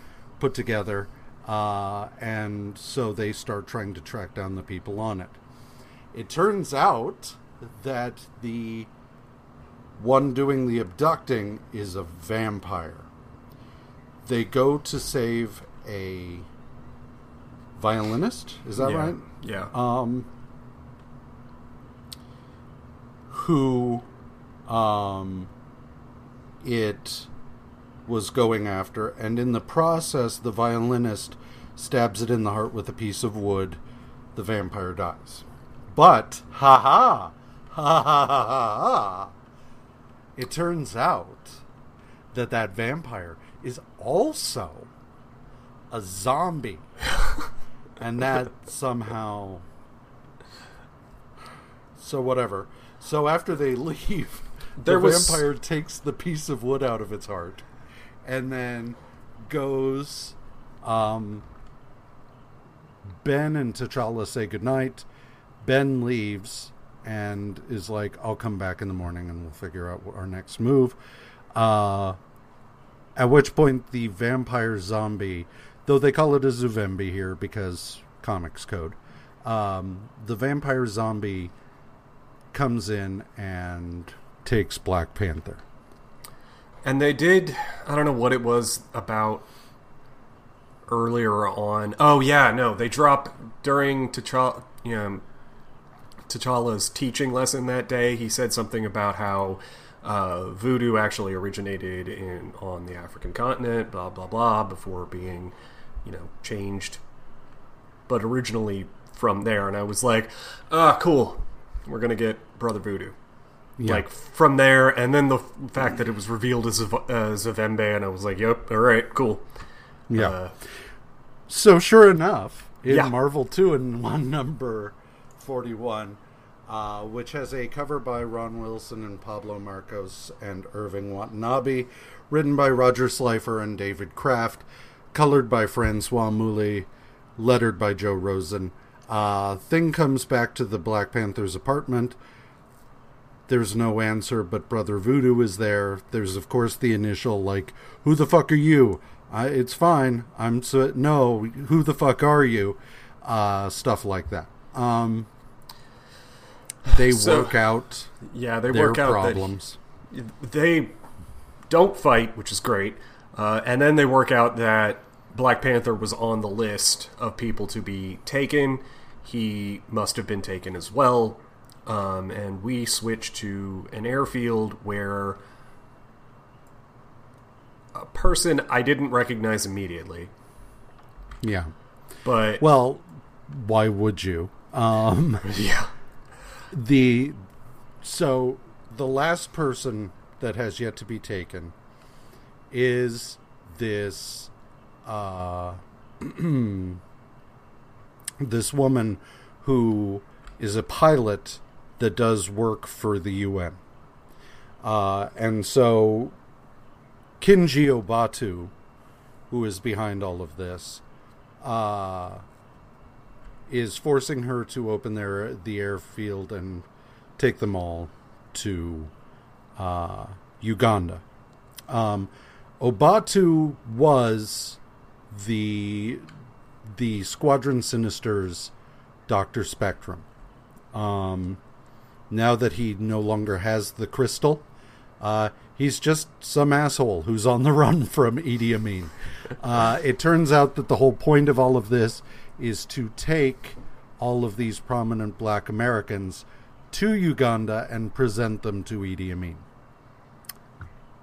put together. Uh, and so they start trying to track down the people on it. It turns out that the one doing the abducting is a vampire. They go to save a violinist. Is that yeah. right? Yeah. um, who um, it was going after, and in the process, the violinist stabs it in the heart with a piece of wood. The vampire dies. But, ha ha, ha ha ha ha it turns out that that vampire is also a zombie. and that somehow so whatever so after they leave There the was- vampire takes the piece of wood out of its heart and then goes um ben and t'challa say goodnight ben leaves and is like i'll come back in the morning and we'll figure out our next move uh at which point the vampire zombie, though they call it a Zuvembie here because comics code, um, the vampire zombie comes in and takes Black Panther. And they did. I don't know what it was about earlier on. Oh yeah, no, they drop during T'Challa. You know, T'Challa's teaching lesson that day. He said something about how uh, voodoo actually originated in on the African continent. Blah blah blah. Before being you know, changed, but originally from there. And I was like, ah, cool. We're gonna get Brother Voodoo. Yeah. Like from there, and then the fact that it was revealed as a, as Avembe, and I was like, "Yep, all right, cool." yeah. Uh, So sure enough, in Yeah. Marvel Two in One number forty one, uh, which has a cover by Ron Wilson and Pablo Marcos and Irving Watanabe, written by Roger Slifer and David Kraft, colored by Francois Mouly, lettered by Joe Rosen. Uh, Thing comes back to the Black Panther's apartment. There's no answer, but Brother Voodoo is there. There's, of course, the initial, like, who the fuck are you? I, it's fine. I'm so, no, who the fuck are you? Uh, stuff like that. Um, they So- work out yeah, they work out problems. that they don't fight, which is great, uh, and then they work out that Black Panther was on the list of people to be taken. He must have been taken as well, um, and we switch to an airfield where a person I didn't recognize immediately, Yeah. but Well, why would you? Um, yeah, the so the last person that has yet to be taken is this uh this woman who is a pilot that does work for the UN. Uh, and so Kinji Obatu, who is behind all of this, uh, is forcing her to open their the airfield and take them all to uh, Uganda. Um, Obatu was the the Squadron Sinister's Doctor Spectrum. Um, now that he no longer has the crystal, uh, he's just some asshole who's on the run from Idi Amin. Uh, it turns out that the whole point of all of this is to take all of these prominent black Americans to Uganda and present them to Idi Amin.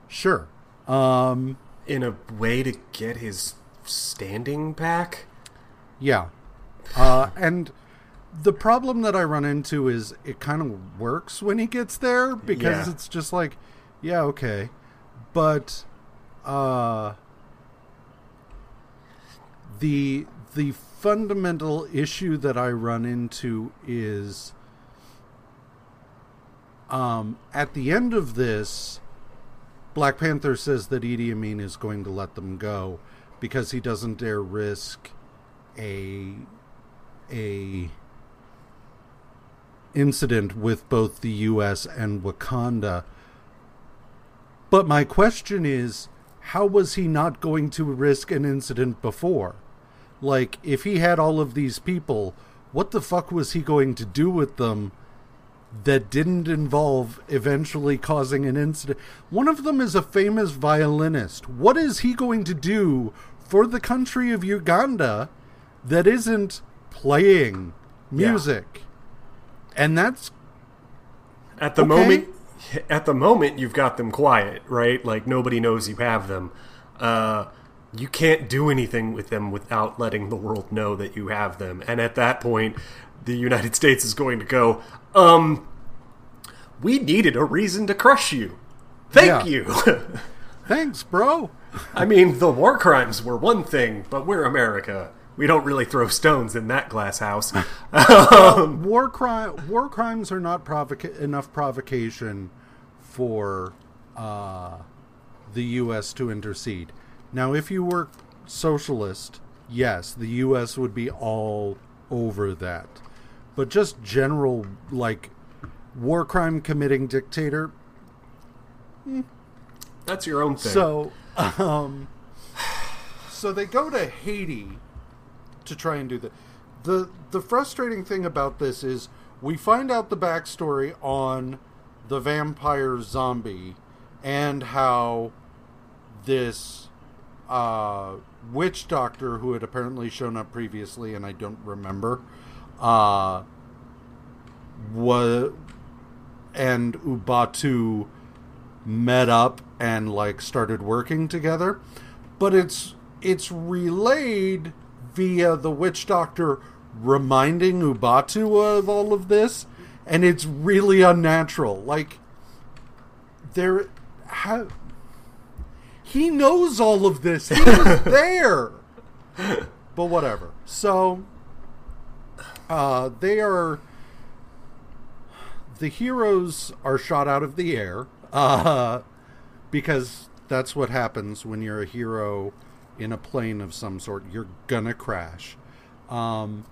Sure. Um, in a way to get his standing back. Yeah. Uh, and the problem that I run into is it kind of works when he gets there because Yeah. it's just like, yeah, okay. But uh, the the fundamental issue that I run into is um, at the end of this, Black Panther says that Idi Amin is going to let them go because he doesn't dare risk a a incident with both the US and Wakanda. But my question is how was he not going to risk an incident before? Like if he had all of these people, what the fuck was he going to do with them that didn't involve eventually causing an incident? One of them is a famous violinist. What is he going to do for the country of Uganda that isn't playing music? And that's At the Okay. moment, at the moment, you've got them quiet, right? Like nobody knows you have them. Uh, you can't do anything with them without letting the world know that you have them. And at that point, the United States is going to go, um, we needed a reason to crush you. Thank Yeah. you. thanks, bro. I mean, the war crimes were one thing, but we're America. We don't really throw stones in that glass house. war crime war crimes are not provoca- enough provocation for uh, the U.S. to intercede. Now, if you were socialist, yes, the U.S. would be all over that. But just general like war crime committing dictator. That's your own thing. So, um, so they go to Haiti to try and do that. the the frustrating thing about this is we find out the backstory on the vampire zombie and how this uh, witch doctor who had apparently shown up previously and I don't remember uh, was and Ubatu met up and like started working together but it's it's relayed via the witch doctor reminding Ubatu of all of this, and it's really unnatural. Like there, how he knows all of this. He was there, but whatever. So uh, they are the heroes are shot out of the air uh, because that's what happens when you're a hero in a plane of some sort. You're gonna crash. Um,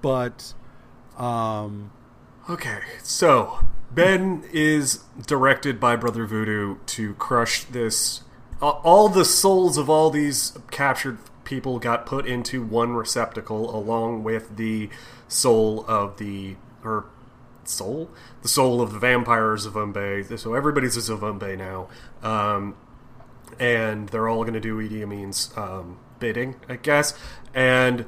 but um, Okay, so Ben is directed by Brother Voodoo to crush this. a- All the souls of all these captured people got put into one receptacle, along with the soul of the or soul, the soul of the vampires of Umbe. So everybody's a Zuvembie now, um, and they're all going to do Idi um, bidding, I guess. And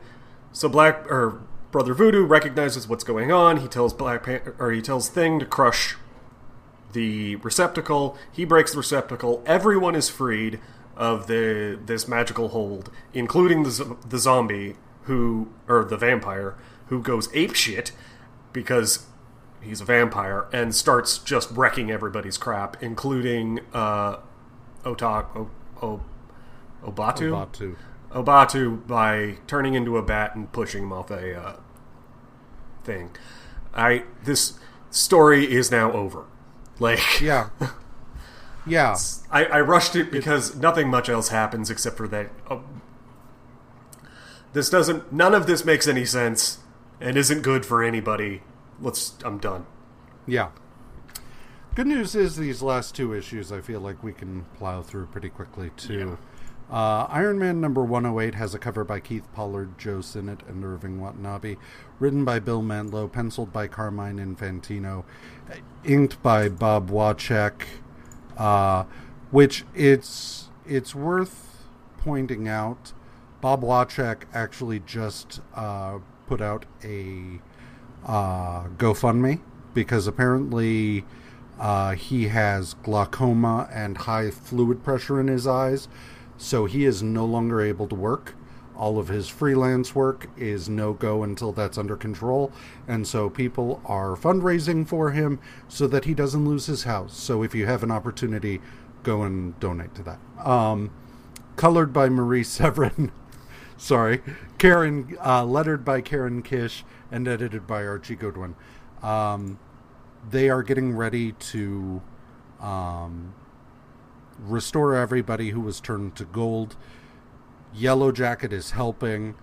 so Black or Brother Voodoo recognizes what's going on. He tells Black Panther, or he tells Thing to crush the receptacle. He breaks the receptacle. Everyone is freed of the this magical hold, including the the zombie who or the vampire who goes ape shit because he's a vampire and starts just wrecking everybody's crap, including uh, Otak o, o, Obatu. Ubatu. Obatu by turning into a bat and pushing him off a uh, thing. I this story is now over. Like Yeah. Yeah. I, I rushed it because nothing much else happens except for that. Oh, this doesn't. None of this makes any sense and isn't good for anybody. Let's. I'm done. Yeah. Good news is these last two issues I feel like we can plow through pretty quickly too. Uh, Iron Man number 108 has a cover by Keith Pollard, Joe Sinnott, and Irving Watanabe. Written by Bill Mantlo, penciled by Carmine Infantino, inked by Bob Wiacek. Uh, which it's it's worth pointing out. Bob Wiacek actually just uh, put out a uh, GoFundMe because apparently uh, he has glaucoma and high fluid pressure in his eyes, so he is no longer able to work. All of his freelance work is no go until that's under control, and so people are fundraising for him so that he doesn't lose his house. So if you have an opportunity, go and donate to that. Um, colored by Marie Severin. Sorry, Karen, uh, lettered by Karen Kish and edited by Archie Goodwin. Um, they are getting ready to um, restore everybody who was turned to gold. Yellow Jacket is helping.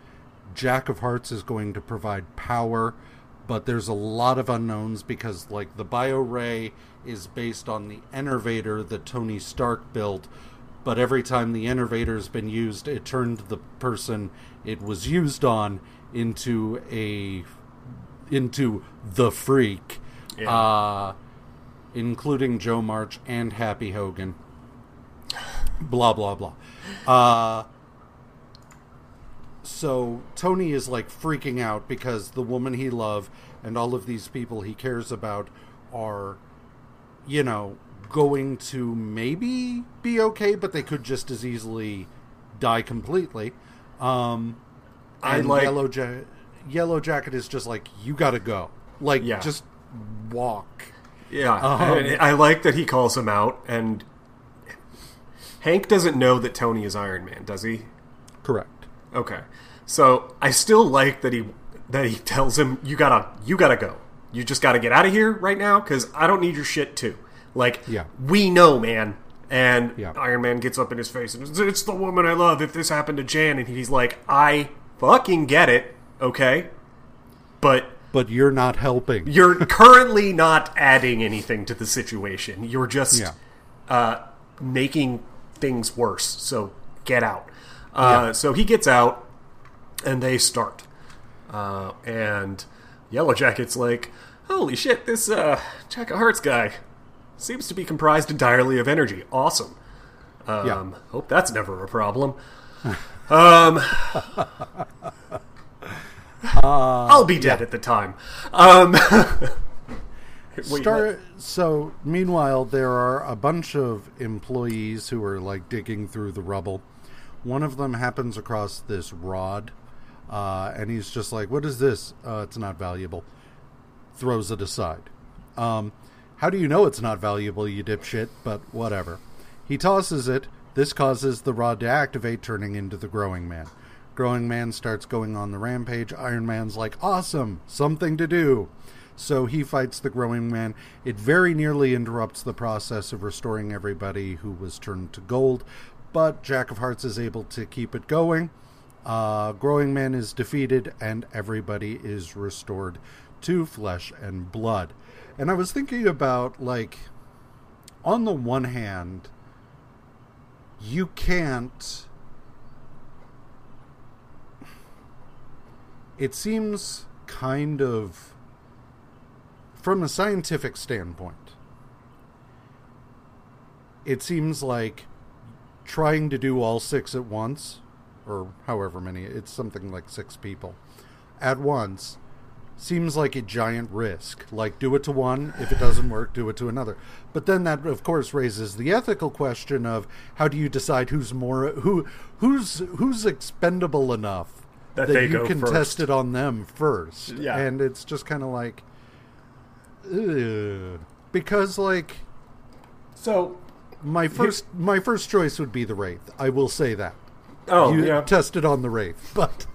Jack of Hearts is going to provide power, but there's a lot of unknowns because, like, the Bio Ray is based on the Enervator that Tony Stark built, but every time the Enervator's been used, it turned the person it was used on into a into the freak, Yeah. uh, including Joe March and Happy Hogan. Blah blah blah. Uh, so Tony is like freaking out because the woman he loves and all of these people he cares about are, you know, going to maybe be okay, but they could just as easily die completely. Um, I and like- Yellow ja- Yellow Jacket is just like you got to go, like Yeah. just walk. Yeah, Um, I like that he calls him out, and Hank doesn't know that Tony is Iron Man, does he? Correct. Okay, so I still like that he that he tells him you gotta you gotta go. You just gotta get out of here right now because I don't need your shit too. Like, Yeah. we know, man. And Yeah. Iron Man gets up in his face and says, "It's the woman I love." If this happened to Jan, and he's like, "I fucking get it, okay, but." But you're not helping. You're currently not adding anything to the situation. You're just Yeah. uh, making things worse. So get out. Uh, So he gets out, and they start. Uh, and Yellow Jacket's like, "Holy shit! This uh, Jack of Hearts guy seems to be comprised entirely of energy. Awesome. Um, Yeah. Hope that's never a problem." um, I'll be dead at the time. Um, Wait, Star- so, meanwhile, there are a bunch of employees who are like digging through the rubble. One of them happens across this rod, uh, and he's just like, "What is this? Uh, it's not valuable." Throws it aside. Um, how do you know it's not valuable, you dipshit? But whatever. He tosses it. This causes the rod to activate, turning into the Growing Man. Growing Man starts going on the rampage. Iron Man's like, awesome, something to do. So he fights the Growing Man. It very nearly interrupts the process of restoring everybody who was turned to gold, but Jack of Hearts is able to keep it going. Uh, Growing Man is defeated, and everybody is restored to flesh and blood. And I was thinking about, like, on the one hand, you can't. It seems kind of. From a scientific standpoint, it seems like trying to do all six at once, or however many, it's something like six people at once, seems like a giant risk. Like, do it to one, if it doesn't work, do it to another. But then that, of course, raises the ethical question of how do you decide who's more who who's who's expendable enough That they you can first. test it on them first. Yeah. and it's just kind of like, ugh. because like So, my first my first choice would be the wraith. I will say that. oh you yeah, tested on the wraith, but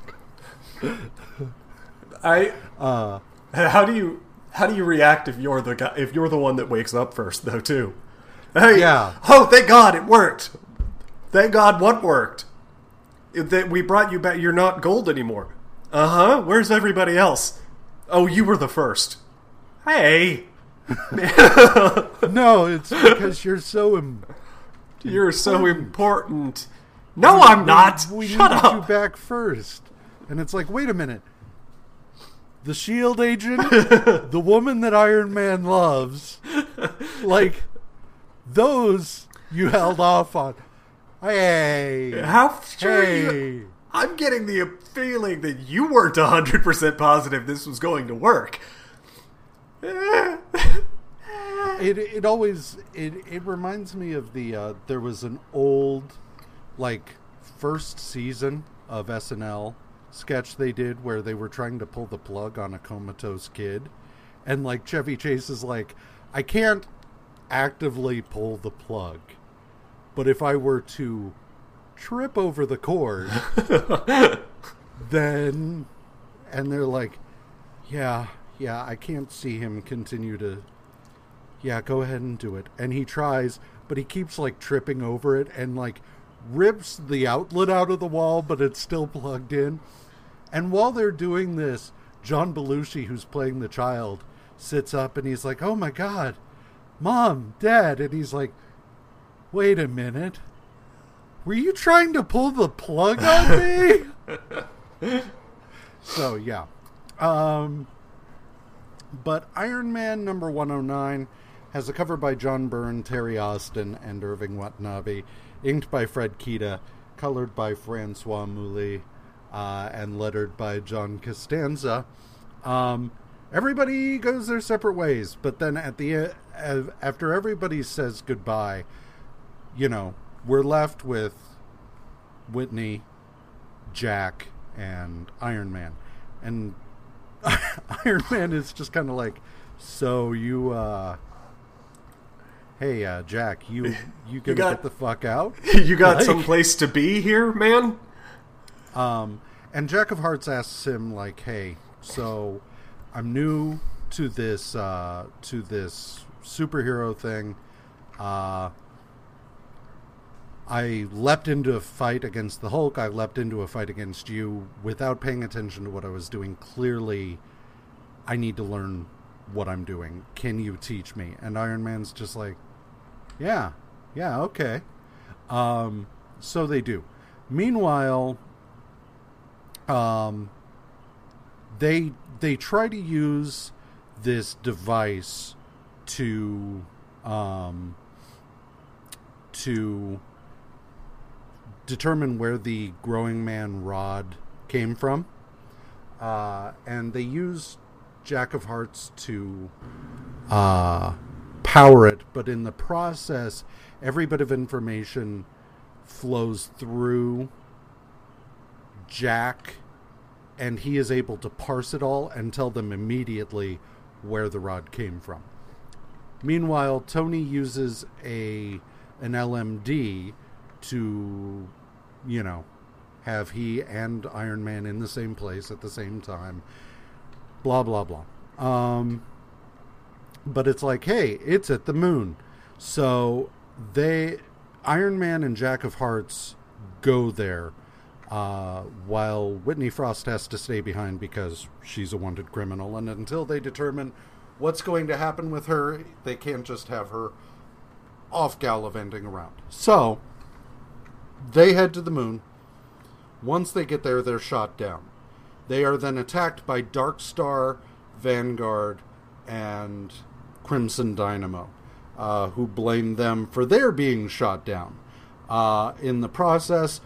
I. uh, How do you how do you react if you're the guy if you're the one that wakes up first though too? Hey, Yeah. Oh, thank God it worked. Thank God what worked. That we brought you back. You're not gold anymore. Uh huh. Where's everybody else? Oh, you were the first. Hey, no, it's because you're so. Im- you're so important. No, I'm not. We Shut needed up. you back first, and it's like, wait a minute. The Shield agent, the woman that Iron Man loves, like those you held off on. Hey, How sure you? I'm getting the feeling that you weren't 100% positive this was going to work. it it always it it reminds me of the uh, there was an old like first season of SNL sketch they did where they were trying to pull the plug on a comatose kid and like Chevy Chase is like I can't actively pull the plug but if I were to trip over the cord then and they're like yeah yeah I can't see him continue to yeah, go ahead and do it. And he tries, but he keeps like tripping over it and like rips the outlet out of the wall, but it's still plugged in. And while they're doing this, John Belushi, who's playing the child, sits up and he's like, "Oh my god, mom, dad," and he's like, "Wait a minute." Were you trying to pull the plug on me? so, yeah. Um but Iron Man number 109 has a cover by John Byrne, Terry Austin, and Irving Watanabe, inked by Fred Kida, colored by Francois Mouly, uh, and lettered by John Costanza. Um, everybody goes their separate ways, but then at the av- after everybody says goodbye, you know, we're left with Whitney, Jack, and Iron Man, and Iron Man is just kind of like, so you, uh, hey, uh, Jack, you you gonna got- get the fuck out? you got Like- some place to be here, man? Um, and Jack of Hearts asks him like, "Hey, so I'm new to this uh, to this superhero thing. Uh, I leapt into a fight against the Hulk. I leapt into a fight against you without paying attention to what I was doing. Clearly, I need to learn what I'm doing. Can you teach me?" And Iron Man's just like, "Yeah, yeah, okay." Um, so they do. Meanwhile, um, they they try to use this device to um, to determine where the growing man rod came from, uh, and they use Jack of Hearts to uh, power it, but in the process, every bit of information flows through Jack, and he is able to parse it all and tell them immediately where the rod came from. Meanwhile, Tony uses a an LMD to, you know, have he and Iron Man in the same place at the same time. Blah blah blah. Um, but it's like, hey, it's at the moon, so they, Iron Man and Jack of Hearts, go there. Uh, while Whitney Frost has to stay behind because she's a wanted criminal, and until they determine what's going to happen with her, they can't just have her off gallivanting around. So, they head to the moon. Once they get there, they're shot down. They are then attacked by Dark Star, Vanguard, and Crimson Dynamo, uh, who blame them for their being shot down. Uh, in the process,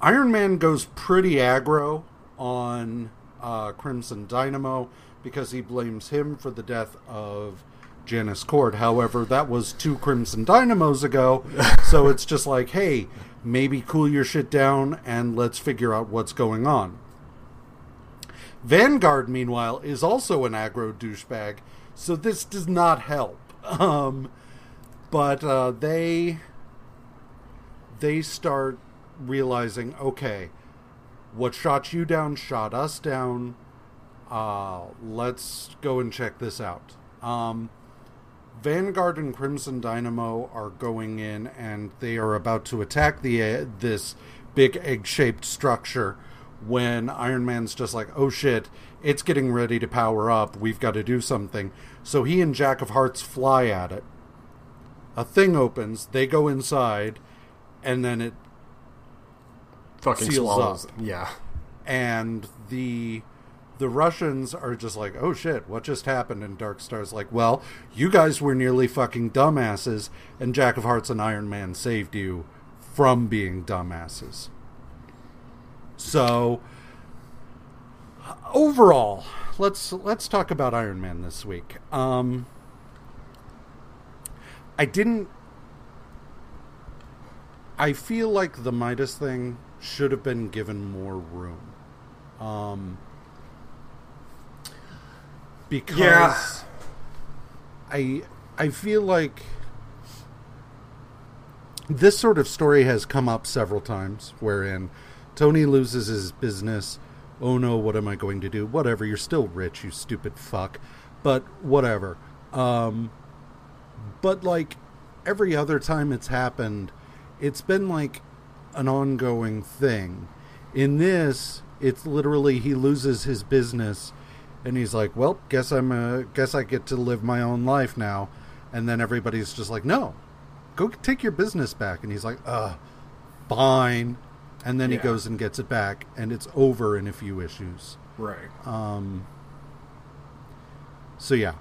Iron Man goes pretty aggro on uh, Crimson Dynamo because he blames him for the death of Janice Cord. However, that was two Crimson Dynamos ago, so it's just like, hey, maybe cool your shit down and let's figure out what's going on. Vanguard, meanwhile, is also an aggro douchebag, so this does not help. Um, but uh, they they start realizing, okay, what shot you down shot us down. Uh, let's go and check this out. Um, Vanguard and Crimson Dynamo are going in, and they are about to attack the uh, this big egg-shaped structure. When Iron Man's just like, "Oh shit, it's getting ready to power up. We've got to do something." So he and Jack of Hearts fly at it. A thing opens. They go inside, and then it Fucking Seals swallows. up. Yeah. and the the Russians are just like, "Oh shit, what just happened?" And Dark Star's like, "Well, you guys were nearly fucking dumbasses, and Jack of Hearts and Iron Man saved you from being dumbasses." So, overall, let's let's talk about Iron Man this week. Um, I didn't. I feel like the Midas thing should have been given more room. Um, because Yeah. I I feel like this sort of story has come up several times wherein Tony loses his business. Oh no, what am I going to do? Whatever, you're still rich, you stupid fuck. But whatever. Um but like every other time it's happened, it's been like an ongoing thing. In this, it's literally he loses his business and he's like, "Well, guess I'm uh, guess I get to live my own life now." And then everybody's just like, "No. Go take your business back." And he's like, "Uh, fine." And then Yeah. he goes and gets it back and it's over in a few issues. Right. Um, so yeah,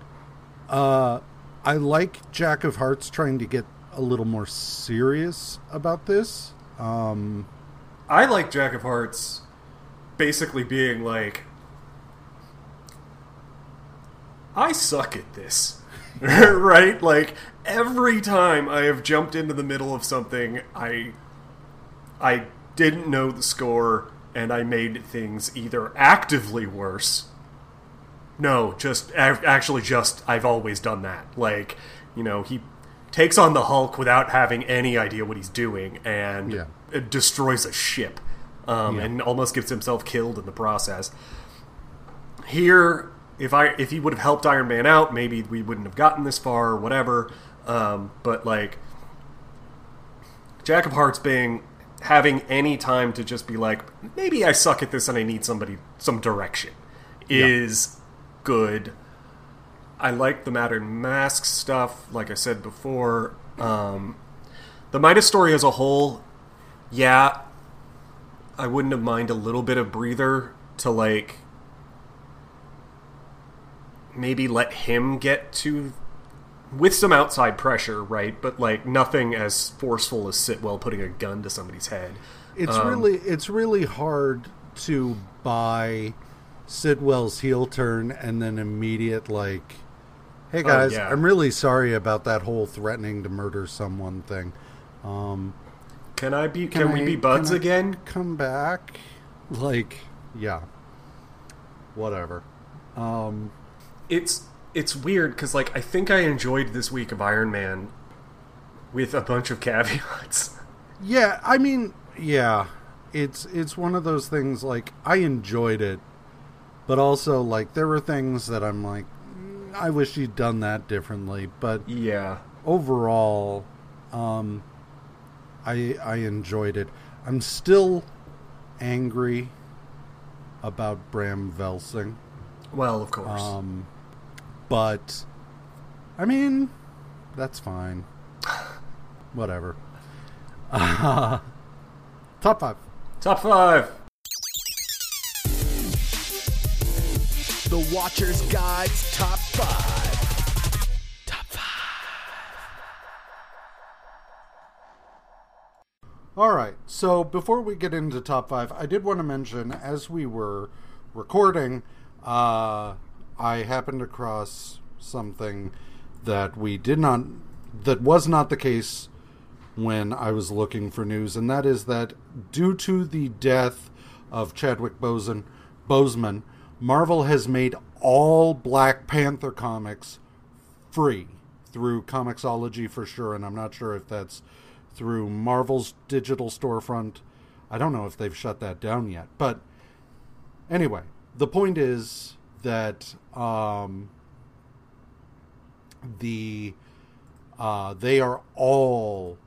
uh, I like Jack of Hearts trying to get a little more serious about this. Um, I like Jack of Hearts basically being like, I suck at this. right? Like, every time I have jumped into the middle of something, I. I didn't know the score, and I made things either actively worse. No, just actually, just I've always done that. Like, you know, he takes on the Hulk without having any idea what he's doing, and Yeah. it destroys a ship, um, Yeah. and almost gets himself killed in the process. Here, if I if he would have helped Iron Man out, maybe we wouldn't have gotten this far or whatever. Um, but like, Jack of Hearts being having any time to just be like, maybe I suck at this and I need somebody some direction is good. I like the Madame Masque stuff, like I said before. Um, the Midas story as a whole, yeah, I wouldn't have mind a little bit of breather to like maybe let him get to with some outside pressure, right? But like nothing as forceful as Sitwell putting a gun to somebody's head. it's Um, really it's really hard to buy Sitwell's heel turn and then immediate like, "Hey guys, yeah. I'm really sorry about that whole threatening to murder someone thing. Um, Can I be? Can, we I- be buds can again? Come back, like, yeah, whatever. Um, It's it's weird because like I think I enjoyed this week of Iron Man with a bunch of caveats. Yeah, I mean, yeah, it's it's one of those things. Like I enjoyed it, but also like there were things that I'm like, "Mm, I wish you'd done that differently. But yeah. overall, um, I I enjoyed it. I'm still angry about Bram Velsing, Well, of course. um, but I mean, that's fine. Whatever. Uh, top five. Top five. The Watcher's Guide's Top 5. Top 5. All right. So before we get into top five, I did want to mention as we were recording, uh, I happened across something that we did not, that was not the case when I was looking for news, and that is that due to the death of Chadwick Boseman, Boseman, Marvel has made all Black Panther comics free through Comixology for sure, and I'm not sure if that's through Marvel's digital storefront. I don't know if they've shut that down yet, but anyway, the point is that um, the uh, they are all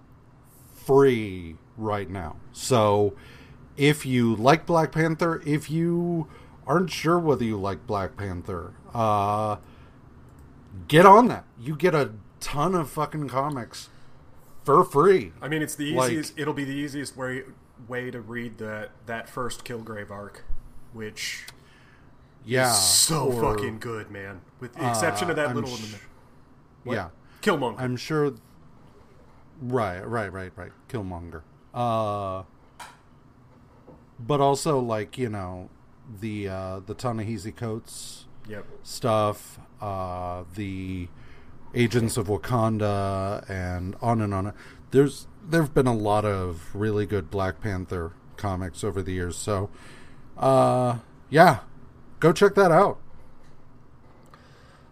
free right now. So if you like Black Panther, if you aren't sure whether you like Black Panther, uh, get on that. You get a ton of fucking comics for free. I mean, it's the Like- easiest. it'll be the easiest way way to read that that first Kilgrave arc, which Yeah, so or- fucking good, man. With the exception of that I'm little sh- in the what? Yeah, Killmonger. I'm sure. Right, right, right, right. Killmonger. Uh, but also like you know the uh, the Ta-Nehisi Coates yep. stuff, uh, the Agents of Wakanda, and on and on. There's there've been a lot of really good Black Panther comics over the years, so uh, yeah, go check that out.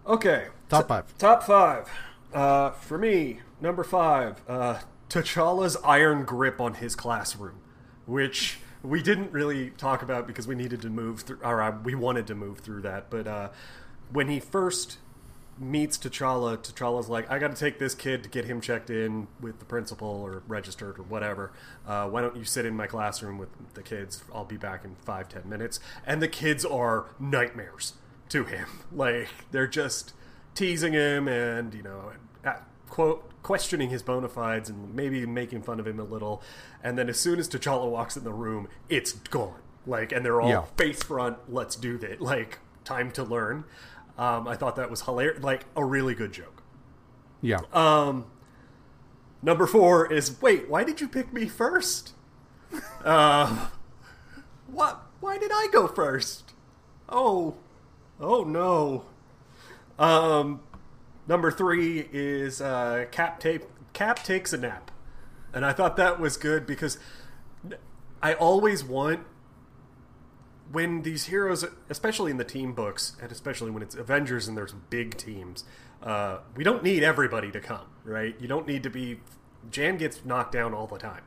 Okay. Top five. Top five. Uh, for me, number five, uh, T'Challa's iron grip on his classroom, which we didn't really talk about because we needed to move through, or uh, we wanted to move through that. But uh, when he first meets T'Challa, T'Challa's like, I got to take this kid to get him checked in with the principal or registered or whatever. Uh, why don't you sit in my classroom with the kids? I'll be back in five, ten minutes. And the kids are nightmares to him. Like, they're just teasing him and, you know, at, quote, questioning his bona fides and maybe making fun of him a little. And then as soon as T'Challa walks in the room, it's gone. Like, and they're all Yeah. face front, let's do that. Like, time to learn. Um, I thought that was hilarious. Like, a really good joke. Yeah, Um, number four is wait, why did you pick me first? Uh, what? Why did I go first? Oh, oh no. Um, number three is uh, Cap tape. Cap takes a nap, and I thought that was good because I always want when these heroes, especially in the team books, and especially when it's Avengers and there's big teams, uh, we don't need everybody to come, right? You don't need to be. Jan gets knocked down all the time.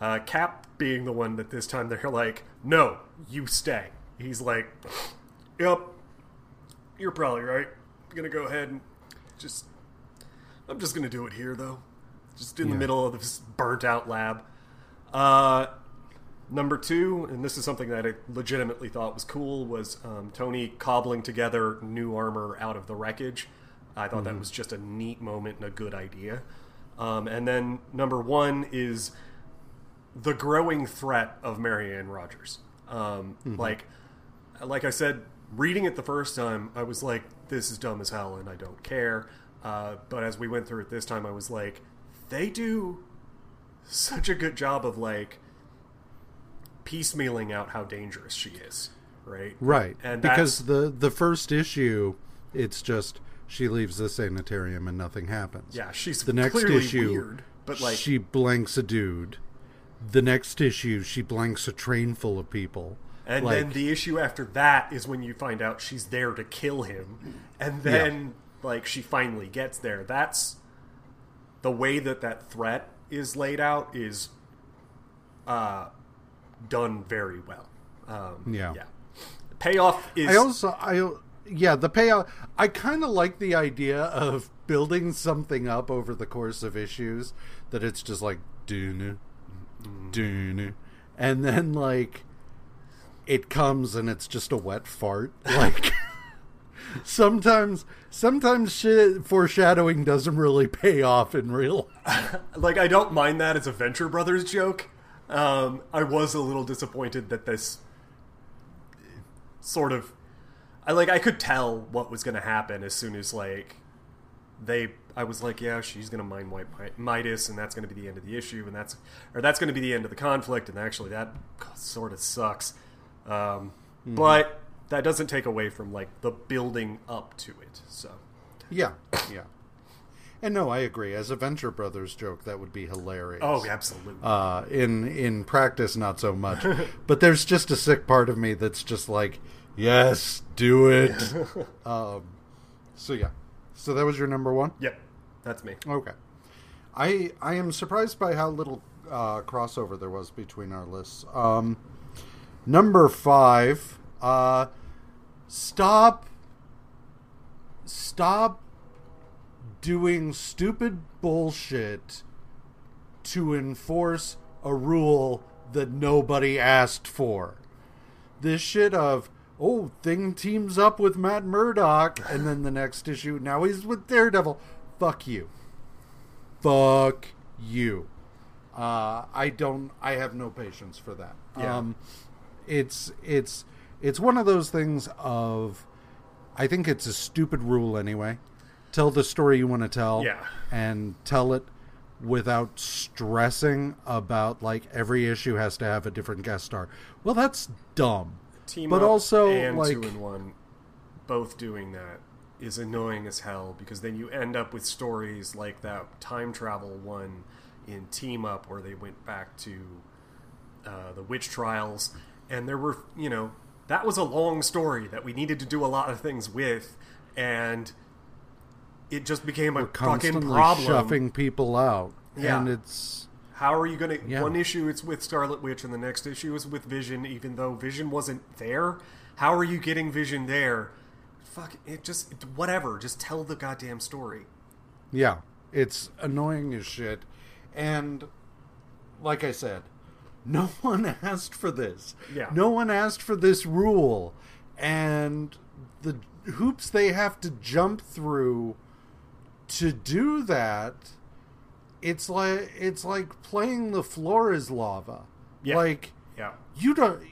Uh, Cap being the one that this time they're like, no, you stay. He's like, yep, you're probably right. I'm gonna go ahead and just. I'm just gonna do it here though, just in the middle of this burnt out lab. Uh, Number two, and this is something that I legitimately thought was cool, was um, Tony cobbling together new armor out of the wreckage. I thought that was just a neat moment and a good idea. Um, and then number one is the growing threat of Marianne Rodgers. Um, Like, like I said, reading it the first time, I was like, "This is dumb as hell," and I don't care. Uh, but as we went through it this time, I was like, "They do such a good job of like piecemealing out how dangerous she is." right? Right. And because the the first issue, it's just she leaves the sanitarium and nothing happens. yeah, she's The next issue, weird, but like she blanks a dude. The next issue, she blanks a train full of people. And like, then the issue after that is when you find out she's there to kill him. And then, like, she finally gets there. That's the way that that threat is laid out is uh, done very well. Um, Yeah. Yeah. Payoff is. I also I yeah the payoff. I kind of like the idea of building something up over the course of issues that it's just like doon doon, and then like it comes and it's just a wet fart. Like sometimes sometimes shit foreshadowing doesn't really pay off in real. like, I don't mind that as a Venture Brothers joke. Um, I was a little disappointed that this sort of I like I could tell what was going to happen as soon as like they I was like yeah she's going to mind wipe Midas and that's going to be the end of the issue and that's or that's going to be the end of the conflict and actually that sort of sucks. Um, but that doesn't take away from like the building up to it so. Yeah, yeah. And no, I agree. As a Venture Brothers joke, that would be hilarious. oh absolutely. Uh, in in practice not so much. But there's just a sick part of me that's just like yes do it. Um, so yeah. So that was your number one? Yep. That's me. Okay. I i am surprised by how little uh, crossover there was between our lists. Um, number five uh, stop stop doing stupid bullshit to enforce a rule that nobody asked for. This shit of oh, Thing teams up with Matt Murdock, and then the next issue, now he's with Daredevil. Fuck you. Fuck you. Uh, I don't. I have no patience for that. Yeah. Um, it's it's it's one of those things of. I think it's a stupid rule anyway. Tell the story you want to tell. Yeah. And tell it without stressing about like every issue has to have a different guest star. Well, that's dumb. Team but Up also and like Two in One, both doing that is annoying as hell because then you end up with stories like that time travel one in Team Up where they went back to uh, the witch trials, and there were you know that was a long story that we needed to do a lot of things with, and it just became a fucking problem. shuffling people out. Yeah. And it's How are you going to? Yeah. One issue it's with Scarlet Witch, and the next issue is with Vision. Even though Vision wasn't there, how are you getting Vision there? Fuck it, just whatever. Just tell the goddamn story. Yeah, it's annoying as shit. And like I said, no one asked for this. Yeah. No one asked for this rule. And the hoops they have to jump through to do that, it's like it's like playing the floor is lava. Yeah. Like Yeah, you don't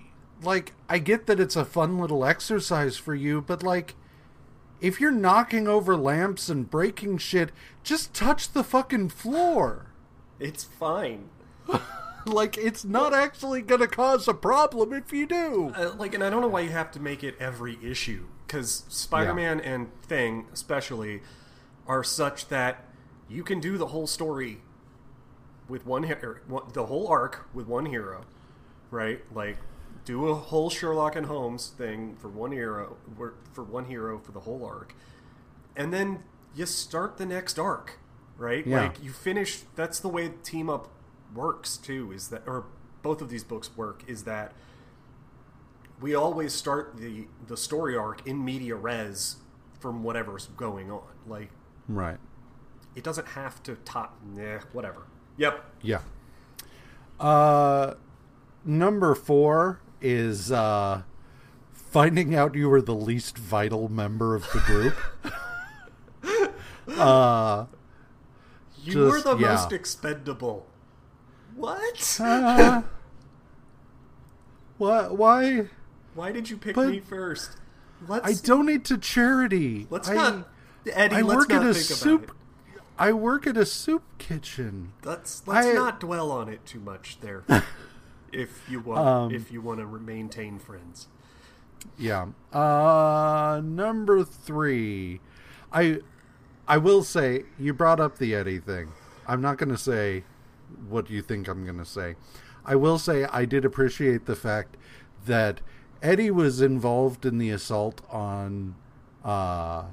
like I get that it's a fun little exercise for you, but like if you're knocking over lamps and breaking shit, just touch the fucking floor. it's fine. Like it's not actually going to cause a problem if you do. Uh, like, and I don't know why you have to make it every issue because Spider-Man and Thing, especially, are such that you can do the whole story with one hero, er, the whole arc with one hero, right? Like, do a whole Sherlock and Holmes thing for one hero, for one hero for the whole arc, and then you start the next arc, right? Yeah. Like, you finish. That's the way Team Up works too. Is that or both of these books work? Is that we always start the the story arc in media res from whatever's going on. Like Right. it doesn't have to top. Nah, whatever. Yep. Yeah. Uh number 4 is uh finding out you were the least vital member of the group. uh You were the yeah. most expendable. What? uh, what why Why did you pick but- me first? Let's. I donate to charity. let's I, not. Eddie, I let's work not at a think soup. about it. I work at a soup kitchen. Let's let's I- not dwell on it too much there. if you want, Um, if you want to maintain friends. Yeah. Uh number 3. I I will say you brought up the Eddie thing. I'm not going to say what you think I'm going to say. I will say I did appreciate the fact that Eddie was involved in the assault on uh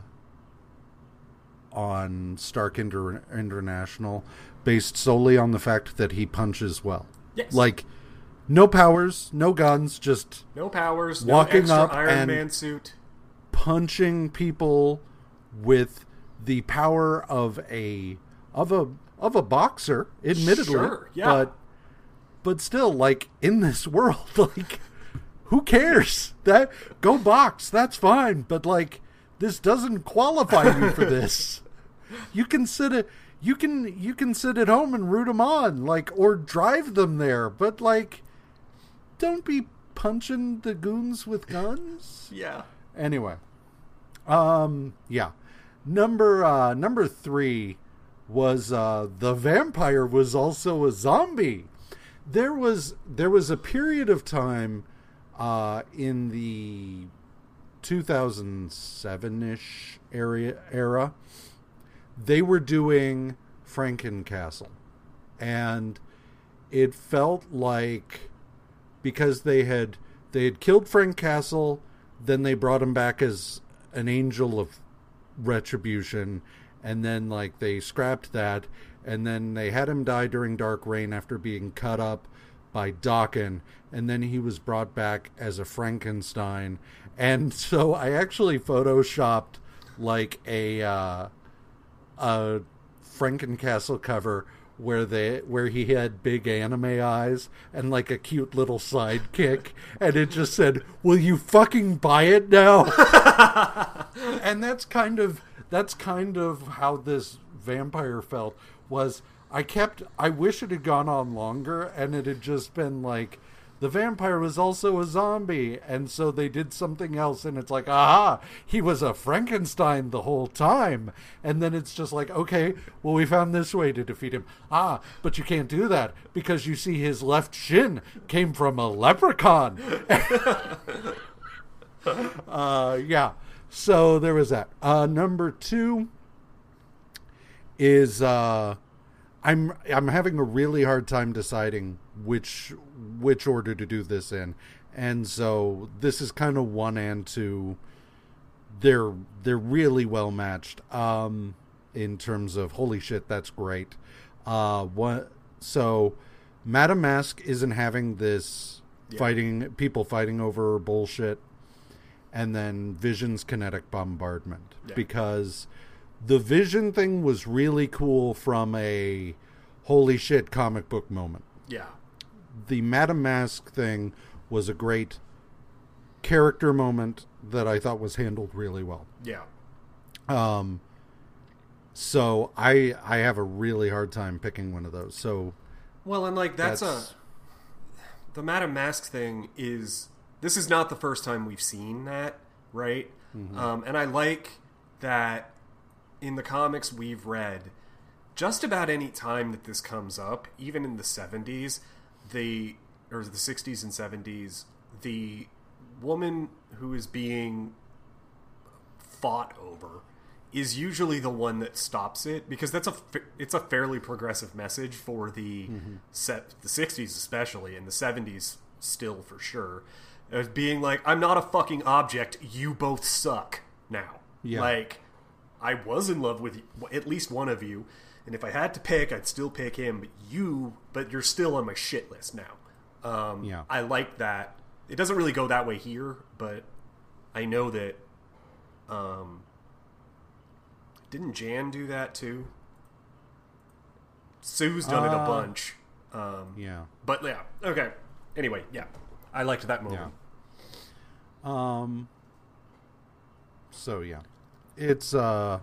on Stark Inter- International based solely on the fact that he punches well. Yes. Like no powers, no guns, just No powers, Walking no up Iron and- Man suit. punching people with the power of a of a of a boxer admittedly Sure, yeah. but but still like in this world like who cares that go box that's fine but like this doesn't qualify you for this you can sit at you can you can sit at home and root them on like or drive them there but like don't be punching the goons with guns Yeah. Anyway, um, yeah, number uh, number three was uh, the vampire was also a zombie. There was there was a period of time uh, in the 2007 ish area era. They were doing Frankencastle, and it felt like because they had they had killed Frank Castle, then they brought him back as an angel of retribution, and then like they scrapped that, and then they had him die during Dark Reign after being cut up by Daken, and then he was brought back as a Frankenstein, and so I actually photoshopped like a uh, a Frankencastle cover where they where he had big anime eyes and like a cute little sidekick and it just said will you fucking buy it now? And that's kind of that's kind of how this vampire felt was i kept i wish it had gone on longer and it had just been like the vampire was also a zombie and so they did something else and it's like aha he was a frankenstein the whole time. And then it's just like okay well we found this way to defeat him. Ah but you can't do that because you see his left shin came from a leprechaun. Uh yeah so there was that. Uh number two is uh I'm I'm having a really hard time deciding which which order to do this in, and so this is kind of one and two. They're they're really well matched um, in terms of holy shit, that's great. Uh, what so, Madame Masque isn't having this fighting people fighting over bullshit, and then Vision's kinetic bombardment Yeah. because the Vision thing was really cool from a holy shit comic book moment. Yeah. The Madame Masque thing was a great character moment that I thought was handled really well. Yeah. Um so I I have a really hard time picking one of those. So Well, and like that's, That's- a the Madame Masque thing is this is not the first time we've seen that, right? Um, and I like that in the comics we've read, just about any time that this comes up, even in the seventies, the or the sixties and seventies, the woman who is being fought over is usually the one that stops it because that's a it's a fairly progressive message for the mm-hmm. set the 60s especially and the 70s still for sure as being like I'm not a fucking object. You both suck now. Yeah. like I was in love with you, at least one of you and if I had to pick I'd still pick him but you but you're still on my shit list now um, Yeah. I like that it doesn't really go that way here but I know that um, didn't Jan do that too? Sue's done it a Uh, bunch. Um, yeah. But yeah, okay. Anyway, yeah, I liked that moment. Um so yeah. It's uh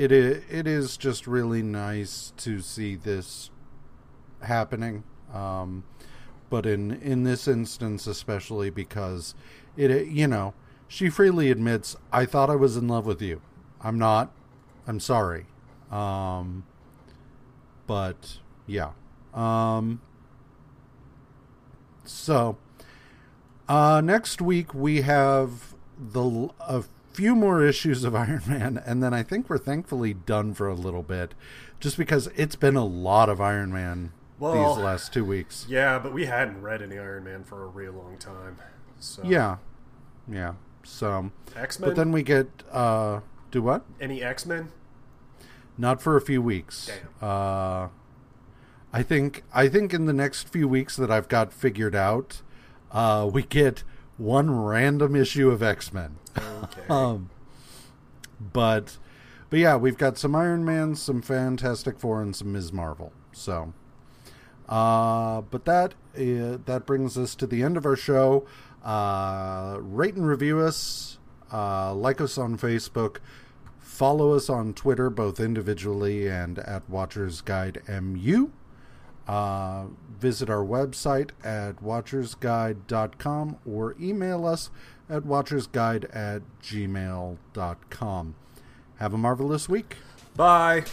it is, it is just really nice to see this happening. Um but in in this instance especially because it you know, she freely admits I thought I was in love with you. I'm not. I'm sorry. Um but yeah. Um so Uh, next week we have the a few more issues of Iron Man, and then I think we're thankfully done for a little bit, just because it's been a lot of Iron Man Well, these last two weeks. Yeah, but we hadn't read any Iron Man for a real long time. So Yeah, yeah. So, X Men. but then we get uh, do what? any X Men? Not for a few weeks. Damn. Uh, I think I think in the next few weeks that I've got figured out, uh, we get one random issue of X Men. Okay. Um, but but yeah, we've got some Iron Man, some Fantastic Four, and some Ms. Marvel. So, uh, but that uh, that brings us to the end of our show. Uh, rate and review us. Uh, like us on Facebook. Follow us on Twitter, both individually and at Watchers Guide MU. Uh, visit our website at watchersguide.com or email us at watchersguide at gmail.com. Have a marvelous week. Bye.